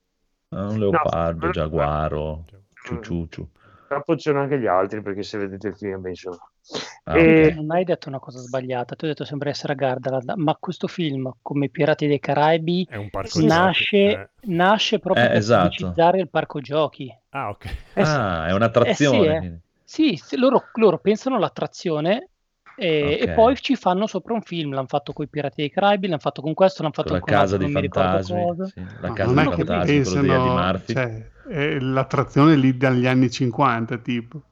Ah, Un no, leopardo, giaguaro, Cioè, ciuciuciu. purtroppo ci sono anche gli altri, perché se vedete il film, beh, insomma. Ah, E- non hai detto una cosa sbagliata, tu hai detto sembra essere a Gardaland, ma questo film, come i Pirati dei Caraibi, È un parco Sì, giochi. nasce, Eh. nasce proprio Eh, per esatto. pubblicizzare il parco giochi. Ah, ok. eh sì, Ah, è Eh sì, un'attrazione. eh. quindi. Sì, sì, loro, loro pensano all'attrazione e, e Ok. poi ci fanno sopra un film. L'hanno fatto con i Pirati dei Caraibi, l'hanno fatto con questo, l'hanno Con fatto la con un altro, casa dei non mi ricordo fantasmi. cosa. Sì, la Ma casa dei fantasmi, quello di Eddie pensano, Murphy. cioè, è l'attrazione lì dagli anni 50, tipo.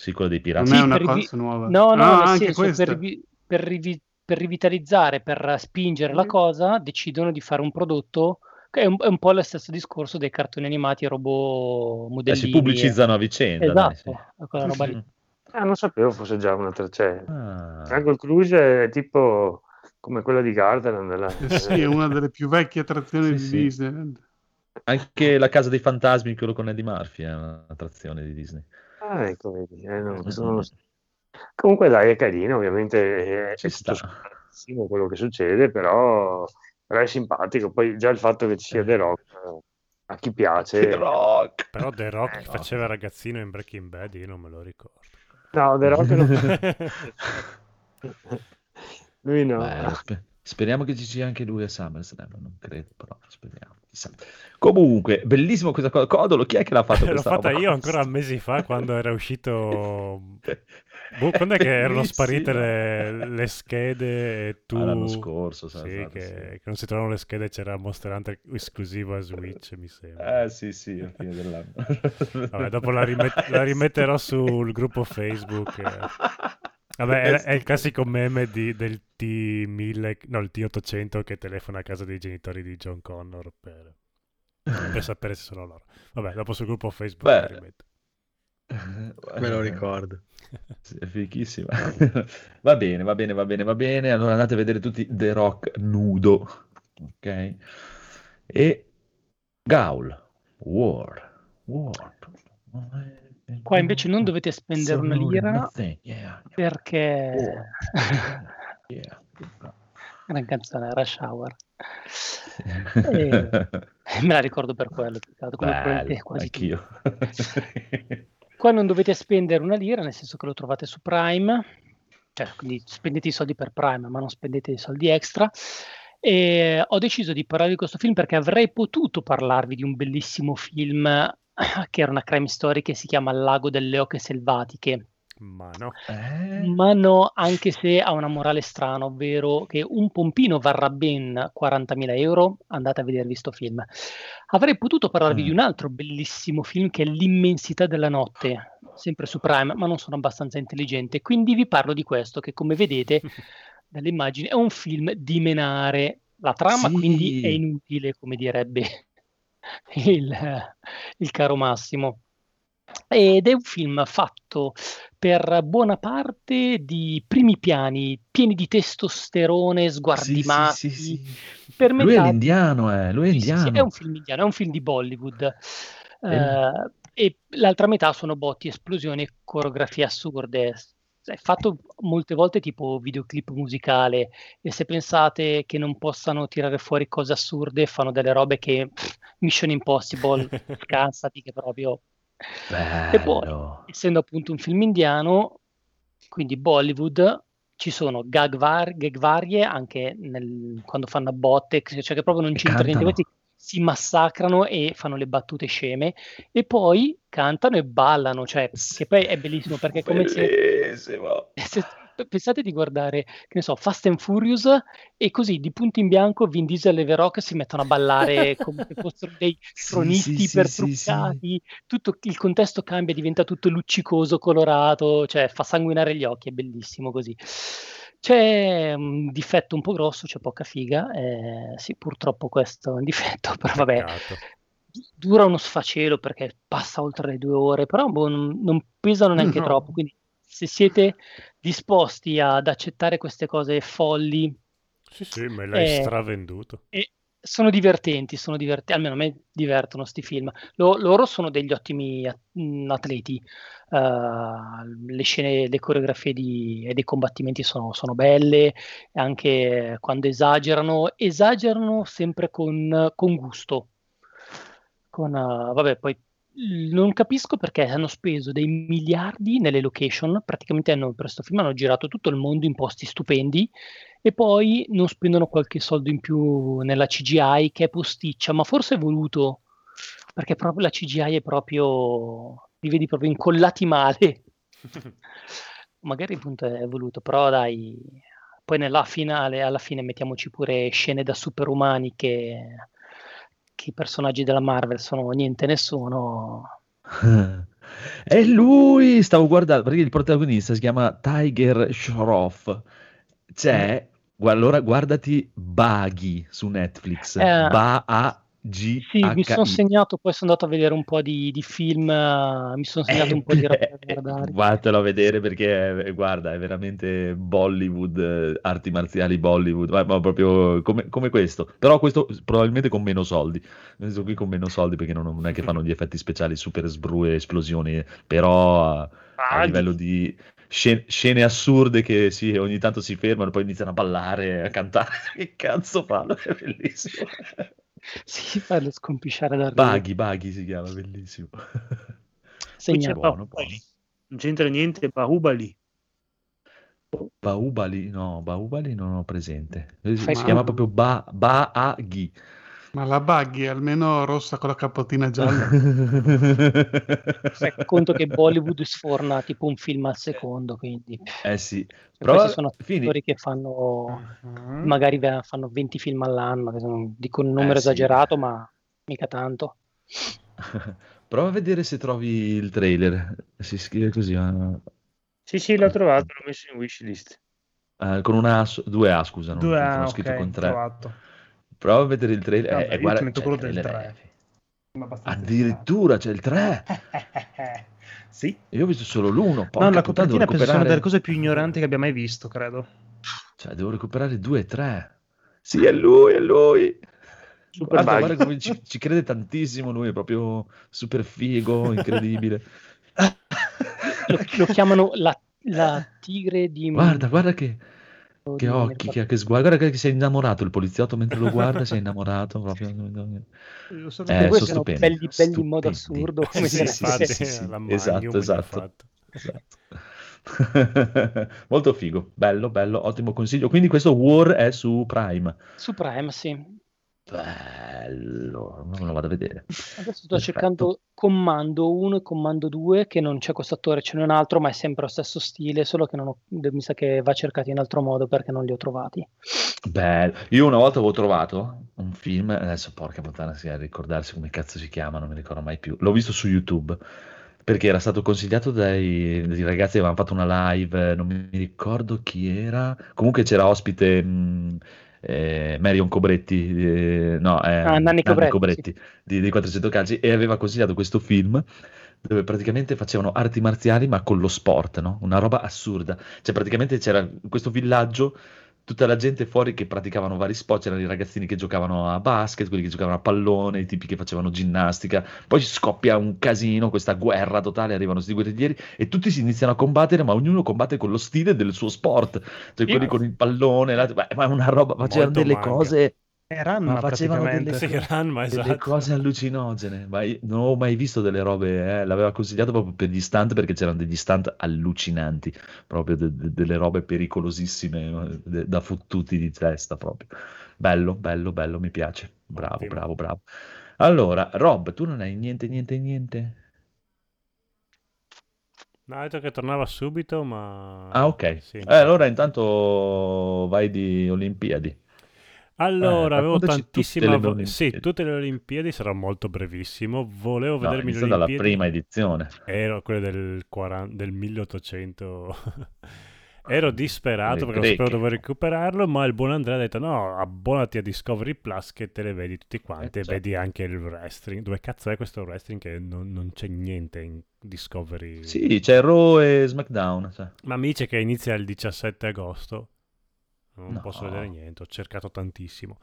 Sì, quello dei Non pirati. è Sì, una rivi- cosa nuova. No, no, Ah, nel anche senso per, rivi- per rivi- per rivitalizzare, per spingere la cosa, decidono di fare un prodotto che è un, è un po' lo stesso discorso dei cartoni animati e robot Eh, si modellini. e- pubblicizzano a vicenda, dai, sì. Esatto, quella roba lì. Ah, non sapevo fosse già una tra- cioè, Ah, Jungle Cruise è tipo come quella di Gardaland. là. Eh sì, è una delle più vecchie attrazioni Sì, di sì. Disney. Anche la casa dei fantasmi, quello con Eddie Murphy, è un'attrazione di Disney. Ah, ecco, vedi. Eh, no, Mm, questo mm, non lo mm. so. Comunque dai, è carino, ovviamente è, Ci è scontatissimo quello che succede, però, però è simpatico. Poi già il fatto che ci sia The Rock, eh, a chi piace. The Rock! Però The Rock Eh, no. faceva ragazzino in Breaking Bad, io non me lo ricordo. No, The Rock no. [laughs] Lui no. Beh, spe- speriamo che ci sia anche lui a SummerSlam, non credo, però speriamo. Chissà. Comunque, bellissimo questa cosa. Codolo, chi è che l'ha fatto [laughs] L'ho fatta roba io ancora mesi fa quando era uscito... [laughs] Boh, quando è che erano sparite le, le schede e tu... Ah, l'anno scorso, Sì, stato, che, sì. che non si trovano le schede, c'era Monster Hunter esclusivo a Switch, mi sembra. Eh sì, sì, a fine dell'anno. Vabbè, dopo la, rimet- la rimetterò sul gruppo Facebook. eh. [laughs] Vabbè, è, è il classico meme di- del T1000, no, il T800 che telefona a casa dei genitori di John Connor per, per [laughs] sapere se sono loro. Vabbè, dopo sul gruppo Facebook Beh. Me lo ricordo. [laughs] Sì, è fichissima. [laughs] Va bene, va bene, va bene, va bene. Allora andate a vedere tutti The Rock nudo. Ok? E Gaul. War. War. Qua invece non dovete spendere [laughs] una lira perché gran canzone Rush Hour. E- [laughs] Me la ricordo per quello, Bello, quasi anch'io. Qua non dovete spendere una lira, nel senso che lo trovate su Prime, cioè quindi spendete i soldi per Prime, ma non spendete i soldi extra. E ho deciso di parlare di questo film perché avrei potuto parlarvi di un bellissimo film [clears throat] che era una crime story che si chiama Il lago delle oche selvatiche. Ma no. Eh? Ma no, anche se ha una morale strana, ovvero che un pompino varrà ben 40.000 euro, andate a vedervi sto film. Avrei potuto parlarvi Eh. di un altro bellissimo film che è L'immensità della notte, sempre su Prime, ma non sono abbastanza intelligente, quindi vi parlo di questo che come vedete [laughs] dalle immagini è un film di menare. La trama Sì. quindi è inutile, come direbbe il, il caro Massimo. Ed è un film fatto per buona parte di primi piani, pieni di testosterone, sguardi Sì, sì, sì, per Lui è metà l'indiano, eh. Lui è indiano. è un film indiano, è un film di Bollywood. Eh. Eh, e l'altra metà sono botti, esplosioni e coreografie assurde. È fatto molte volte tipo videoclip musicale e se pensate che non possano tirare fuori cose assurde, fanno delle robe che pff, Mission Impossible, [laughs] scansati che proprio... E poi, Bello. essendo appunto un film indiano, quindi Bollywood, ci sono gag, var- gag varie anche nel- quando fanno a botte, cioè che proprio non c'entra niente, si massacrano e fanno le battute sceme e poi cantano e ballano, cioè che poi è bellissimo perché è come se [laughs] se- pensate di guardare, che ne so, Fast and Furious e così di punto in bianco Vin Diesel e The Rock si mettono a ballare [laughs] come se fossero dei Sì, tronisti sì, sì, per sì. truccati, tutto il contesto cambia, diventa tutto luccicoso, colorato, cioè fa sanguinare gli occhi, è bellissimo così. C'è un difetto un po' grosso, c'è poca figa, eh, sì, purtroppo questo è un [laughs] difetto, però vabbè, Peccato. dura uno sfacelo perché passa oltre le due ore, però boh, non, non pesano neanche No. troppo. Quindi, se siete disposti ad accettare queste cose folli, Sì, sì, me l'hai Eh, stravenduto. e sono divertenti, sono divertenti, almeno a me divertono sti film. Lo- loro sono degli ottimi mh, atleti. Uh, le scene, le coreografie di- e dei combattimenti sono, sono belle, anche quando esagerano, esagerano sempre con, con gusto. Con, uh, vabbè, poi non capisco perché hanno speso dei miliardi nelle location, praticamente hanno, per questo film hanno girato tutto il mondo in posti stupendi e poi non spendono qualche soldo in più nella CGI che è posticcia, ma forse è voluto, perché proprio la CGI è proprio, li vedi proprio incollati male. [laughs] Magari appunto è voluto, però dai, poi nella finale, alla fine mettiamoci pure scene da superumani che, che i personaggi della Marvel sono niente nessuno. [laughs] E lui, stavo guardando, perché il protagonista si chiama Tiger Shroff. C'è, gua- allora guardati Buggy su Netflix. Eh, B-A-G-H-I. Sì, mi sono segnato, poi sono andato a vedere un po' di, di film, eh, mi sono segnato un po' di roba da guardare. [laughs] A vedere perché, è- guarda, è veramente Bollywood, eh, arti marziali Bollywood, ma, ma proprio come, come questo. Però questo probabilmente con meno soldi. Questo qui con meno soldi perché non, non è che fanno gli effetti speciali super sbrue, esplosioni, però a, a Ah, livello di scene, scene assurde che sì, ogni tanto si fermano e poi iniziano a ballare, a cantare. [laughs] Che cazzo fanno? È bellissimo. [laughs] Sì, farlo scompisciare da. Buggy, Buggy si chiama, bellissimo. [laughs] Poi Segna- buono, Bahubali. Non c'entra niente, Bahubali. Bahubali, no, Bahubali non ho presente. Si Fai chiama proprio ba- Baaghi. Ma la buggy almeno rossa con la capotina gialla. [laughs] Fai conto che Bollywood sforna tipo un film al secondo, quindi Eh sì, Cioè, però questi sono Fini- attori che fanno Mhm. magari fanno 20 film all'anno, che sono- dico un numero Eh, sì. esagerato, ma mica tanto. [laughs] prova a vedere se trovi il trailer. Si scrive così, eh, Sì, sì, l'ho trovato, l'ho messo in wishlist. eh, con una due A, scusa, non, Due non A, ho scritto ok, con tre. trovato. Prova a vedere il trailer. Vabbè, eh, eh, io guarda, ti metto quello il del trailer tre. è- Ma abbastanza Addirittura c'è il 3. [laughs] sì. Io ho visto solo l'uno. No, porca la copertina penso sia una recuperare... delle cose più ignoranti che abbia mai visto, credo. Cioè, devo recuperare 2 e 3. Sì, è lui, è lui. Super Guarda, guarda come ci, ci crede tantissimo lui, è proprio super figo, incredibile. [laughs] Lo, lo chiamano la, la tigre di... Guarda, guarda che, di- che occhi, che, che sguardo. Guarda che si è innamorato il poliziotto mentre lo guarda, si è innamorato [laughs] proprio. Io so- Eh, sono sono stupendi, belli, belli in modo stupendi. assurdo. Come Sì, sì, infatti, sì, sì, la esatto, Magnum esatto. fatto. Esatto. [laughs] Molto figo, bello, bello, ottimo consiglio. Quindi questo War è su Prime. Su Prime, sì. Bello, non lo vado a vedere. Adesso sto Perfetto. cercando Commando 1 e Commando 2, che non c'è questo attore, ce n'è un altro, ma è sempre lo stesso stile, solo che non ho- mi sa che va cercato in altro modo perché non li ho trovati. Bello. Io una volta avevo trovato un film, adesso porca puttana, sia a ricordarsi come cazzo si chiama, non mi ricordo mai più. L'ho visto su YouTube perché era stato consigliato dai, dai ragazzi che avevano fatto una live, non mi ricordo chi era. Comunque c'era ospite mh, eh, Marion Cobretti, eh, no, eh, Ah, Nanni Cobretti, di, di 400 calci e aveva consigliato questo film dove praticamente facevano arti marziali ma con lo sport, no? Una roba assurda. Cioè praticamente c'era questo villaggio, tutta la gente fuori che praticavano vari sport, c'erano i ragazzini che giocavano a basket, quelli che giocavano a pallone, i tipi che facevano ginnastica, poi scoppia un casino, questa guerra totale, arrivano questi guerriglieri e tutti si iniziano a combattere, ma ognuno combatte con lo stile del suo sport, cioè quelli con il pallone, beh, ma è una roba, facevano Molto delle manga. cose... È Ranma, Ma facevano delle. Sì, [laughs] Ranma, delle esatto. cose allucinogene, ma non ho mai visto delle robe, eh, l'aveva consigliato proprio per gli stunt perché c'erano degli stunt allucinanti, proprio de- de- delle robe pericolosissime, eh, de- da fottuti di testa proprio. Bello, bello, bello, mi piace. Bravo, Ottimo. bravo, bravo. Allora, Rob, tu non hai niente, niente, niente? No, ha detto che tornava subito, ma... Ah, ok. Sì. Eh, allora intanto vai di Olimpiadi. Allora, Eh, avevo raccontaci tantissima... tutte le vo- Olimpiadi. Sì, tutte le Olimpiadi, sarò molto brevissimo. Volevo No, vedermi le inizia dalla Olimpiadi. prima edizione. Ero quelle del, 40 del 1800. [laughs] Ero disperato Le perché non sapevo greche. dove recuperarlo, ma il buon Andrea ha detto no, abbonati a Discovery Plus che te le vedi tutti quanti Eh, e vedi anche il wrestling. Dove cazzo è questo wrestling che non, non c'è niente in Discovery? Sì, c'è Raw e SmackDown. cioè. Ma mi dice che inizia il 17 agosto. Non No. posso vedere niente, ho cercato tantissimo.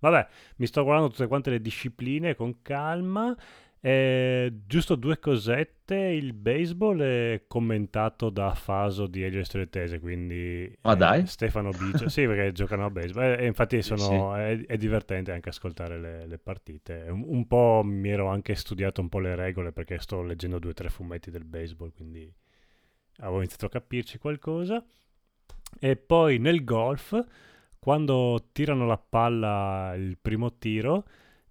Vabbè, mi sto guardando tutte quante le discipline con calma. Eh, giusto due cosette, il baseball è commentato da Faso di Elio Estretese, quindi Ma eh, dai. Stefano [laughs] Biggio, sì perché giocano a baseball e, e infatti Sì, sono- È, è divertente anche ascoltare le, le partite. Un, un po' mi ero anche studiato un po' le regole perché sto leggendo due o tre fumetti del baseball, quindi avevo iniziato a capirci qualcosa. E poi nel golf, quando tirano la palla il primo tiro,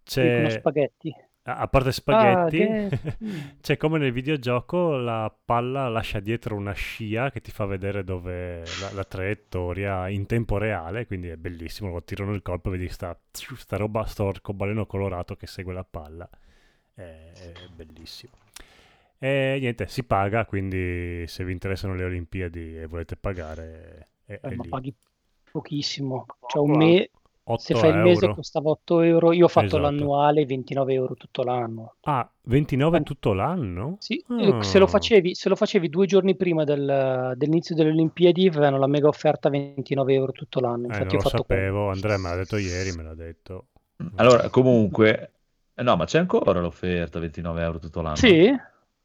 c'è... spaghetti. A parte spaghetti, Ah, che- [laughs] c'è come nel videogioco la palla lascia dietro una scia che ti fa vedere dove la, la traiettoria in tempo reale, quindi è bellissimo. Lo tirano il colpo e vedi sta, sta roba, sto arcobaleno colorato che segue la palla. È, è bellissimo. E niente, si paga, quindi se vi interessano le Olimpiadi e volete pagare, è, è Eh, ma lì. paghi pochissimo. Cioè un me- 8 se fai il mese euro. costava 8 euro, io ho fatto Esatto. l'annuale 29 euro tutto l'anno. Ah, 29 tutto l'anno? Sì, eh, se, lo facevi, se lo facevi due giorni prima del- dell'inizio delle Olimpiadi avevano la mega offerta 29 euro tutto l'anno. Eh, Infatti non ho lo fatto quello. sapevo, Andrea me l'ha detto ieri, me l'ha detto. Allora, comunque, eh, no, ma c'è ancora l'offerta 29 euro tutto l'anno. Sì?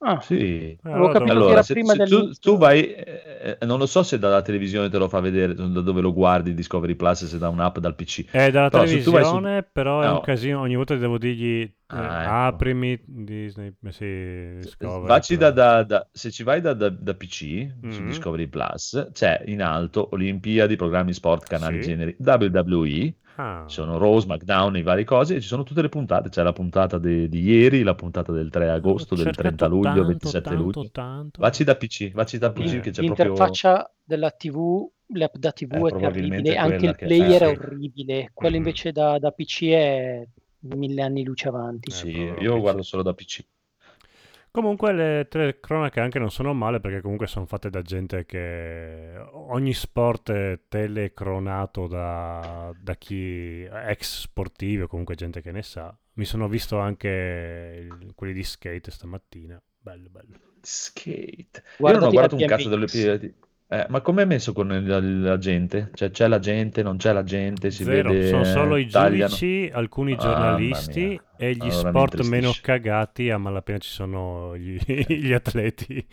Ah, Sì. avevo capito che Allora, era se, prima se tu, tu vai, eh, eh, non lo so se dalla televisione te lo fa vedere, da dove lo guardi Discovery Plus, se da un'app dal PC. È dalla Però vai su- televisione, però è un No. casino. Ogni volta devo dirgli eh, Ah, ecco. aprimi Disney, eh, sì, Discovery Vacci Plus. da, da- da- se ci vai da, da- da PC su Mhm. Discovery Plus, c'è in alto Olimpiadi, programmi sport, canali Sì. generi, WWE, Ah, ci sono Raw, SmackDown, i vari cosi, e ci sono tutte le puntate. C'è la puntata de- di ieri, la puntata del 3 agosto, del cercato 30 luglio, tanto, 27 tanto, luglio. tanto. Vacci da PC, vacci da PC Vabbè. che c'è proprio... L'interfaccia della TV, l'app da TV Eh, è probabilmente terribile, anche il che- player eh, è orribile, quello Mhm. invece da, da PC è mille anni luce avanti. Eh, Sì, proprio io PC. guardo solo da PC. Comunque le tre cronache anche non sono male perché comunque sono fatte da gente che ogni sport è telecronato da, da chi ex sportivi o comunque gente che ne sa. Mi sono visto anche il- quelli di skate stamattina. Bello, bello. Skate. Io non ho guardato un cazzo delle Mix. Olimpiadi. Eh, ma com'è messo con la, la gente? Cioè, c'è la gente, non c'è la gente, si Zero, vede, sono solo i tagliano. giudici, alcuni giornalisti mia. e gli Allora sport meno cagati a malapena ci sono gli, [laughs] gli atleti.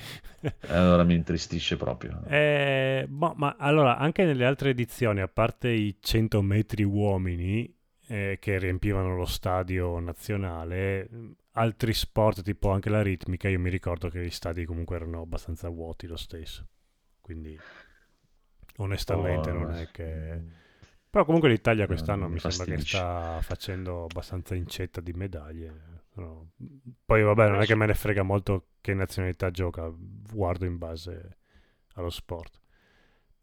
Allora mi intristisce proprio. Eh, boh, ma allora, anche nelle altre edizioni, a parte i 100 metri uomini eh, che riempivano lo stadio nazionale, altri sport, tipo anche la ritmica, io mi ricordo che gli stadi comunque erano abbastanza vuoti lo stesso. Quindi, onestamente, Oh, non è che... Però comunque l'Italia quest'anno mi sembra che sta facendo abbastanza incetta di medaglie. No. Poi vabbè, non è che me ne frega molto che nazionalità gioca, guardo in base allo sport.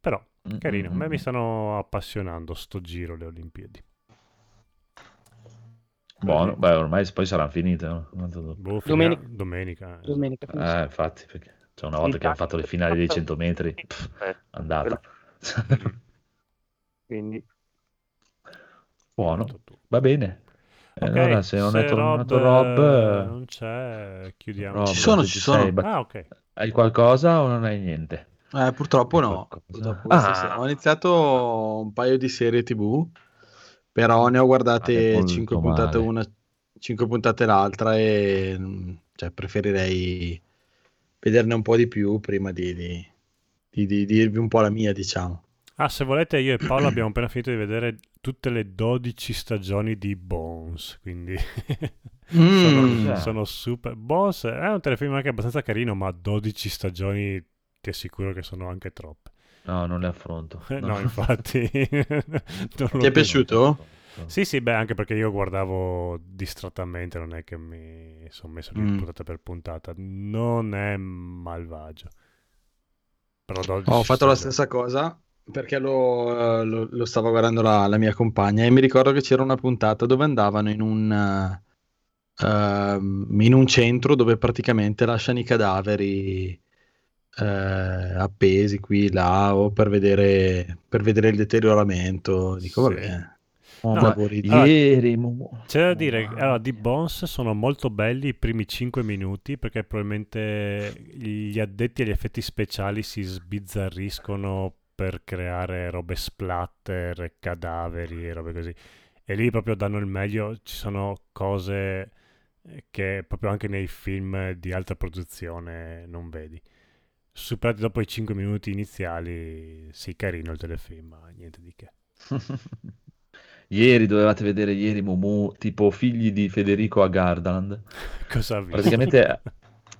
Però, Mm, carino, a mm, me mm. mi stanno appassionando sto giro le Olimpiadi. Buono, beh, ormai poi saranno finite, no? Quanto dopo? Boh, Domenica. domenica. eh. Domenica. Eh, infatti, perché c'è una volta che hanno fatto le finali dei 100 metri, pff, Eh, andata. [laughs] quindi Buono, va bene. E Ok, allora se non è se tornato Rob, Rob, eh, eh, non c'è, chiudiamo. Rob, Ci sono, ci sono. sei, Ah, ok. hai qualcosa o non hai niente? Eh, purtroppo Hai no. Purtroppo Ah. Ho iniziato un paio di serie TV, però ne ho Ah, è guardate molto 5 puntate male. una, 5 puntate l'altra e mm, cioè, preferirei vederne un po' di più prima di, di- di- di dirvi un po' la mia, diciamo. Ah, se volete, io e Paolo abbiamo appena finito di vedere tutte le 12 stagioni di Bones, quindi [laughs] sono, Mm. sono super... Bones è un telefilm anche abbastanza carino, ma 12 stagioni ti assicuro che sono anche troppe. No, non le affronto. [laughs] Eh, No, infatti... [laughs] Ti è piaciuto? Sì, sì, beh, anche perché io guardavo distrattamente, non è che mi sono messo lì Mm. puntata per puntata. Non è malvagio. Però 12 Ho fatto la stagioni. stessa cosa perché lo, lo- lo stava guardando la, la mia compagna e mi ricordo che c'era una puntata dove andavano in un, eh, ehm, in un centro dove praticamente lasciano i cadaveri eh, appesi qui, là, o per vedere, per vedere il deterioramento. Dico, Sì. vabbè, No, allora, ieri, mo- C'è da dire, allora, di Bones sono molto belli i primi 5 minuti perché probabilmente gli addetti agli effetti speciali si sbizzarriscono per creare robe splatter, cadaveri e robe così. E lì proprio danno il meglio, ci sono cose eh, che proprio anche nei film di alta produzione non vedi. Superati dopo i 5 minuti iniziali, sì, carino il telefilm, ma niente di che. [laughs] Ieri dovevate vedere ieri Mumu, tipo figli di Federico a Gardaland. [laughs] Cosa ha visto? Praticamente,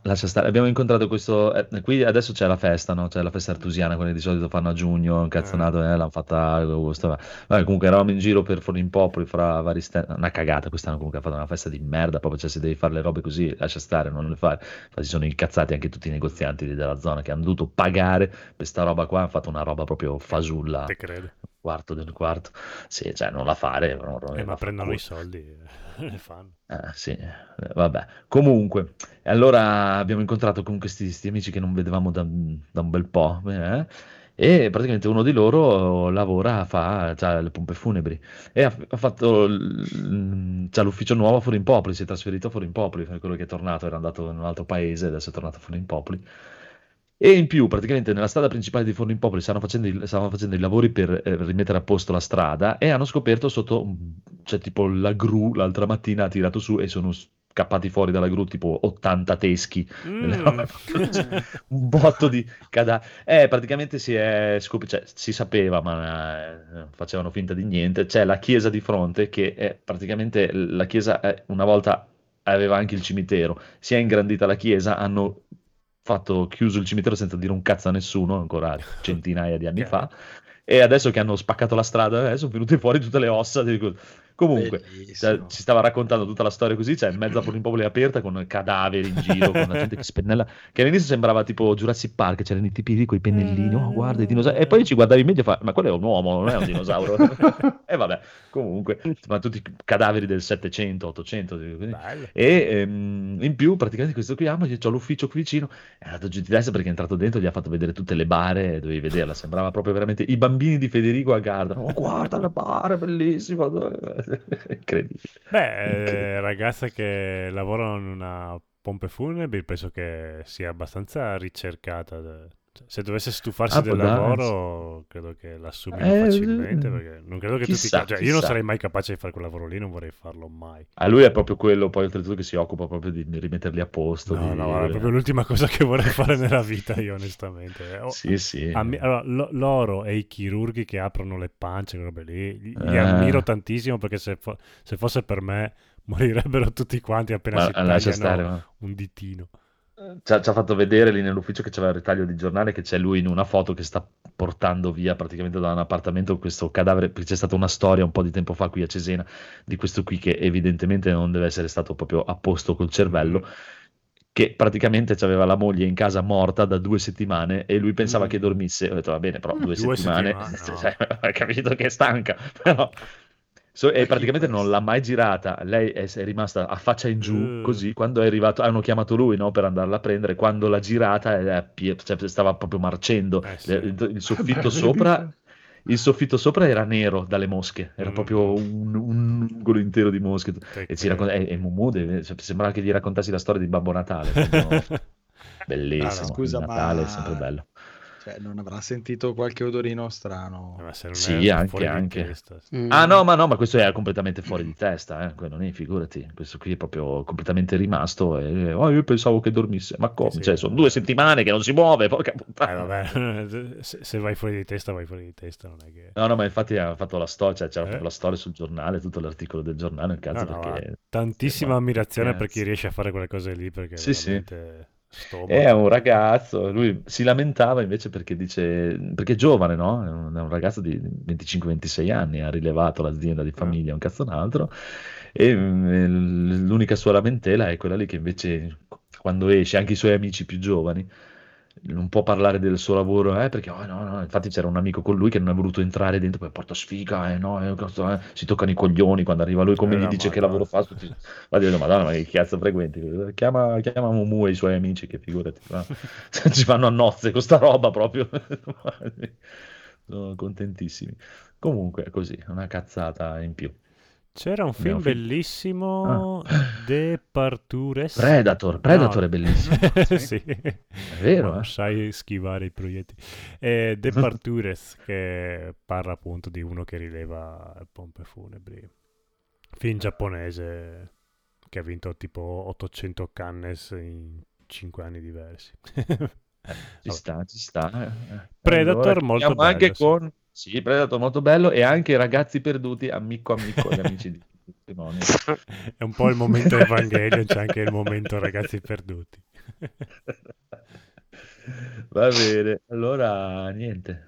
lascia stare, abbiamo incontrato questo, eh, qui adesso c'è la festa, no? C'è la festa artusiana, quella che di solito fanno a giugno, un cazzonato, eh, l'hanno fatta a agosto. va. Vabbè, comunque eravamo in giro per Forlimpopoli, fra vari stand, una cagata, quest'anno comunque ha fatto una festa di merda, proprio, cioè se devi fare le robe così, lascia stare, non le fare. Infatti sono incazzati anche tutti i negozianti della zona che hanno dovuto pagare per sta roba qua, hanno fatto una roba proprio fasulla, Te credo. quarto del quarto. Sì, cioè non la fare, non, non Eh, ma prendono i soldi e [laughs] le fanno. Eh, sì, eh, vabbè. Comunque, allora abbiamo incontrato con questi, questi amici che non vedevamo da, da un bel po', eh, e praticamente uno di loro lavora, fa, c'ha le pompe funebri e ha, ha fatto, l- l'ufficio nuovo a Forimpopoli, si è trasferito a Forimpopoli, quello che è tornato, era andato in un altro paese, adesso è tornato a Forimpopoli. E in più, praticamente nella strada principale di Forlimpopoli stavano facendo, stavano facendo i lavori per eh, rimettere a posto la strada e hanno scoperto sotto, cioè tipo la gru l'altra mattina ha tirato su e sono scappati fuori dalla gru tipo 80 teschi, Mm. [laughs] cioè, un botto di cadaveri. Eh, praticamente si è scop- cioè, si sapeva, ma eh, facevano finta di niente. C'è la chiesa di fronte che è praticamente la chiesa una volta aveva anche il cimitero, si è ingrandita la chiesa, hanno fatto chiuso il cimitero senza dire un cazzo a nessuno, ancora [laughs] centinaia di anni fa. E adesso che hanno spaccato la strada, eh, sono venute fuori tutte le ossa. di- Comunque, cioè, ci stava raccontando tutta la storia così, c'è mezza Polimpopoli aperta con cadaveri in giro, con la gente che spennella, che all'inizio sembrava tipo Jurassic Park, c'erano i tipi lì con i pennellini, oh guarda i dinosauri, e poi ci guardavi in medio e fa, ma quello è un uomo, non è un dinosauro. [laughs] e vabbè, comunque, ma tutti cadaveri del 700, 800, così. E ehm, in più, praticamente questo qui, ah, ma c'ho l'ufficio qui vicino, è andato giù di testa perché è entrato dentro, gli ha fatto vedere tutte le bare, dovevi vederla, sembrava proprio veramente i bambini di Federico a Garda. Oh, guarda la bara, bellissima. [laughs] Incredibile. Beh, eh, Incredibile. ragazze che lavorano in una pompe funebri penso che sia abbastanza ricercata. Cioè, se dovesse stufarsi Ah, del può darsi. lavoro, credo che l'assumino Eh, facilmente. Perché non credo che chissà, tutti. Cioè, io non sarei mai capace di fare quel lavoro lì, non vorrei farlo mai. A lui è proprio quello, poi oltretutto che si occupa proprio di rimetterli a posto. No, di- no, è proprio l'ultima cosa che vorrei fare nella vita, io onestamente. Oh, Sì, sì. ammi- allora, lo- loro e i chirurghi che aprono le pance, robe lì, li, Eh. ammiro tantissimo perché se, fo- se fosse per me [laughs] morirebbero tutti quanti appena Ma si tagliano stare, ma- un ditino. Ci ha, ci ha fatto vedere lì nell'ufficio che c'era il ritaglio di giornale che c'è lui in una foto che sta portando via praticamente da un appartamento questo cadavere, perché c'è stata una storia un po' di tempo fa qui a Cesena di questo qui che evidentemente non deve essere stato proprio a posto col cervello, che praticamente aveva la moglie in casa morta da due settimane e lui pensava Mm. che dormisse. Ho detto va bene, però due, Due settimane, settimane, [laughs] no. cioè, [laughs] hai capito che è stanca, [laughs] però... So- e praticamente non l'ha mai girata, lei è, è rimasta a faccia in giù Eh. così, quando è arrivato, hanno chiamato lui no, per andarla a prendere, quando l'ha girata è pie- cioè, stava proprio marcendo, Eh, sì. Il, il [laughs] soffitto sopra, il soffitto sopra era nero dalle mosche, era Mm. proprio un, un angolo intero di mosche, Te e, ci credo. raccon- e, e Mumu deve- cioè, sembrava che gli raccontassi la storia di Babbo Natale, proprio [laughs] bellissimo, no. Scusa, Natale è ma- sempre bello. Cioè, non avrà sentito qualche odorino strano. Eh, ma se non Sì, è anche, fuori di anche. testa. Mm. Ah no, ma no, ma questo è completamente fuori di testa, eh, quello lì, figurati, questo qui è proprio completamente rimasto e oh, io pensavo che dormisse, ma come? Sì, sì. Cioè, sono due settimane che non si muove, porca Eh, puttana. vabbè, [laughs] se, se vai fuori di testa, vai fuori di testa, non è che... No, no, ma infatti ha fatto la storia, cioè, c'era Eh? la storia sul giornale, tutto l'articolo del giornale, cazzo, No, no, perché... Tantissima ma- ammirazione per cazzo. chi riesce a fare quelle cose lì, perché Sì, sì. Stomaco. È un ragazzo, lui si lamentava invece perché dice, perché è giovane, no? È un, è un ragazzo di 25-26 anni, ha rilevato l'azienda di famiglia, un cazzo un altro, e mm, l'unica sua lamentela è quella lì che invece quando esce, anche i suoi amici più giovani, non può parlare del suo lavoro, eh, perché oh, no, no, infatti c'era un amico con lui che non è voluto entrare dentro, poi porta sfiga, eh, no, eh, eh, si toccano i coglioni quando arriva lui, come Eh, gli dice che madonna. lavoro fa, tutti... [laughs] va a dire, madonna, ma che cazzo frequenti? Chiama, chiama Mumu e i suoi amici che figurati, va. [laughs] ci vanno a nozze con sta roba proprio, [laughs] sono contentissimi. Comunque così, una cazzata in più. C'era un film finito. bellissimo, De Partures. Predator, Predator No. è bellissimo. [laughs] sì. È vero, Ma eh? sai schivare i proiettili. Eh, De [laughs] Partures, che parla appunto di uno che rileva pompe funebri. Film giapponese che ha vinto tipo 800 cannes in 5 anni diversi. [laughs] Ci sta, ci sta. eh. Predator Allora, molto chiudiamo anche bello, sì. con sì, Predator molto bello e anche i ragazzi perduti, amico amico, gli amici di [laughs] testimoni. È un po' il momento [laughs] Evangelion, c'è anche il momento ragazzi perduti. Va bene, allora niente.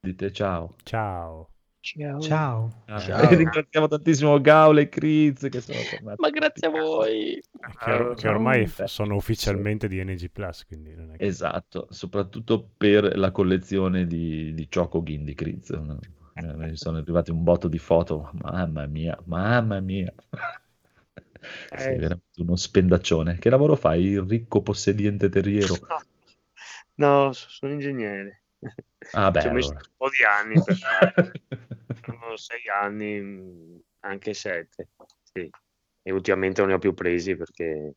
Dite ciao. Ciao. Ciao. Ciao. Ah, Ciao. [laughs] ringraziamo tantissimo Gaule e Kriz che sono [laughs] tornati. Ma grazie a voi. Che, or- che ormai f- sono ufficialmente di NG Plus, quindi non è che... Esatto, soprattutto per la collezione di, di Choco Gin di Kriz. Eh, Mi sono arrivati un botto di foto, mamma mia, mamma mia. Sei Eh. veramente uno spendaccione. Che lavoro fai, il ricco possediente terriero? [laughs] No, so- sono ingegnere. Ah, beh, Ci ho messo allora. un po' di anni per fare. Sono sei anni, mh, anche sette. Sì. E ultimamente non ne ho più presi perché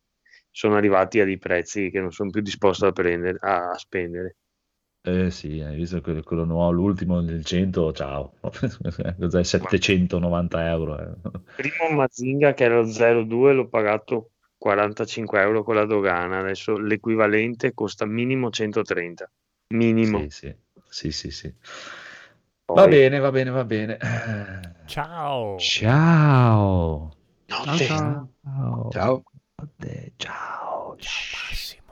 sono arrivati a dei prezzi che non sono più disposto a, prendere, a, a spendere. Eh sì, hai visto quello, quello nuovo, l'ultimo del 100, ciao. [laughs] Cos'è 790 euro? eh. Primo Mazinga che era lo 02 l'ho pagato 45 euro con la dogana, adesso l'equivalente costa minimo 130. Minimo. Sì, sì, sì, sì, sì. Poi- Va bene, va bene, va bene. Ciao! Ciao. Ciao, Notte. ciao. Ciao. Ciao. Ciao. Ciao. Massimo.